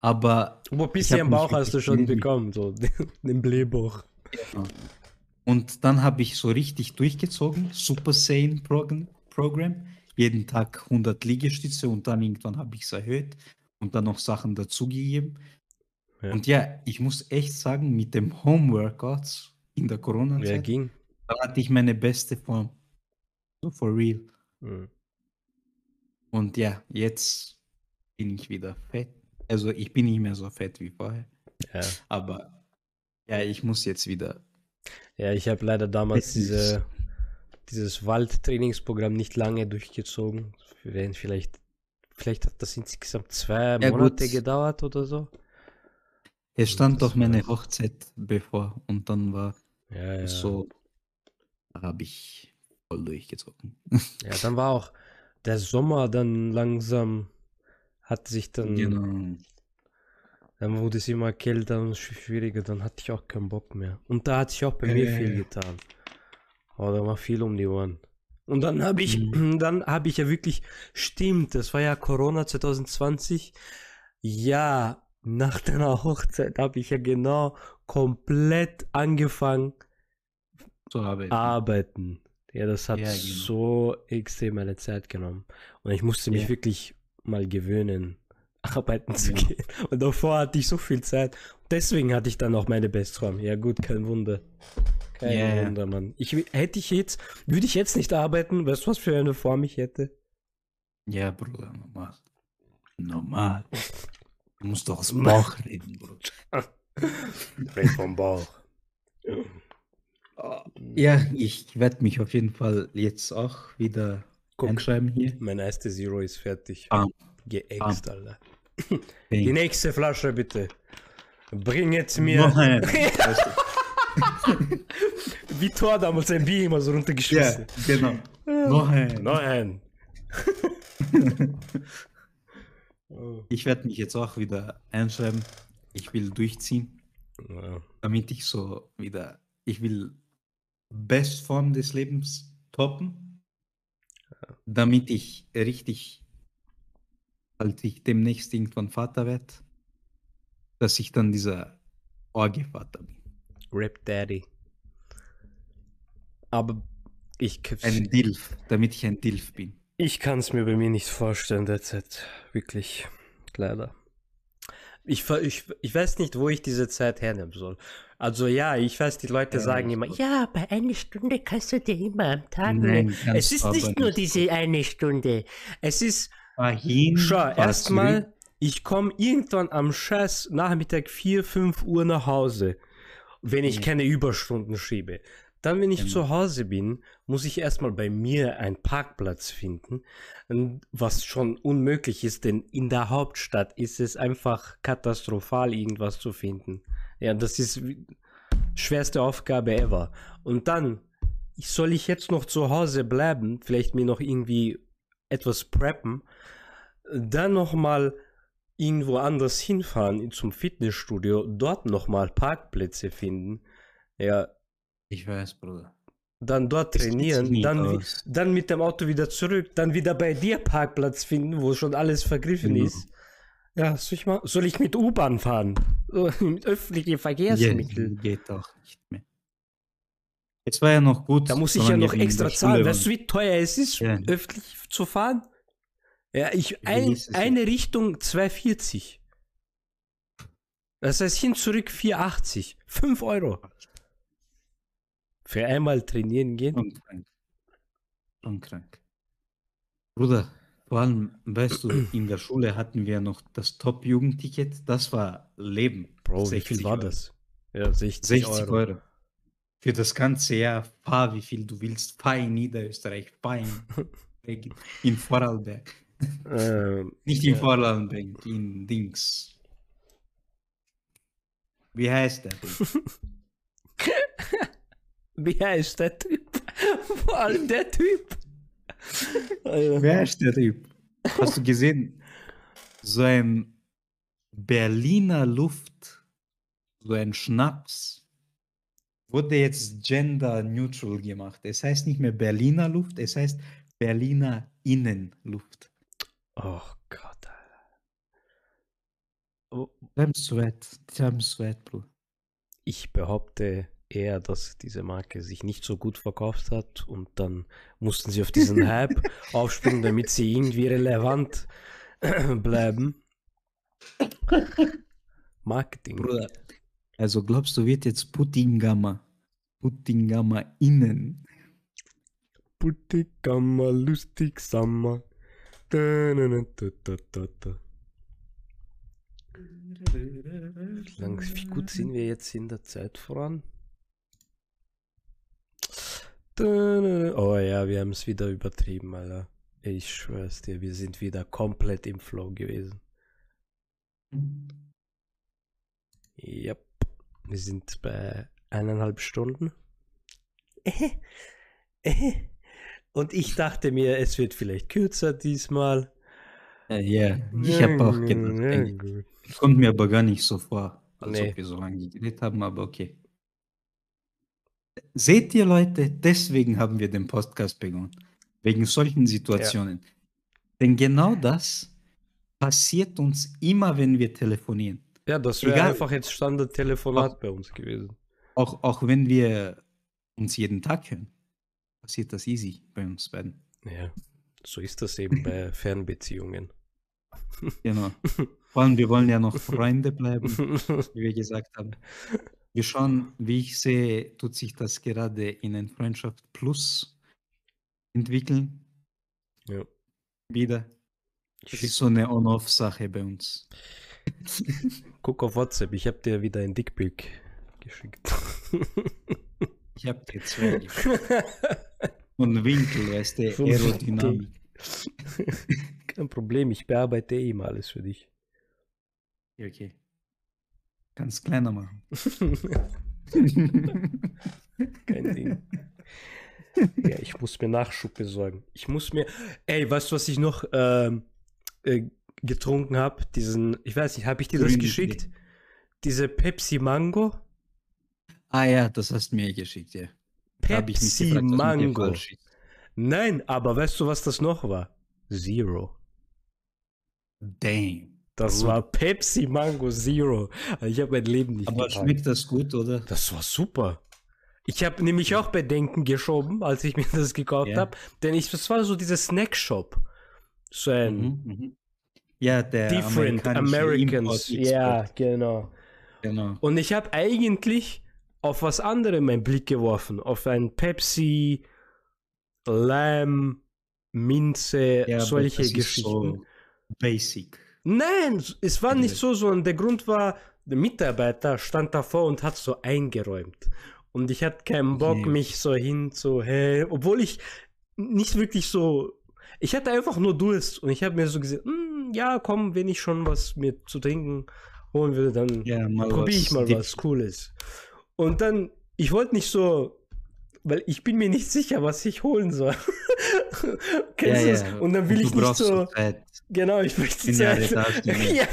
Speaker 2: Aber
Speaker 1: Aber ein bisschen am Bauch hast du schon bekommen, so den, den Blähbauch.
Speaker 2: und dann habe ich so richtig durchgezogen, Super Saiyan Program, jeden Tag 100 Liegestütze und dann irgendwann habe ich es erhöht und dann noch Sachen dazugegeben.
Speaker 1: Ja.
Speaker 2: Und ja, ich muss echt sagen, mit dem Home-Workouts in der Corona-Zeit,
Speaker 1: ging?
Speaker 2: da hatte ich meine beste Form. So for real.
Speaker 1: Hm.
Speaker 2: Und ja, jetzt bin ich wieder fett. Also ich bin nicht mehr so fett wie vorher.
Speaker 1: Ja.
Speaker 2: Aber ja, ich muss jetzt wieder.
Speaker 1: ja, ich habe leider damals diese, dieses Waldtrainingsprogramm nicht lange durchgezogen. Wenn Vielleicht, vielleicht hat das insgesamt zwei
Speaker 2: Ja,
Speaker 1: Monate
Speaker 2: gut.
Speaker 1: gedauert oder so.
Speaker 2: Es stand doch meine. Hochzeit bevor und dann war
Speaker 1: Ja, ja.
Speaker 2: so, habe ich voll durchgezogen.
Speaker 1: Ja, dann war auch der Sommer dann langsam, hat sich dann,
Speaker 2: Genau.
Speaker 1: dann wurde es immer kälter und sch- schwieriger, dann hatte ich auch keinen Bock mehr. Und da hat sich auch bei mir
Speaker 2: Ja, ja,
Speaker 1: viel getan. Aber da war viel um die Ohren. Und dann habe ich,
Speaker 2: Mhm.
Speaker 1: dann habe ich ja wirklich, stimmt, das war ja Corona 2020. Ja, nach deiner Hochzeit habe ich ja genau komplett angefangen
Speaker 2: habe ich.
Speaker 1: arbeiten. Ja, das hat
Speaker 2: Ja, genau.
Speaker 1: so extrem meine Zeit genommen. Und ich musste mich
Speaker 2: Ja.
Speaker 1: wirklich mal gewöhnen, arbeiten zu
Speaker 2: Ja.
Speaker 1: gehen. Und davor hatte ich so viel Zeit. Deswegen hatte ich dann auch meine Bestform. Ja, gut, kein Wunder. Kein
Speaker 2: ja.
Speaker 1: Wunder, Mann. Ich, hätte ich jetzt, würde ich jetzt nicht arbeiten, weißt du, was für eine Form ich hätte?
Speaker 2: Ja, Bruder, normal. Normal. Du musst doch aus dem Bauch reden, Bruder.
Speaker 1: Recht vom Bauch.
Speaker 2: Ja, ich werde mich auf jeden Fall jetzt auch wieder
Speaker 1: Guck.
Speaker 2: einschreiben hier.
Speaker 1: Mein erste Zero ist fertig.
Speaker 2: Bam.
Speaker 1: Geäxt, Alter.
Speaker 2: Bang.
Speaker 1: Die nächste Flasche bitte. Bring jetzt mir.
Speaker 2: Noch ein. Weißt du?
Speaker 1: Wie Thor damals ein Bier immer so
Speaker 2: ja,
Speaker 1: runtergeschmissen.
Speaker 2: genau. Noch ein.
Speaker 1: Noch ein. oh.
Speaker 2: Ich werde mich jetzt auch wieder einschreiben. Ich will durchziehen,
Speaker 1: ja.
Speaker 2: damit ich so wieder, ich will Bestform des Lebens toppen, damit ich richtig, als ich demnächst irgendwann Vater werde, dass ich dann dieser Orgie-Vater bin.
Speaker 1: Rip Daddy. Aber ich,
Speaker 2: Ein Dilf, damit ich ein Dilf bin.
Speaker 1: ich kann es mir bei mir nicht vorstellen derzeit. Wirklich. Leider. Ich, ich, ich weiß nicht, wo ich diese Zeit hernehmen soll. Also ja, ich weiß, die Leute
Speaker 2: Ja,
Speaker 1: sagen immer, ja, bei einer Stunde kannst du dir immer am Tag
Speaker 2: Nein,
Speaker 1: Es ist nicht
Speaker 2: aber
Speaker 1: nur diese eine Stunde. Es ist
Speaker 2: Dahin,
Speaker 1: Schau, erstmal, ich komme irgendwann am scheiß Nachmittag 4, 5 Uhr nach Hause, wenn ich keine Überstunden schiebe. Dann, wenn ich
Speaker 2: Genau.
Speaker 1: zu Hause bin, muss ich erstmal bei mir einen Parkplatz finden, was schon unmöglich ist, denn in der Hauptstadt ist es einfach katastrophal, irgendwas zu finden. Ja, das ist schwerste Aufgabe ever. Und dann soll ich jetzt noch zu Hause bleiben, vielleicht mir noch irgendwie etwas preppen, dann noch mal irgendwo anders hinfahren zum Fitnessstudio, dort noch mal Parkplätze finden, ja,
Speaker 2: Ich weiß, Bruder.
Speaker 1: dann dort trainieren, dann, dann mit dem Auto wieder zurück, dann wieder bei dir Parkplatz finden, wo schon alles vergriffen
Speaker 2: Genau.
Speaker 1: ist. Ja, soll ich, mal, soll ich mit U-Bahn fahren? So, mit öffentlichen
Speaker 2: Ja,
Speaker 1: Verkehrsmitteln?
Speaker 2: geht auch nicht mehr. Es war ja noch gut.
Speaker 1: Da muss ich ja noch extra zahlen. Weißt du, wie teuer es ist,
Speaker 2: Ja.
Speaker 1: öffentlich zu fahren? Ja, ich, ein, eine Richtung 2,40. Das heißt, hin zurück 4,80. 5 Euro. Für einmal trainieren gehen?
Speaker 2: Schon krank. Schon krank. Bruder, vor allem, weißt du, in der Schule hatten wir noch das Top-Jugendticket. Das war Leben.
Speaker 1: Bro, wie
Speaker 2: 60
Speaker 1: viel war
Speaker 2: Euro.
Speaker 1: das? Ja, 60,
Speaker 2: 60
Speaker 1: Euro.
Speaker 2: Euro. Für das ganze Jahr. Fahr wie viel du willst. Fahr in Niederösterreich. Fahr in, in Vorarlberg.
Speaker 1: Ähm,
Speaker 2: Nicht in
Speaker 1: Ja.
Speaker 2: Vorarlberg, in Dings. Wie heißt der?
Speaker 1: Wie heißt der Typ? Vor allem der Typ.
Speaker 2: Wer ist der Typ? Hast du gesehen? So ein Berliner Luft, so ein Schnaps, wurde jetzt gender neutral gemacht. Es heißt nicht mehr Berliner Luft, es heißt Berliner Innenluft.
Speaker 1: oh Gott. Alter. Oh,
Speaker 2: I'm sweat, I'm sweat, Bro.
Speaker 1: Ich behaupte eher, dass diese Marke sich nicht so gut verkauft hat und dann mussten sie auf diesen Hype aufspringen, damit sie irgendwie relevant bleiben. Marketing.
Speaker 2: Bruder. Also glaubst du, wird jetzt Putingamma, Putingamma Innen
Speaker 1: Putigama, lustig, da. Wie, gut sind wir jetzt in der Zeit voran? Oh ja, wir haben es wieder übertrieben, Alter. Ich schwör's dir, wir sind wieder komplett im Flow gewesen. Yep. Wir sind bei eineinhalb Stunden. Und ich dachte mir, es wird vielleicht kürzer diesmal.
Speaker 2: Äh, Ja, ich habe auch gedacht,
Speaker 1: Ja,
Speaker 2: kommt mir aber gar nicht so vor, als
Speaker 1: Nee.
Speaker 2: ob wir so lange geredet haben, aber okay. Seht ihr Leute, deswegen haben wir den Podcast begonnen. Wegen solchen Situationen. Denn genau das passiert uns immer, wenn wir telefonieren.
Speaker 1: Ja, das wäre einfach jetzt Standardtelefonat bei uns gewesen.
Speaker 2: Auch, auch wenn wir uns jeden Tag hören, passiert das easy bei uns beiden.
Speaker 1: Ja, so ist das eben bei Fernbeziehungen.
Speaker 2: Genau. Vor allem, wir wollen ja noch Freunde bleiben, wie wir gesagt haben. Wir schauen, wie ich sehe, tut sich das gerade in ein Freundschaft Plus entwickeln.
Speaker 1: Ja.
Speaker 2: Wieder. Das ist so eine On-Off-Sache bei uns.
Speaker 1: Guck auf WhatsApp, ich habe dir wieder ein Dickpick geschickt.
Speaker 2: Ich hab dir zwei geschickt. Und Winkel, weißt du, Aerodynamik.
Speaker 1: Kein Problem, ich bearbeite eh immer alles für dich.
Speaker 2: Ja, Okay. Ganz kleiner machen.
Speaker 1: Kein Ding. Ja, ich muss mir Nachschub besorgen. Ich muss mir. Ey, weißt du, was ich noch ähm, äh, getrunken habe? Diesen, ich weiß nicht, habe ich dir das
Speaker 2: Grüne
Speaker 1: geschickt? Diese Pepsi Mango?
Speaker 2: ah ja, das hast du mir geschickt, ja.
Speaker 1: Pepsi
Speaker 2: gefragt,
Speaker 1: Mango. Nein, aber weißt du, was das noch war? Zero.
Speaker 2: Damn.
Speaker 1: Das
Speaker 2: Gut.
Speaker 1: war Pepsi Mango Zero. Ich habe mein Leben nicht
Speaker 2: Aber
Speaker 1: gepackt.
Speaker 2: schmeckt das gut, oder?
Speaker 1: Das war super. Ich habe nämlich auch Bedenken geschoben, als ich mir das gekauft
Speaker 2: Ja.
Speaker 1: habe, denn ich, das war so dieser Snack-Shop. So ein
Speaker 2: Mhm, mhm. Ja, der
Speaker 1: Different Americans. Ja, genau.
Speaker 2: Genau.
Speaker 1: Und ich habe eigentlich auf was anderem meinen Blick geworfen. Auf ein Pepsi, Lamb, Minze,
Speaker 2: Ja,
Speaker 1: solche
Speaker 2: das ist
Speaker 1: Geschichten.
Speaker 2: So basic.
Speaker 1: Nein, es war nicht
Speaker 2: Okay.
Speaker 1: so, sondern der Grund war, der Mitarbeiter stand davor und hat so eingeräumt. Und ich hatte keinen Bock,
Speaker 2: Okay.
Speaker 1: mich so hin zu, hey, obwohl ich nicht wirklich so, ich hatte einfach nur Durst und ich habe mir so gesagt, "Hm, ja, komm, wenn ich schon was mir zu trinken holen will, dann
Speaker 2: Ja,
Speaker 1: probiere ich mal was Cooles. Und dann, ich wollte nicht so, weil ich bin mir nicht sicher, was ich holen soll. Kennst du das? Und dann will
Speaker 2: du
Speaker 1: ich nicht so,
Speaker 2: Zeit.
Speaker 1: genau, ich möchte Zeit. Ja.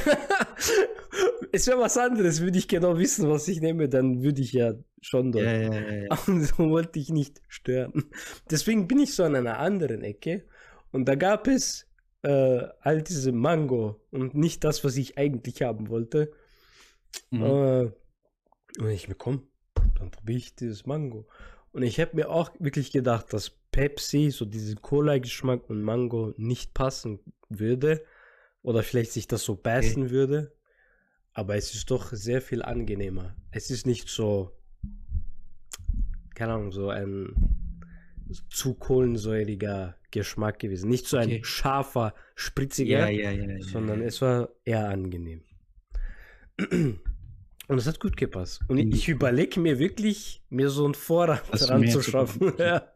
Speaker 1: Es wäre was anderes, würde ich genau wissen, was ich nehme, dann würde ich ja schon dort.
Speaker 2: Ja, ja, ja, ja.
Speaker 1: Und so wollte ich nicht stören. Deswegen bin ich so an einer anderen Ecke. Und da gab es äh, all diese Mango und nicht das, was ich eigentlich haben wollte.
Speaker 2: Mhm.
Speaker 1: Äh, und ich mir, komm, dann probiere ich dieses Mango. Und ich habe mir auch wirklich gedacht, dass Pepsi, so diesen Cola-Geschmack und Mango nicht passen würde. Oder vielleicht sich das so beißen würde. Aber es ist doch sehr viel angenehmer. Es ist nicht so, keine Ahnung, so ein zu kohlensäuriger Geschmack gewesen. Nicht so ein
Speaker 2: Okay.
Speaker 1: scharfer, spritziger,
Speaker 2: Ja, ja, ja,
Speaker 1: sondern es war eher angenehm. Und es hat gut gepasst. Und ich
Speaker 2: ich
Speaker 1: überlege mir wirklich, mir so einen Vorrat ja.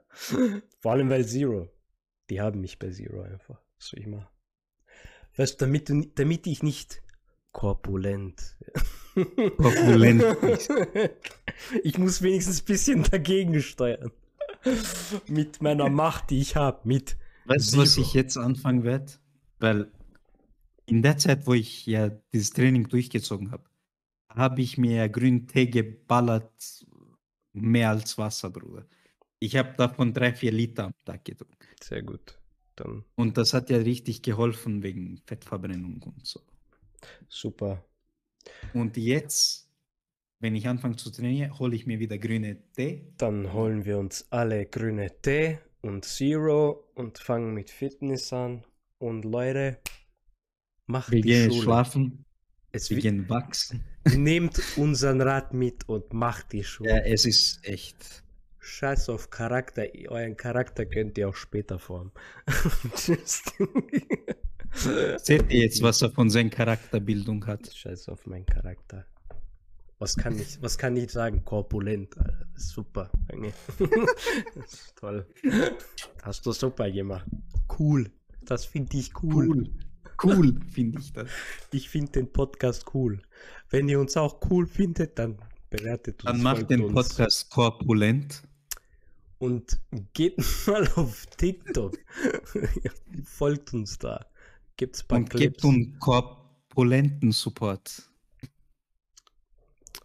Speaker 1: Vor allem bei Zero. Die haben mich bei Zero einfach. Was ich machen? Weißt du, damit, du, damit ich nicht korpulent.
Speaker 2: Korpulent
Speaker 1: ich muss wenigstens ein bisschen dagegen steuern. Mit meiner Macht, die ich habe. Mit
Speaker 2: Weißt du, was ich jetzt anfangen werde? Weil in der Zeit, wo ich ja dieses Training durchgezogen habe, habe ich mir ja grünen Tee geballert, mehr als Wasser, Bruder. Ich habe davon drei, vier Liter am Tag getrunken.
Speaker 1: Sehr gut. Dann
Speaker 2: Und das hat ja richtig geholfen wegen Fettverbrennung und so.
Speaker 1: super.
Speaker 2: Und jetzt, wenn ich anfange zu trainieren, hole ich mir wieder grüne Tee.
Speaker 1: Dann holen wir uns alle grüne Tee und Zero und fangen mit Fitness an. Und Leute, macht
Speaker 2: Wir
Speaker 1: die
Speaker 2: gehen
Speaker 1: Schule.
Speaker 2: schlafen,
Speaker 1: Es
Speaker 2: wir
Speaker 1: wi-
Speaker 2: gehen wachsen.
Speaker 1: nehmt unseren Rat mit und macht die Schule.
Speaker 2: Ja, es ist echt.
Speaker 1: Scheiß auf Charakter. Euren Charakter könnt ihr auch später formen. Tschüss.
Speaker 2: Seht ihr jetzt, was er von seiner Charakterbildung hat?
Speaker 1: Scheiß auf meinen Charakter. Was kann ich, was kann ich sagen? Korpulent. Super. Danke. Das ist toll. Hast du super gemacht. Cool. Das finde ich cool.
Speaker 2: Cool. Cool, finde ich das.
Speaker 1: Ich finde den Podcast cool. Wenn ihr uns auch cool findet, dann bewertet uns.
Speaker 2: Dann macht den
Speaker 1: uns.
Speaker 2: Podcast korpulent.
Speaker 1: Und geht mal auf TikTok. Folgt uns da. Gibt's ein paar
Speaker 2: Und gebt
Speaker 1: Clips.
Speaker 2: uns korpulenten Support.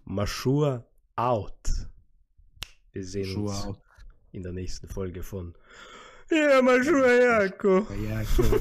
Speaker 1: Maschur out. Wir sehen
Speaker 2: Schuhe
Speaker 1: uns
Speaker 2: auf.
Speaker 1: in der nächsten Folge von Ja, Maschur Jako.
Speaker 2: Ja, klar.